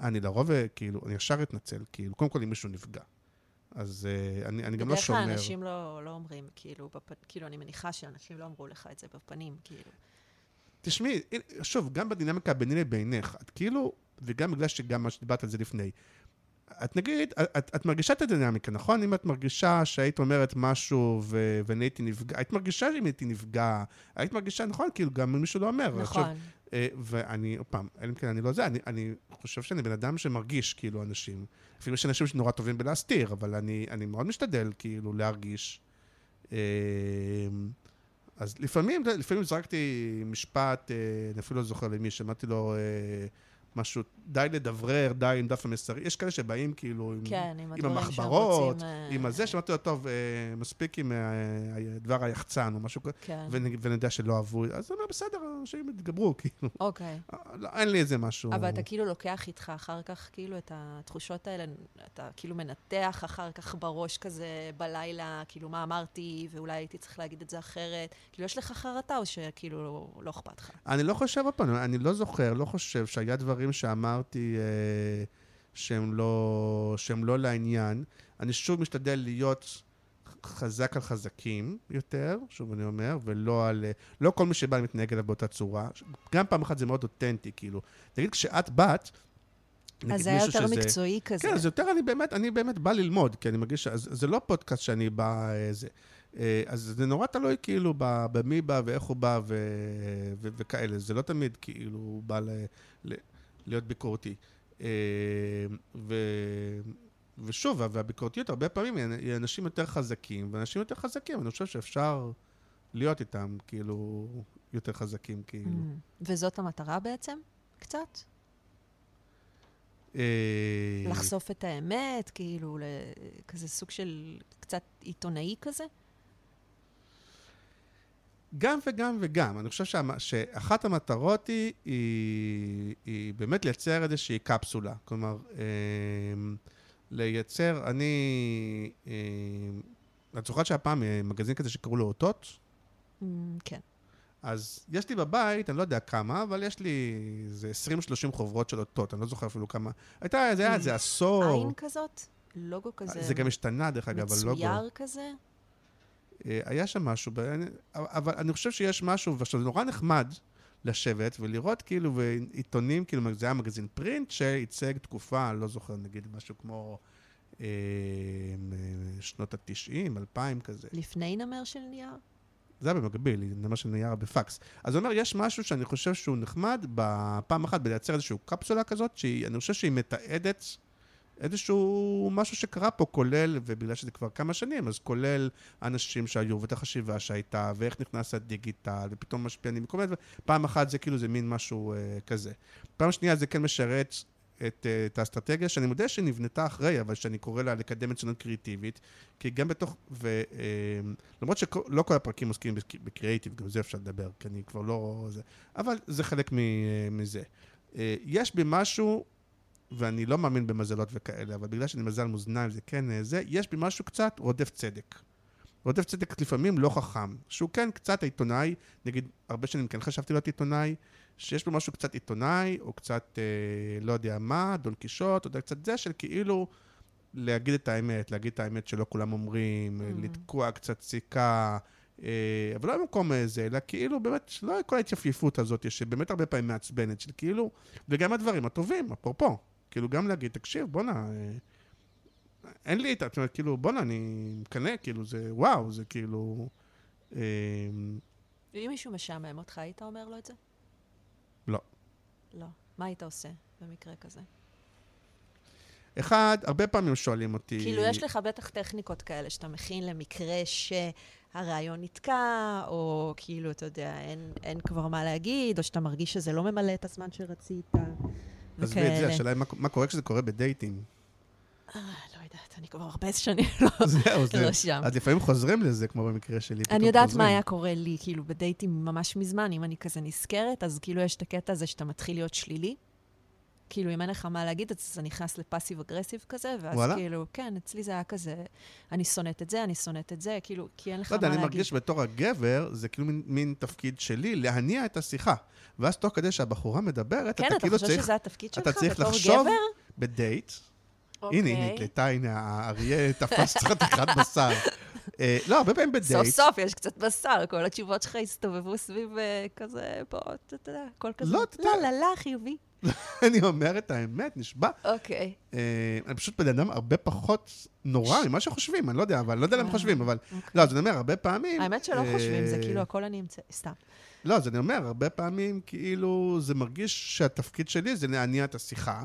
Speaker 3: אני לרוב, כאילו, אני ישר אתנצל, כאילו, קודם כל אם מישהו נפגע. אז uh, אני, אני גם לא שומר.
Speaker 2: בדרך כלל אנשים לא, לא אומרים, כאילו, בפ... כאילו, אני מניחה שאנשים לא אמרו לך את זה בפנים, כאילו.
Speaker 3: תשמעי, שוב, גם בדינמיקה ביני לבינך, את כאילו, וגם בגלל שגם מה שדיברת על זה לפני, את נגיד, את, את מרגישה את הדינמיקה, נכון? אם את מרגישה שהיית אומרת משהו ואני הייתי נפגע, היית מרגישה אם הייתי נפגע, היית מרגישה, נכון? כאילו, גם אם מישהו לא אומר.
Speaker 2: נכון. עכשיו,
Speaker 3: ואני, עוד פעם, אלא אם כן אני לא זה, אני, אני חושב שאני בן אדם שמרגיש כאילו אנשים. אפילו יש אנשים שנורא טובים בלהסתיר, אבל אני, אני מאוד משתדל כאילו להרגיש. אה, אז לפעמים, לפעמים זרקתי משפט, אה, אני אפילו לא זוכר למי, שמעתי לו אה, משהו, די לדברר, די עם דף המסרים. יש כאלה שבאים כאילו עם,
Speaker 2: כן, עם
Speaker 3: עם המחברות,
Speaker 2: רוצים... אה,
Speaker 3: עם הזה, שמעתי לו, טוב, אה, מספיק עם אה, דבר היחצן או משהו כזה,
Speaker 2: כן,
Speaker 3: ונ- ונדע שלא אהבו, אז אני אומר, בסדר, אנשים יתגברו, כאילו.
Speaker 2: אוקיי.
Speaker 3: לא, אין לי איזה משהו...
Speaker 2: אבל אתה כאילו לוקח איתך אחר כך, כאילו, את התחושות האלה, אתה כאילו מנתח אחר כך בראש כזה בלילה, כאילו, מה אמרתי, ואולי הייתי צריך להגיד את זה אחרת. כאילו, יש לך חרטה, או שכאילו לא אכפת לך?
Speaker 3: אני לא חושב, עוד פעם, אני לא זוכר, לא חושב שהיה דברים שאמרתי אה, שהם, לא, שהם לא לעניין. אני שוב משתדל להיות חזק על חזקים יותר, שוב אני אומר, ולא על... אה, לא כל מי שבא מתנהג אליו באותה צורה. גם פעם אחת זה מאוד אותנטי, כאילו. נגיד, כשאת. נגיד
Speaker 2: אז זה היה יותר
Speaker 3: שזה-
Speaker 2: מקצועי כזה.
Speaker 3: כן, אז יותר אני באמת, אני באמת בא ללמוד, כי אני מרגיש, אז זה לא פודקאסט שאני בא, אה, זה. אה, אז זה נורא תלוי כאילו במי בא ואיך הוא בא ו, ו, וכאלה, זה לא תמיד כאילו בא ל, ל, להיות ביקורתי. אה, ו, ושוב, והביקורתיות הרבה פעמים היא אנשים יותר חזקים, ואנשים יותר חזקים, אני חושב שאפשר להיות איתם כאילו יותר חזקים, כאילו.
Speaker 2: Mm. וזאת המטרה בעצם? קצת?
Speaker 3: אה,
Speaker 2: לחשוף את האמת, כאילו, כזה סוג של קצת עיתונאי כזה?
Speaker 3: גם וגם וגם. אני חושב שהמ- שאחת המטרות היא, היא, היא באמת לייצר איזושהי קפסולה. כלומר, אמ, לייצר, אני... אמ, את זוכרת שהיה פעם אה, מגזין כזה שקראו לו אותות?
Speaker 2: Mm, כן.
Speaker 3: אז יש לי בבית, אני לא יודע כמה, אבל יש לי איזה 20-30 חוברות של אותות, אני לא זוכר אפילו כמה. הייתה, זה היה איזה עשור.
Speaker 2: עין כזאת? לוגו כזה?
Speaker 3: זה גם השתנה, דרך אגב, הלוגו.
Speaker 2: מצויר כזה?
Speaker 3: אה, היה שם משהו, אבל אני חושב שיש משהו, ועכשיו זה נורא נחמד לשבת ולראות כאילו, ועיתונים, כאילו, זה היה מגזין פרינט שייצג תקופה, אני לא זוכר, נגיד משהו כמו אה, שנות ה-90, 2000 כזה.
Speaker 2: לפני נמר של נייר?
Speaker 3: זה היה במקביל, נאמר של נייר בפקס. אז אני אומר, יש משהו שאני חושב שהוא נחמד, בפעם אחת בלייצר איזושהי קפסולה כזאת, שאני חושב שהיא מתעדת איזשהו משהו שקרה פה, כולל, ובגלל שזה כבר כמה שנים, אז כולל אנשים שהיו, ואת החשיבה שהייתה, ואיך נכנס הדיגיטל, ופתאום משפיענים, וכל מיני דברים. פעם אחת זה כאילו, זה מין משהו אה, כזה. פעם שנייה זה כן משרת את, אה, את האסטרטגיה, שאני מודה שנבנתה אחרי, אבל שאני קורא לה לקדם מצוינות קריאיטיבית, כי גם בתוך, ולמרות שלא כל הפרקים עוסקים בק- בקריאיטיב, גם זה אפשר לדבר, כי אני כבר לא... זה, אבל זה חלק אה, מזה. אה, יש בי משהו, ואני לא מאמין במזלות וכאלה, אבל בגלל שאני מזל מאזניים, זה כן אה, זה, יש בי משהו קצת רודף צדק. רודף צדק לפעמים לא חכם, שהוא כן קצת עיתונאי, נגיד, הרבה שנים כן חשבתי להיות עיתונאי, שיש בו משהו קצת עיתונאי, או קצת, אה, לא יודע מה, דון קישוט, או יודע, קצת זה של כאילו להגיד את האמת, להגיד את האמת שלא כולם אומרים, mm. לתקוע קצת סיכה, אה, אבל לא במקום זה, אלא כאילו באמת, לא כל ההתייפייפות הזאת, שבאמת הרבה פעמים מעצבנת, של כאילו, וגם הדברים הטובים, אפרופו, כאילו גם להגיד, תקשיב, בואנה, אה, אין לי את ה... כאילו, בואנה, אני מקנא, כאילו, זה וואו, זה כאילו... אה,
Speaker 2: ואם מישהו משעמם אותך, היית אומר לו את זה?
Speaker 3: לא.
Speaker 2: לא. מה היית עושה במקרה כזה?
Speaker 3: אחד, הרבה פעמים שואלים אותי...
Speaker 2: כאילו, יש לך בטח טכניקות כאלה שאתה מכין למקרה שהרעיון נתקע, או כאילו, אתה יודע, אין, אין כבר מה להגיד, או שאתה מרגיש שזה לא ממלא את הזמן שרצית,
Speaker 3: עזבי את זה,
Speaker 2: וכאלה.
Speaker 3: השאלה היא מה, קורה כשזה קורה בדייטים.
Speaker 2: אה, לא יודעת, אני כבר הרבה שנים לא. לא שם.
Speaker 3: אז לפעמים חוזרים לזה, כמו במקרה שלי.
Speaker 2: אני יודעת. מה היה קורה לי, כאילו, בדייטים ממש מזמן, אם אני כזה נזכרת, אז כאילו יש את הקטע הזה שאתה מתחיל להיות שלילי. כאילו, אם אין לך מה להגיד, אז אתה נכנס לפאסיב אגרסיב כזה, ואז
Speaker 3: וואלה?
Speaker 2: כאילו, כן, אצלי זה היה כזה, אני שונאת את זה, אני שונאת את זה, כאילו, כי אין לך
Speaker 3: לא
Speaker 2: מה
Speaker 3: יודע,
Speaker 2: להגיד.
Speaker 3: אני מרגיש בתור הגבר, זה כאילו מין, מין תפקיד שלי להניע את השיחה. ואז תוך כדי שהבחורה מדברת,
Speaker 2: כן,
Speaker 3: אתה
Speaker 2: אתה
Speaker 3: כאילו
Speaker 2: חושב
Speaker 3: צריך,
Speaker 2: שזה התפקיד שלך
Speaker 3: אתה צריך
Speaker 2: בתור
Speaker 3: לחשוב
Speaker 2: גבר?
Speaker 3: בדייט,
Speaker 2: אוקיי.
Speaker 3: הנה, היא נקלטה, הנה, האריה תפס חתיכת בשר. אה, לא, הרבה פעמים
Speaker 2: סוף
Speaker 3: בדייט,
Speaker 2: סוף יש קצת בשר, כל התשובות שלך הסתובבו סביב אה, כזה, פה, אתה יודע, הכל כזה,
Speaker 3: לא, אתה
Speaker 2: לא,
Speaker 3: יודע.
Speaker 2: לא, לא, חיובי.
Speaker 3: אני אומר את האמת, נשבע.
Speaker 2: אוקיי.
Speaker 3: אה, אני פשוט בן אדם הרבה פחות נורא ממה שחושבים, אני לא יודע, אבל לא יודע למה חושבים, אבל...
Speaker 2: אוקיי.
Speaker 3: לא, אז אני אומר, הרבה פעמים...
Speaker 2: האמת שלא חושבים, זה כאילו הכל אני אמצא, סתם.
Speaker 3: לא, אז אני אומר, הרבה פעמים כאילו זה מרגיש שהתפקיד שלי זה להניע את השיחה.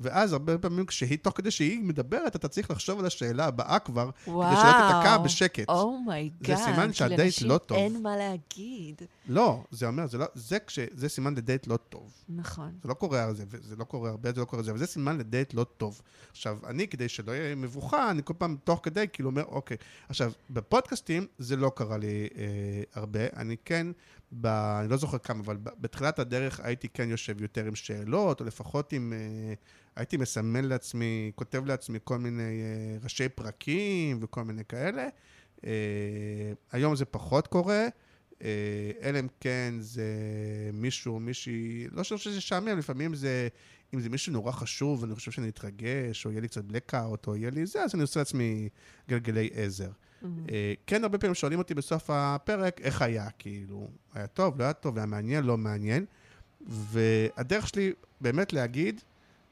Speaker 3: ואז הרבה פעמים כשהיא, תוך כדי שהיא מדברת, אתה צריך לחשוב על השאלה הבאה כבר,
Speaker 2: וואו.
Speaker 3: כדי שלא תיתקע בשקט.
Speaker 2: Oh my God.
Speaker 3: זה סימן שהדייט לא טוב.
Speaker 2: אין מה להגיד.
Speaker 3: לא, זה אומר, זה, לא, זה, כש, זה סימן לדייט לא טוב.
Speaker 2: נכון.
Speaker 3: זה לא קורה זה, וזה לא קורה הרבה, זה לא קורה זה, אבל זה סימן לדייט לא טוב. עכשיו, אני, כדי שלא יהיה מבוכה, אני כל פעם תוך כדי כאילו אומר, אוקיי. עכשיו, בפודקאסטים זה לא קרה לי אה, הרבה. אני כן, ב, אני לא זוכר כמה, אבל בתחילת הדרך הייתי כן יושב יותר עם שאלות, או לפחות עם... אה, הייתי מסמן לעצמי, כותב לעצמי כל מיני אה, ראשי פרקים וכל מיני כאלה. אה, היום זה פחות קורה. אה, אלא אם כן זה מישהו, מישהי, לא חושב שזה שעמם, לפעמים זה, אם זה מישהו נורא חשוב, ואני חושב שאני אתרגש, או יהיה לי קצת blackout, או יהיה לי זה, אז אני עושה לעצמי גלגלי עזר. אה, כן, הרבה פעמים שואלים אותי בסוף הפרק, איך היה, כאילו, היה טוב, לא היה טוב, היה מעניין, לא מעניין. והדרך שלי באמת להגיד,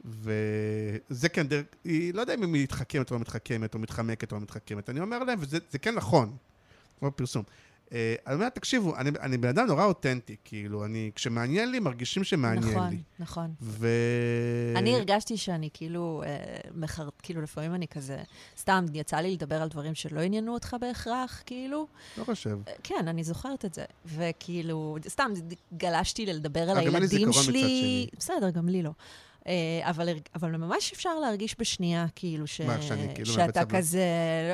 Speaker 3: וזה כן דרך, היא, לא יודע אם היא מתחכמת או לא מתחכמת, או מתחמקת או לא מתחכמת, אני אומר להם, וזה כן נכון, כמו פרסום. אה, אני אומר, תקשיבו, אני, אני בן אדם נורא אותנטי, כאילו, אני, כשמעניין לי, מרגישים שמעניין
Speaker 2: נכון,
Speaker 3: לי.
Speaker 2: נכון.
Speaker 3: ו...
Speaker 2: אני הרגשתי שאני כאילו, אה, מחר, כאילו לפעמים אני כזה, סתם, יצא לי לדבר על דברים שלא עניינו אותך בהכרח, כאילו.
Speaker 3: לא חושב.
Speaker 2: אה, כן, אני זוכרת את זה. וכאילו, סתם, גלשתי לדבר על
Speaker 3: אה, גם אין לי
Speaker 2: הילדים
Speaker 3: זיכרון מצד
Speaker 2: שלי.
Speaker 3: שני.
Speaker 2: בסדר, גם לי לא. אה, אבל, אבל ממש אפשר להרגיש בשנייה, כאילו, ש...
Speaker 3: מה, שאני כאילו
Speaker 2: שאתה כזה,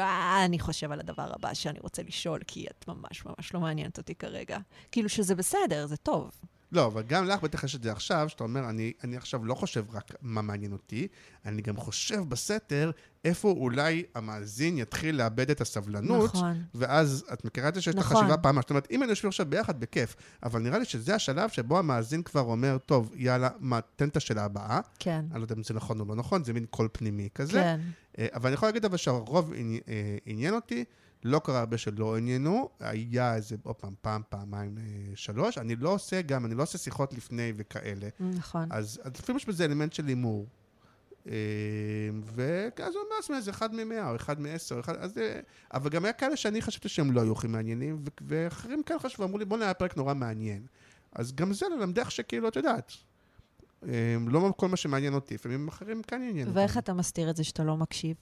Speaker 2: אה, אני חושב על הדבר הבא שאני רוצה לשאול, כי את ממש ממש לא מעניינת אותי כרגע. כאילו שזה בסדר, זה טוב.
Speaker 3: לא, אבל גם לך בטח יש את זה עכשיו, שאתה אומר, אני, אני עכשיו לא חושב רק מה מעניין אותי, אני גם חושב בסתר איפה אולי המאזין יתחיל לאבד את הסבלנות,
Speaker 2: נכון.
Speaker 3: ואז את מכירה את זה שיש את
Speaker 2: נכון.
Speaker 3: החשיבה פעם, זאת אומרת, אם היינו יושבים עכשיו ביחד, בכיף, אבל נראה לי שזה השלב שבו המאזין כבר אומר, טוב, יאללה, מה, תן את השאלה הבאה.
Speaker 2: כן.
Speaker 3: אני לא יודע אם זה נכון או לא נכון, זה מין קול פנימי כזה.
Speaker 2: כן.
Speaker 3: אה, אבל אני יכול להגיד אבל שהרוב אה, עניין אותי, לא קרה הרבה שלא עניינו, היה איזה, עוד פעם, פעם, פעמיים, אה, שלוש. אני לא עושה גם, אני לא עושה שיחות לפני וכאלה.
Speaker 2: נכון.
Speaker 3: אז אז לפעמים יש בזה אלמנט של הימור. אה, ואז הוא לעצמי, זה אחד ממאה, או אחד מעשר, אחד, אז, אה, אבל גם היה כאלה שאני חשבתי שהם לא היו הכי מעניינים, ו- ואחרים כן חשבו, אמרו לי, בוא'נה, היה פרק נורא מעניין. אז גם זה ללמדך שכאילו, את יודעת, לא כל מה שמעניין אותי, לפעמים אחרים כן עניין אותם.
Speaker 2: ואיך אתה מסתיר את זה שאתה לא מקשיב?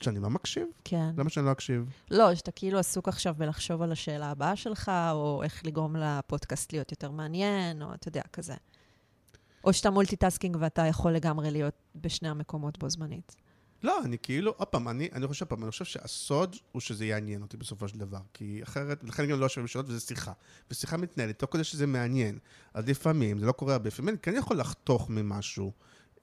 Speaker 3: שאני לא מקשיב?
Speaker 2: כן.
Speaker 3: למה שאני לא אקשיב?
Speaker 2: לא, שאתה כאילו עסוק עכשיו בלחשוב על השאלה הבאה שלך, או איך לגרום לפודקאסט להיות יותר מעניין, או אתה יודע, כזה. או שאתה multitasking ואתה יכול לגמרי להיות בשני המקומות בו זמנית.
Speaker 3: לא, אני כאילו, עוד פעם, אני, אני חושב פעם, אני חושב שהסוד הוא שזה יעניין אותי בסופו של דבר. כי אחרת, לכן גם לא יושבים בשאלות וזה שיחה. ושיחה מתנהלת, תוך כדי שזה מעניין. אז לפעמים, זה לא קורה הרבה, לפעמים אני כן יכול לחתוך ממשהו.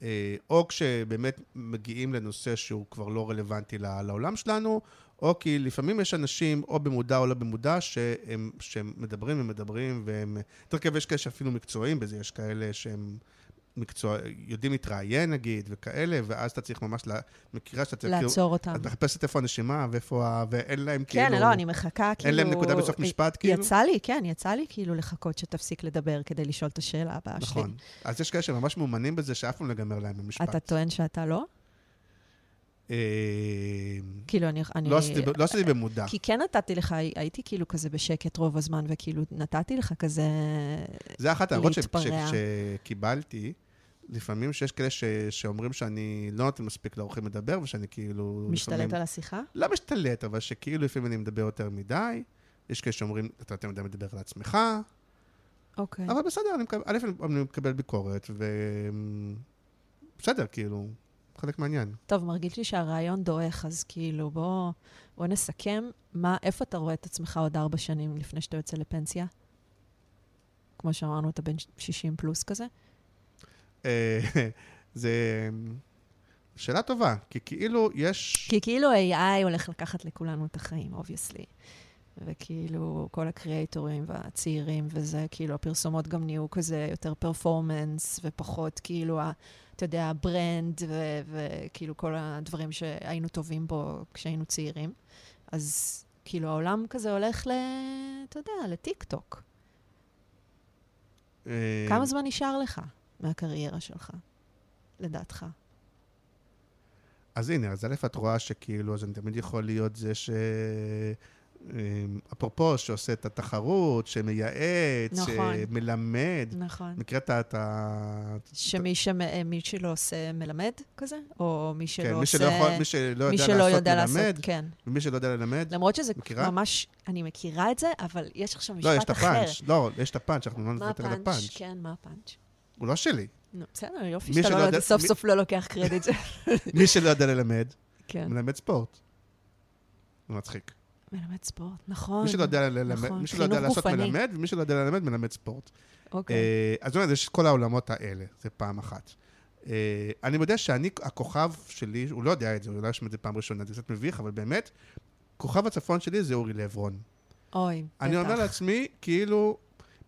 Speaker 3: אה, או כשבאמת מגיעים לנושא שהוא כבר לא רלוונטי לעולם שלנו, או כי לפעמים יש אנשים, או במודע או לא במודע, שהם, שהם מדברים ומדברים, והם... יותר כאלה יש כאלה שאפילו מקצועיים בזה, יש כאלה שהם מקצוע, יודעים להתראיין נגיד, וכאלה, ואז אתה צריך ממש, לה, מכירה שאתה צריך...
Speaker 2: לעצור אותם.
Speaker 3: את מחפשת איפה הנשימה, ואיפה ה... ואין להם
Speaker 2: כן,
Speaker 3: כאילו...
Speaker 2: לא, אני מחכה כאילו...
Speaker 3: אין להם נקודה בסוף משפט, כאילו?
Speaker 2: יצא לי, כן, יצא לי כאילו לחכות שתפסיק לדבר כדי לשאול את השאלה הבאה שלי.
Speaker 3: נכון. אז יש כאלה שממש מאומנים בזה, שאף פעם לא ייגמר להם במשפט.
Speaker 2: אתה טוען שאתה לא?
Speaker 3: אה,
Speaker 2: כאילו, אני...
Speaker 3: לא עשיתי לא עשיתי במודע.
Speaker 2: כי כן נתתי לך, הייתי כאילו כזה בשקט רוב הזמן, וכאילו נתתי לך כזה...
Speaker 3: זה אחת ההערות
Speaker 2: להתפרע.
Speaker 3: שקיבלתי. לפעמים שיש כאלה ש- שאומרים שאני לא נותן מספיק לאורחים לדבר, ושאני כאילו...
Speaker 2: משתלט
Speaker 3: לפעמים-
Speaker 2: על השיחה?
Speaker 3: לא משתלט, אבל שכאילו לפעמים אני מדבר יותר מדי. יש כאלה שאומרים, אתה יותר מדי מדבר על עצמך,
Speaker 2: אוקיי.
Speaker 3: אבל בסדר, אני מקבל, א', אני מקבל ביקורת, ו... בסדר, כאילו, חלק מהעניין.
Speaker 2: טוב, מרגיש לי שהרעיון דועך, אז כאילו, בוא, בוא נסכם. מה, איפה אתה רואה את עצמך עוד ארבע שנים לפני שאתה יוצא לפנסיה? כמו שאמרנו, אתה בן 60 פלוס כזה?
Speaker 3: אה, זה שאלה טובה, כי כאילו יש...
Speaker 2: כי כאילו AI הולך לקחת לכולנו את החיים, obviously. וכאילו, כל הקריאייטורים והצעירים וזה, כאילו, הפרסומות גם נהיו כזה יותר performance, ופחות כאילו, אתה יודע, ה brand, ו- וכאילו כל הדברים שהיינו טובים בו כשהיינו צעירים. אז כאילו, העולם כזה הולך ל... אתה יודע, לטיק טוק.
Speaker 3: אה,
Speaker 2: כמה זמן נשאר לך מהקריירה שלך, לדעתך?
Speaker 3: אז הנה, אז א', את רואה שכאילו, אז אני תמיד יכול להיות זה ש... אפרופו, שעושה את התחרות, שמייעץ,
Speaker 2: נכון.
Speaker 3: שמלמד.
Speaker 2: נכון.
Speaker 3: מכירה את ה...
Speaker 2: שמי שמ- מי שלא עושה מלמד כזה? או מי שלא
Speaker 3: כן, מי
Speaker 2: עושה...
Speaker 3: שלא יכול- מי שלא
Speaker 2: מי
Speaker 3: יודע
Speaker 2: שלא
Speaker 3: לעשות
Speaker 2: יודע
Speaker 3: מלמד,
Speaker 2: לעשות, כן.
Speaker 3: ומי שלא יודע ללמד,
Speaker 2: למרות שזה
Speaker 3: מכירה?
Speaker 2: ממש, אני מכירה את זה, אבל יש עכשיו
Speaker 3: לא, יש
Speaker 2: משפט
Speaker 3: את
Speaker 2: אחר.
Speaker 3: הפאנץ'. לא, יש את הפאנץ', אנחנו לא נוותר על
Speaker 2: הפאנץ'? כן, מה הפאנץ'?
Speaker 3: הוא לא שלי.
Speaker 2: נו, בסדר, יופי
Speaker 3: מי
Speaker 2: שאתה
Speaker 3: שלא
Speaker 2: לא,
Speaker 3: יודע-
Speaker 2: סוף
Speaker 3: מי-
Speaker 2: סוף לא לוקח קרדיט.
Speaker 3: מי שלא יודע ללמד,
Speaker 2: כן.
Speaker 3: מלמד ספורט. זה מצחיק.
Speaker 2: מלמד ספורט, נכון.
Speaker 3: מי שלא יודע ללמד,
Speaker 2: נכון.
Speaker 3: מי שלא יודע לעשות
Speaker 2: גופני.
Speaker 3: מלמד, ומי שלא יודע ללמד, מלמד ספורט.
Speaker 2: אוקיי.
Speaker 3: אה, זאת אומרת, יש את כל העולמות האלה, זה פעם אחת. אה, אני מודה שאני, הכוכב שלי, הוא לא יודע את זה, הוא לא ישמע את זה פעם ראשונה, זה קצת מביך, אבל באמת, כוכב הצפון שלי זה אורי לברון.
Speaker 2: אוי, בטח.
Speaker 3: אני אומר לעצמי, כאילו,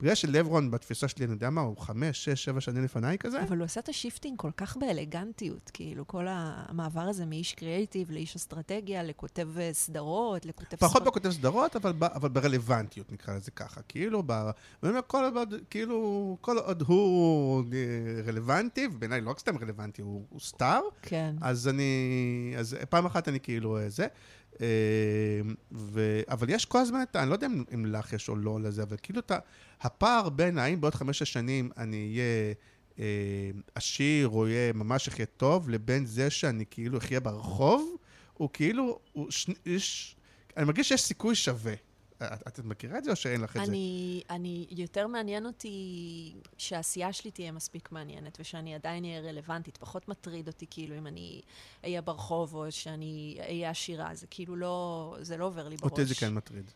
Speaker 3: בגלל שלברון בתפיסה שלי, אני יודע מה, הוא חמש, שש, שבע שנים לפניי כזה,
Speaker 2: אבל הוא עושה את ה shifting כל כך באלגנטיות, כאילו, כל המעבר הזה מאיש קריאייטיב לאיש אסטרטגיה, לכותב אה, סדרות, לכותב...
Speaker 3: פחות
Speaker 2: ספר-
Speaker 3: בכותב סדרות, אבל, ב- אבל ברלוונטיות, נקרא לזה ככה. כאילו, ב... כל עוד, כאילו, כל עוד הוא אה, רלוונטי, ובעיניי לא רק סתם רלוונטי, הוא, הוא סטאר,
Speaker 2: כן.
Speaker 3: אז אני... אז פעם אחת אני כאילו אה, זה. אה, ו... אבל יש כל הזמן את ה... אני לא יודע אם, לך יש או לא לזה, אבל כאילו את ה... הפער בין האם בעוד חמש-שש שנים אני אהיה אה, עשיר או אהיה ממש אחיה טוב, לבין זה שאני כאילו אחיה ברחוב, הוא כאילו... הוא ש... יש... אני מרגיש שיש סיכוי שווה. את, את מכירה את זה או שאין לך את זה?
Speaker 2: אני, אני, יותר מעניין אותי שהעשייה שלי תהיה מספיק מעניינת ושאני עדיין אהיה רלוונטית. פחות מטריד אותי כאילו אם אני אהיה ברחוב או שאני אהיה עשירה. זה כאילו לא, זה לא עובר לי בראש.
Speaker 3: אותי זה כן מטריד.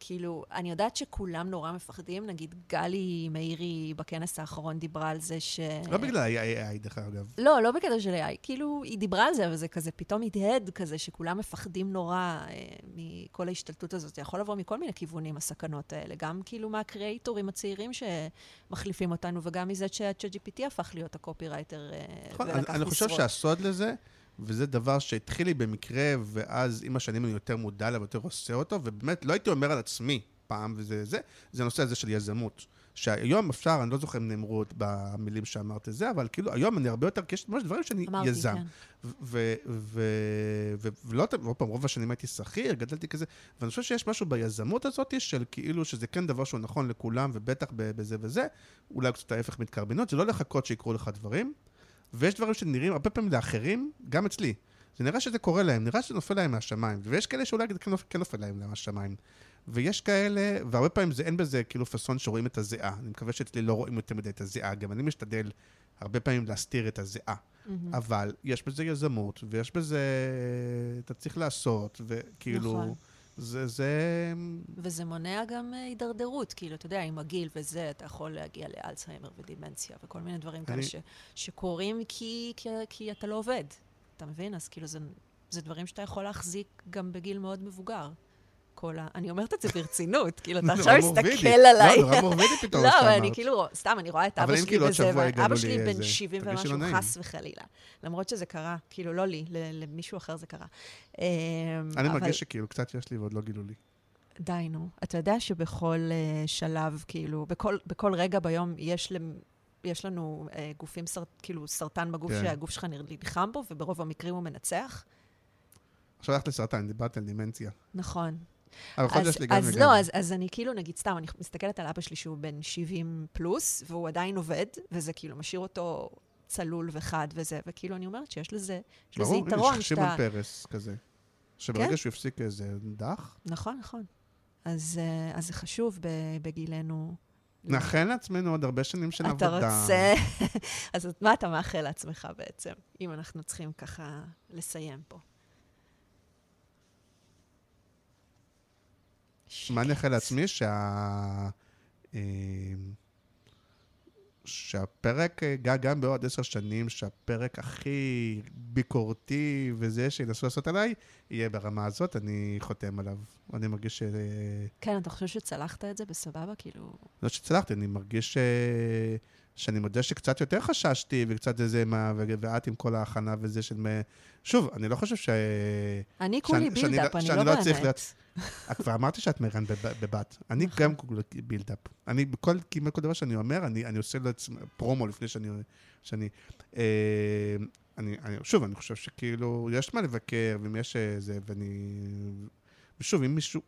Speaker 2: כאילו, אני יודעת שכולם נורא מפחדים, נגיד גלי מאירי בכנס האחרון דיברה על זה ש...
Speaker 3: לא בגלל ה-AI, דרך אגב.
Speaker 2: לא, לא בקטע של AI. כאילו, היא דיברה על זה, אבל זה כזה פתאום הדהד כזה, שכולם מפחדים נורא אה, מכל ההשתלטות הזאת. זה יכול לבוא מכל מיני כיוונים, הסכנות האלה. גם כאילו מהקריאייטורים הצעירים שמחליפים אותנו, וגם מזה שה-ChatGPT הפך להיות הקופירייטר אה,
Speaker 3: נכון, אני,
Speaker 2: ולקח
Speaker 3: אני חושב. שהסוד לזה, וזה דבר שהתחיל לי במקרה, ואז עם השנים אני יותר מודע אליו, יותר עושה אותו, ובאמת לא הייתי אומר על עצמי פעם, וזה זה, זה הנושא הזה של יזמות. שהיום אפשר, אני לא זוכר אם נאמרו את במילים שאמרת את זה, אבל כאילו היום אני הרבה יותר, כי יש ממש דברים שאני
Speaker 2: אמרתי,
Speaker 3: יזם.
Speaker 2: כן.
Speaker 3: ו- ו- ולא, ועוד פעם, רוב השנים הייתי שכיר, גדלתי כזה, ואני חושב שיש משהו ביזמות הזאת, של כאילו שזה כן דבר שהוא נכון לכולם, ובטח בזה וזה, אולי קצת ההפך מתקרבנות, זה לא לחכות שיקרו לך דברים, ויש דברים שנראים הרבה פעמים לאחרים, גם אצלי. זה נראה שזה קורה להם, נראה שזה נופל להם מהשמיים, ויש כאלה שאולי כן נופל- כן נופל להם מהשמיים. ויש כאלה, והרבה פעמים זה אין בזה כאילו פאסון שרואים את הזיעה. אני מקווה שאצלי לא רואים יותר מדי את הזיעה, גם אני משתדל הרבה פעמים להסתיר את הזיעה.
Speaker 2: מהמם.
Speaker 3: אבל יש בזה יזמות, ויש בזה... אתה צריך לעשות, וכאילו...
Speaker 2: נכון.
Speaker 3: זה, זה...
Speaker 2: וזה מונע גם אה, הידרדרות, כאילו, אתה יודע, עם הגיל וזה, אתה יכול להגיע לאלצהיימר ודימנציה וכל מיני דברים כאלה
Speaker 3: אני-
Speaker 2: ש, שקורים כי, כי, כי אתה לא עובד. אתה מבין? אז כאילו, זה, זה דברים שאתה יכול להחזיק גם בגיל מאוד מבוגר. כל ה... אני אומרת את זה ברצינות, כאילו, אתה
Speaker 3: נורא
Speaker 2: עכשיו. מסתכל עליי.
Speaker 3: לא, נורא מורבידי פתאום,
Speaker 2: לא, אבל. אני כאילו, סתם, אני רואה את אבא שלי
Speaker 3: כאילו
Speaker 2: ואבא
Speaker 3: לי
Speaker 2: שלי בן
Speaker 3: איזה-
Speaker 2: 70
Speaker 3: תרגישי
Speaker 2: ומשהו,
Speaker 3: לא.
Speaker 2: חס וחלילה. למרות שזה קרה, כאילו, לא לי, למישהו אחר זה קרה. אמ,
Speaker 3: אני מרגיש שכאילו קצת יש לי ועוד לא גילו לי.
Speaker 2: די, נו. אתה יודע שבכל uh, שלב, כאילו, בכל, רגע ביום יש, יש לנו uh, גופים, סר, כאילו, סרטן בגוף
Speaker 3: כן.
Speaker 2: שהגוף שלך נלחם בו, וברוב המקרים הוא מנצח.
Speaker 3: עכשיו הלכת לסרטן, דיברת על דמנציה.
Speaker 2: נכון.
Speaker 3: אבל יש לי גם
Speaker 2: אז
Speaker 3: וגם.
Speaker 2: לא, אז, אז אני כאילו, נגיד, סתם, אני מסתכלת על אבא שלי שהוא בן 70 פלוס, והוא עדיין עובד, וזה כאילו משאיר אותו צלול וחד וזה, וכאילו, אני אומרת שיש לזה, יש לזה
Speaker 3: ברור, הנה,
Speaker 2: יתרון
Speaker 3: יש שמעון
Speaker 2: שאתה...
Speaker 3: פרס כזה. שברגע
Speaker 2: כן.
Speaker 3: שהוא הפסיק איזה דח,
Speaker 2: נכון, נכון. אז, אה, אז זה חשוב בגילנו.
Speaker 3: נאחל לעצמנו עוד הרבה שנים של
Speaker 2: אתה
Speaker 3: עבודה.
Speaker 2: רוצה... אז מה אתה מאחל לעצמך בעצם, אם אנחנו צריכים ככה לסיים פה?
Speaker 3: מה אני אאחל לעצמי? שה... אה, שהפרק, אה, גם- גם בעוד עשר שנים, שהפרק הכי ביקורתי וזה שינסו לעשות עליי, יהיה ברמה הזאת, אני חותם עליו. אני מרגיש ש...
Speaker 2: כן, אתה חושב שצלחת את זה בסבבה? כאילו...
Speaker 3: לא שצלחתי, אני מרגיש ש... שאני מודה שקצת יותר חששתי, וקצת איזה מה, ואת עם כל ההכנה וזה של... שוב, אני לא חושב ש...
Speaker 2: אני כולי
Speaker 3: buildup,
Speaker 2: אני
Speaker 3: שאני
Speaker 2: לא
Speaker 3: לא
Speaker 2: באמת.
Speaker 3: את כבר אמרתי שאת מרן בב- בבת. אני
Speaker 2: נכון.
Speaker 3: גם כולי buildup. אני בכל, כמעט כל דבר שאני אומר, אני, אני עושה לעצמי פרומו לפני שאני... שאני אה, אני, אני, שוב, אני חושב שכאילו, יש מה לבקר, ואם יש איזה, ואני... ושוב, אם מישהו...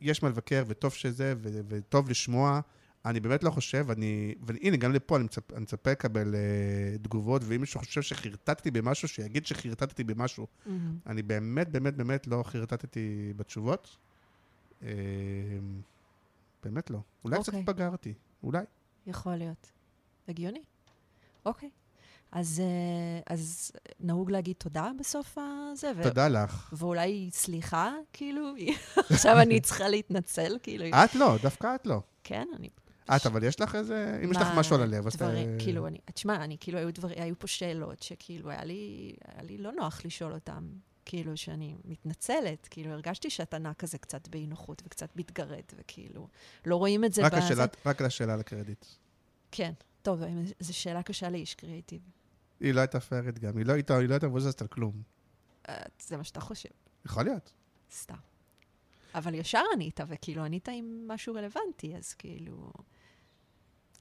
Speaker 3: יש מה לבקר, וטוב שזה, וטוב לשמוע. אני באמת לא חושב, אני... והנה, גם לפה אני מצפ- אני מצפה לקבל uh, תגובות, ואם מישהו חושב שחרטטתי במשהו, שיגיד שחרטטתי במשהו.
Speaker 2: מהמם.
Speaker 3: אני באמת, באמת, באמת לא חרטטתי בתשובות. אה, באמת לא. אולי קצת
Speaker 2: אוקיי.
Speaker 3: התבגרתי, אולי.
Speaker 2: יכול להיות. הגיוני. אוקיי. אז, אה, אז נהוג להגיד תודה בסוף הזה, ו-
Speaker 3: תודה לך.
Speaker 2: ואולי סליחה, כאילו, עכשיו אני צריכה להתנצל, כאילו,
Speaker 3: את לא, דווקא את לא.
Speaker 2: כן, אני...
Speaker 3: את, אבל יש לך איזה... אם יש לך משהו על הלב, אז...
Speaker 2: דברים, כאילו, אני, תשמע, אני, כאילו, היו, דבר, היו פה שאלות שכאילו, היה לי, היה לי לא נוח לשאול אותן. כאילו, שאני מתנצלת, כאילו, הרגשתי שאתה נע כזה קצת באי נוחות וקצת מתגרד, וכאילו, לא רואים את זה
Speaker 3: רק
Speaker 2: בזה.
Speaker 3: רק על השאלה על הקרדיט.
Speaker 2: כן. טוב, זו שאלה קשה לאיש קריאיטיב.
Speaker 3: היא לא הייתה פיירית גם, היא לא הייתה היא לא הייתה מבוססת על כלום.
Speaker 2: זה מה שאתה חושב,
Speaker 3: יכול להיות.
Speaker 2: סתם. אבל ישר ענית, וכאילו ענית עם משהו רלוונטי, אז כאילו...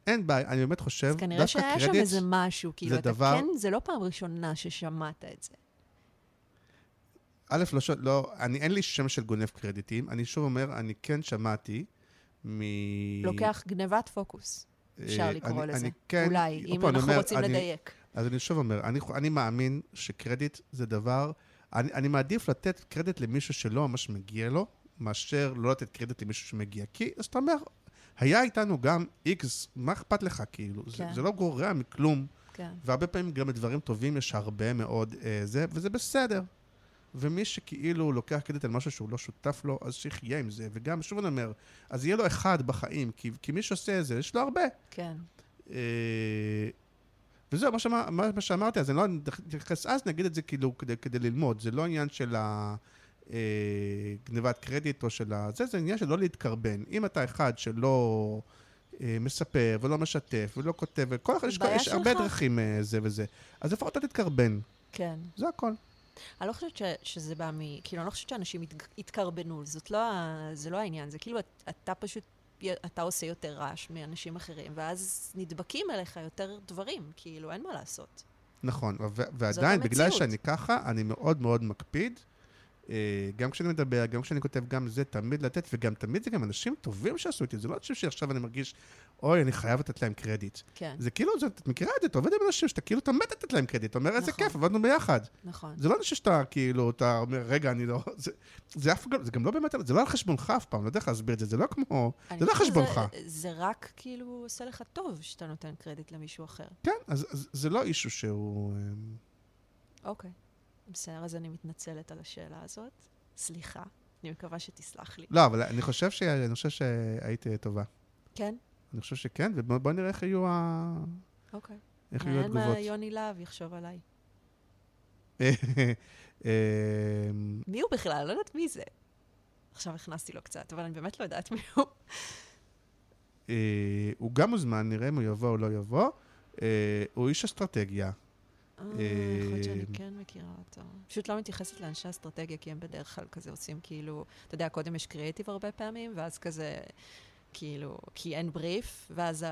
Speaker 3: אין בעיה, אני באמת חושב,
Speaker 2: אז כנראה
Speaker 3: דווקא
Speaker 2: שהיה שם
Speaker 3: קרדיט,
Speaker 2: איזה משהו, כאילו, אתה
Speaker 3: דבר-
Speaker 2: כן, זה לא פעם ראשונה ששמעת את זה.
Speaker 3: א', לא, ש- לא, אני, אין לי שם של גונב קרדיטים, אני שוב אומר, אני כן שמעתי מ...
Speaker 2: לוקח גנבת פוקוס, אפשר
Speaker 3: אה,
Speaker 2: לקרוא
Speaker 3: אני-
Speaker 2: לזה.
Speaker 3: אני כן,
Speaker 2: אולי,
Speaker 3: עוד
Speaker 2: אם אנחנו
Speaker 3: אומר,
Speaker 2: רוצים
Speaker 3: אני-
Speaker 2: לדייק.
Speaker 3: אז אני שוב אומר, אני, אני מאמין שקרדיט זה דבר, אני, אני מעדיף לתת קרדיט למישהו שלא ממש מגיע לו, מאשר לא לתת קרדיט למישהו שמגיע. כי, אז אתה אומר, היה איתנו גם איקס, מה אכפת לך, כאילו? זה,
Speaker 2: כן.
Speaker 3: זה לא גורע מכלום,
Speaker 2: כן.
Speaker 3: והרבה פעמים גם לדברים טובים יש הרבה מאוד אה, זה, וזה בסדר. ומי שכאילו לוקח קרדיט על משהו שהוא לא שותף לו, אז שיחיה עם זה. וגם, שוב אני אומר, אז יהיה לו אחד בחיים, כי, כי מי שעושה את זה, יש לו הרבה.
Speaker 2: כן.
Speaker 3: אה, וזהו, מה, שאמר, מה, מה שאמרתי, אז אני לא אתייחס אז, נגיד את זה כאילו כדי, כדי ללמוד. זה לא עניין של ה... אה, גנבת קרדיט או של ה... זה, זה עניין של לא להתקרבן. אם אתה אחד שלא אה, מספר ולא משתף ולא כותב, וכל אחד, יש, יש הרבה. דרכים אה, זה וזה, אז לפחות אתה תתקרבן,
Speaker 2: כן.
Speaker 3: זה הכל.
Speaker 2: אני לא חושבת ש, שזה בא מ... כאילו, אני לא חושבת שאנשים ית, יתקרבנו, זאת לא, זה לא העניין, זה כאילו, את- אתה פשוט, אתה עושה יותר רעש מאנשים אחרים, ואז נדבקים אליך יותר דברים, כאילו, אין מה לעשות.
Speaker 3: נכון, ו- ועדיין, בגלל. שאני ככה, אני מאוד מאוד מקפיד. אה, גם כשאני מדבר, גם כשאני כותב, גם זה תמיד לתת, וגם תמיד זה גם אנשים טובים שעשו איתי, זה לא אנשים שעכשיו אני מרגיש, אוי, אני חייב לתת להם קרדיט.
Speaker 2: כן,
Speaker 3: זה כאילו, זה, את מכירה את זה, אתה עובד עם אנשים שאתה כאילו, אתה מת לתת להם קרדיט, אתה אומר, איזה
Speaker 2: נכון.
Speaker 3: כיף, עבדנו ביחד.
Speaker 2: נכון.
Speaker 3: זה לא אנשים שאתה, כאילו, אתה אומר, רגע, אני לא... זה, זה, אף, זה גם לא באמת, זה לא על חשבונך אף פעם, לא יודע איך להסביר את זה, זה לא כמו... זה לא
Speaker 2: חושבת
Speaker 3: חשבונך.
Speaker 2: שזה- זה רק כאילו עושה לך טוב שאתה נותן קרדיט למישהו אחר.
Speaker 3: כן, אז, אז זה לא אישו שהוא... אה,
Speaker 2: אוקיי. בסדר, אז אני מתנצלת על השאלה הזאת. סליחה, אני מקווה שתסלח לי.
Speaker 3: לא, אבל אני חושב, ש... אני חושב שהיית טובה.
Speaker 2: כן?
Speaker 3: אני חושב שכן, ובוא נראה איך יהיו, ה...
Speaker 2: אוקיי.
Speaker 3: איך יהיו
Speaker 2: אין מה
Speaker 3: התגובות.
Speaker 2: יוני להב יחשוב עליי.
Speaker 3: אמ,
Speaker 2: מי הוא בכלל? אני לא יודעת מי זה. עכשיו הכנסתי לו קצת, אבל אני באמת לא יודעת מי הוא.
Speaker 3: אה, הוא גם מוזמן, נראה אם הוא יבוא או לא יבוא. אה, הוא איש אסטרטגיה.
Speaker 2: אה, יכול להיות שאני
Speaker 3: אה,
Speaker 2: כן מכירה אותו. פשוט לא מתייחסת לאנשי אסטרטגיה, כי הם בדרך כלל כזה עושים כאילו, אתה יודע, קודם יש קריאיטיב הרבה פעמים, ואז כזה, כאילו, כי אין בריף, ואז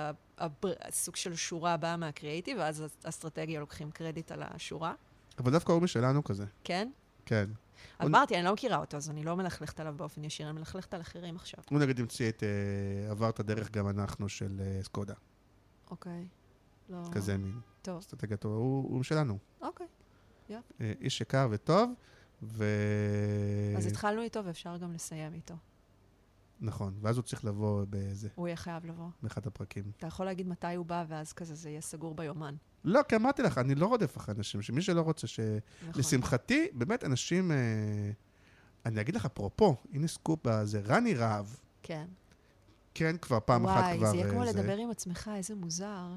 Speaker 2: הסוג של שורה באה מהקריאיטיב, ואז האסטרטגיה לוקחים קרדיט על השורה.
Speaker 3: אבל דווקא הוא משלנו כזה.
Speaker 2: כן?
Speaker 3: כן.
Speaker 2: אמרתי, אני לא מכירה אותו, אז אני לא מלכלכת עליו באופן ישיר, אני מלכלכת על אחרים עכשיו.
Speaker 3: הוא נגיד המציא את אה, עברת דרך גם אנחנו של אה, סקודה.
Speaker 2: אוקיי. לא...
Speaker 3: כזה מין
Speaker 2: טוב,
Speaker 3: אסטרטגיה טובה. הוא הוא משלנו.
Speaker 2: אוקיי.
Speaker 3: אה, איש יקר וטוב, ו...
Speaker 2: אז התחלנו איתו ואפשר גם לסיים איתו.
Speaker 3: נכון, ואז הוא צריך לבוא באיזה,
Speaker 2: הוא יהיה חייב לבוא.
Speaker 3: באחד הפרקים.
Speaker 2: אתה יכול להגיד מתי הוא בא, ואז כזה זה יהיה סגור ביומן.
Speaker 3: לא, כי אמרתי לך, אני לא רודף אחרי אנשים, שמי שלא רוצה ש...
Speaker 2: נכון.
Speaker 3: לשמחתי, באמת אנשים... אה, אני אגיד לך, אפרופו, הנה סקופ בזה, רני רהב,
Speaker 2: כן.
Speaker 3: כן, כבר פעם אחת כבר...
Speaker 2: וואי, זה יהיה כמו
Speaker 3: אה,
Speaker 2: לדבר עם עצמך, איזה מוזר.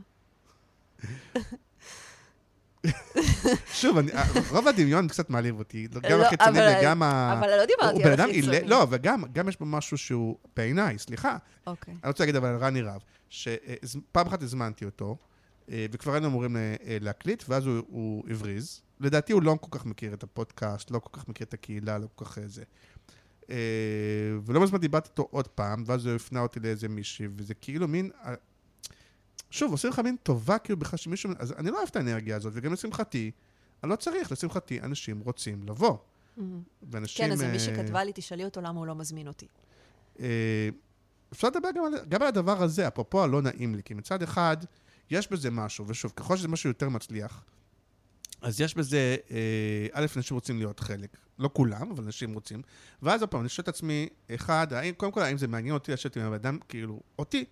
Speaker 3: שוב, אני, רוב הדמיון קצת מעליב אותי, גם
Speaker 2: לא,
Speaker 3: החיצוני
Speaker 2: אבל-
Speaker 3: וגם ה...
Speaker 2: אבל לא דיברתי על החיצוני.
Speaker 3: עילג- לא, וגם גם יש בו משהו שהוא, בעיניי, סליחה,
Speaker 2: אוקיי.
Speaker 3: אני רוצה להגיד אבל על רני רהב, שפעם אחת הזמנתי אותו, אה, וכבר היינו אמורים אה, אה, להקליט, ואז הוא, הוא הבריז. לדעתי הוא לא כל כך מכיר את הפודקאסט, לא כל כך מכיר את הקהילה, לא כל כך זה. ולא מזמן דיברתי איתו עוד פעם, ואז הוא הפנה אותי לאיזה מישהי, וזה כאילו מין... שוב, עושים לך מין טובה כאילו בכלל שמישהו... אז אני לא אוהב את האנרגיה הזאת, וגם לשמחתי, אני לא צריך, לשמחתי, אנשים רוצים לבוא.
Speaker 2: מהמם.
Speaker 3: ואנשים...
Speaker 2: כן, אז מי
Speaker 3: אה,
Speaker 2: שכתבה לי, תשאלי אותו למה הוא לא מזמין אותי.
Speaker 3: אה, אפשר לדבר גם על, גם על הדבר הזה, אפרופו הלא נעים לי, כי מצד אחד, יש בזה משהו, ושוב, ככל שזה משהו יותר מצליח, אז יש בזה, אה, א', אנשים רוצים להיות חלק. לא כולם, אבל אנשים רוצים. ואז עוד פעם, אני שואל את עצמי, אחד, האם, קודם כל, האם זה מעניין אותי לשבת עם הבן אדם, כאילו, אותי.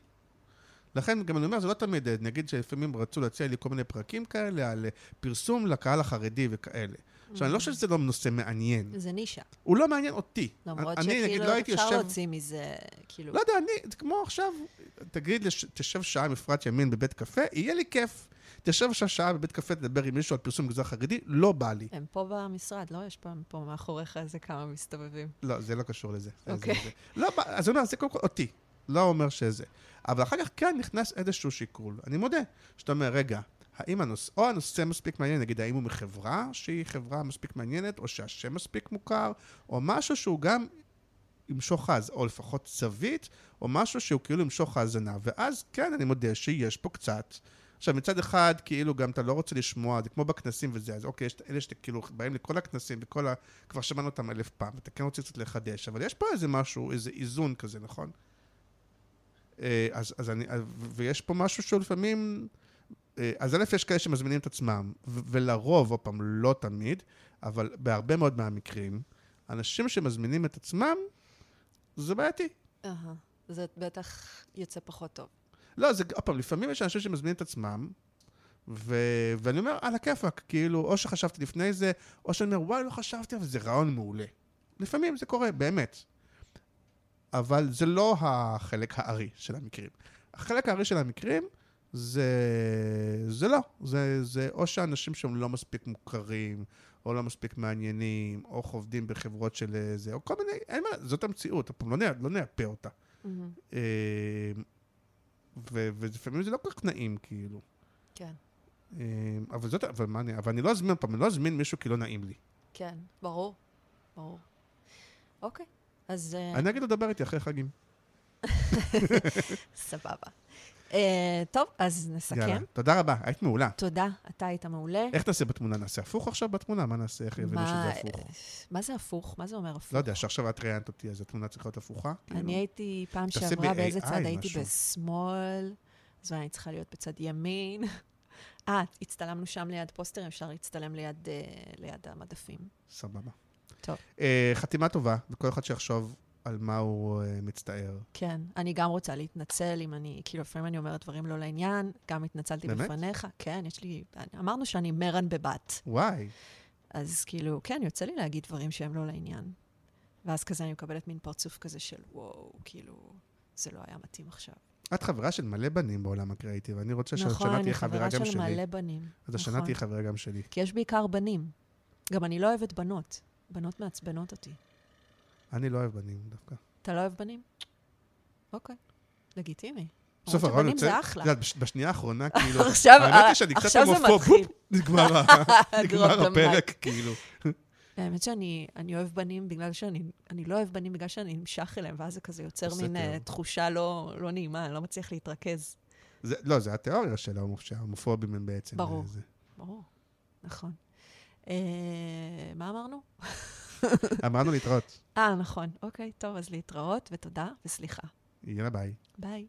Speaker 3: לכן גם אני אומר, זה לא תמיד, נגיד שלפעמים רצו להציע לי כל מיני פרקים כאלה על אה, פרסום לקהל החרדי וכאלה. עכשיו, אני לא חושב שזה לא נושא מעניין.
Speaker 2: זה נישה.
Speaker 3: הוא לא מעניין אותי.
Speaker 2: למרות
Speaker 3: אני, נגיד,
Speaker 2: שכאילו
Speaker 3: לא
Speaker 2: אפשר להוציא מזה, כאילו...
Speaker 3: לא יודע, אני, זה כמו עכשיו, תגיד, תשב שעה עם אפרת ימין בבית קפה, יהיה לי כיף. תשב עכשיו שעה בבית קפה, תדבר עם מישהו על פרסום מגזר חרדי, לא בא לי.
Speaker 2: הם פה במשרד, לא? יש פה, פה מאחוריך איזה כמה מסתובבים.
Speaker 3: לא, זה לא קשור לזה.
Speaker 2: אוקיי.
Speaker 3: לא, אז אני אומר, זה קודם כל אותי. לא אומר שזה. אבל אחר כך כן נכנס איזשהו שיקול. אני מודה. שאתה אומר, רגע, האם הנושא, או הנושא מספיק מעניין, נגיד, האם הוא מחברה שהיא חברה מספיק מעניינת, או שהשם מספיק מוכר, או משהו שהוא גם ימשוך אז, או לפחות זווית, או משהו שהוא כאילו ימשוך האזנה. ואז כן, אני מודה שיש פה קצת. עכשיו, מצד אחד, כאילו, גם אתה לא רוצה לשמוע, זה כמו בכנסים וזה, אז אוקיי, יש אלה שאתה כאילו באים לכל הכנסים וכל ה... כבר שמענו אותם אלף פעם, ואתה כן רוצה קצת לחדש, אבל יש פה איזה משהו, איזה איזון כזה, נכון? אה, אז, אז אני, ו- ויש פה משהו שהוא לפעמים... אה, אז א', יש כאלה שמזמינים את עצמם, ולרוב, עוד פעם, לא תמיד, אבל בהרבה מאוד מהמקרים, אנשים שמזמינים את עצמם, זה בעייתי.
Speaker 2: אהה. זה בטח יוצא פחות טוב.
Speaker 3: לא, זה, עוד פעם, לפעמים יש אנשים שמזמינים את עצמם, ו... ואני אומר, על הכיפאק, כאילו, או שחשבתי לפני זה, או שאני אומר, וואי, לא חשבתי, אבל זה רעיון מעולה. לפעמים זה קורה, באמת. אבל זה לא החלק הארי של המקרים. החלק הארי של המקרים זה, זה לא. זה, זה או שאנשים שהם לא מספיק מוכרים, או לא מספיק מעניינים, או עובדים בחברות של אה, זה, או כל מיני, אין מה, זאת המציאות, עוד פעם, לא, לא נאפה אותה.
Speaker 2: מהמם.
Speaker 3: אה, ו- ולפעמים זה לא כל כך נעים, כאילו.
Speaker 2: כן,
Speaker 3: אה, אבל זאת, אבל מה אני, אבל אני לא אזמין, פעם, אני לא אזמין מישהו כי לא נעים לי.
Speaker 2: כן, ברור, ברור. אוקיי, אז אה,
Speaker 3: אני אגיד לו, דבר איתי אחרי חגים.
Speaker 2: סבבה. אה, טוב, אז נסכם.
Speaker 3: יאללה, תודה רבה, היית מעולה.
Speaker 2: תודה, אתה היית מעולה.
Speaker 3: איך נעשה בתמונה? נעשה הפוך עכשיו בתמונה? מה נעשה? איך יבינו שזה הפוך?
Speaker 2: מה זה הפוך? מה זה אומר הפוך?
Speaker 3: לא יודע, שעכשיו את ראיינת אותי, אז התמונה צריכה להיות הפוכה? כאילו?
Speaker 2: אני הייתי פעם שעברה, באיזה צד הייתי
Speaker 3: משהו.
Speaker 2: בשמאל, אז אני צריכה להיות בצד ימין. אה, הצטלמנו שם ליד פוסטרים, אפשר להצטלם ליד, אה, ליד המדפים.
Speaker 3: סבבה.
Speaker 2: טוב.
Speaker 3: אה, חתימה טובה, וכל אחד שיחשוב על מה הוא אה, מצטער.
Speaker 2: כן, אני גם רוצה להתנצל אם אני, כאילו, לפעמים אני אומרת דברים לא לעניין, גם התנצלתי
Speaker 3: באמת?
Speaker 2: בפניך. כן, יש לי, אמרנו שאני מרן בבת.
Speaker 3: וואי,
Speaker 2: אז כאילו, כן, יוצא לי להגיד דברים שהם לא לעניין. ואז כזה אני מקבלת מין פרצוף כזה של וואו, כאילו, זה לא היה מתאים עכשיו.
Speaker 3: את חברה של מלא בנים בעולם הקריאיטיב, אני רוצה
Speaker 2: נכון,
Speaker 3: שהשנה
Speaker 2: אני
Speaker 3: תהיה חברה
Speaker 2: חברה
Speaker 3: גם
Speaker 2: של
Speaker 3: שלי.
Speaker 2: מלא בנים.
Speaker 3: אז השנה
Speaker 2: נכון.
Speaker 3: תהיה חברה גם שלי.
Speaker 2: כי יש בעיקר בנים. גם אני לא אוהבת בנות. בנות מעצבנות אותי.
Speaker 3: אני לא אוהב בנים דווקא.
Speaker 2: אתה לא אוהב בנים? אוקיי, לגיטימי.
Speaker 3: בסוף הרעיון יוצא,
Speaker 2: זה אחלה.
Speaker 3: בשנייה האחרונה, כאילו,
Speaker 2: עכשיו-
Speaker 3: האמת היא שאני קצת הומופוב, נגמר הפרק. כאילו.
Speaker 2: האמת שאני אני אוהב בנים בגלל שאני, אני לא אוהב בנים בגלל שאני נמשך אליהם, ואז זה כזה יוצר מין. אה, תחושה לא, לא נעימה, אני לא מצליח להתרכז.
Speaker 3: זה- לא, זה התיאוריה של ההומופ- שההומופובים הם בעצם...
Speaker 2: ברור.
Speaker 3: אה, זה.
Speaker 2: ברור, נכון. אה, מה אמרנו?
Speaker 3: אמרנו להתראות.
Speaker 2: אה, נכון. אוקיי, טוב, אז להתראות, ותודה, וסליחה.
Speaker 3: יאללה ביי.
Speaker 2: ביי.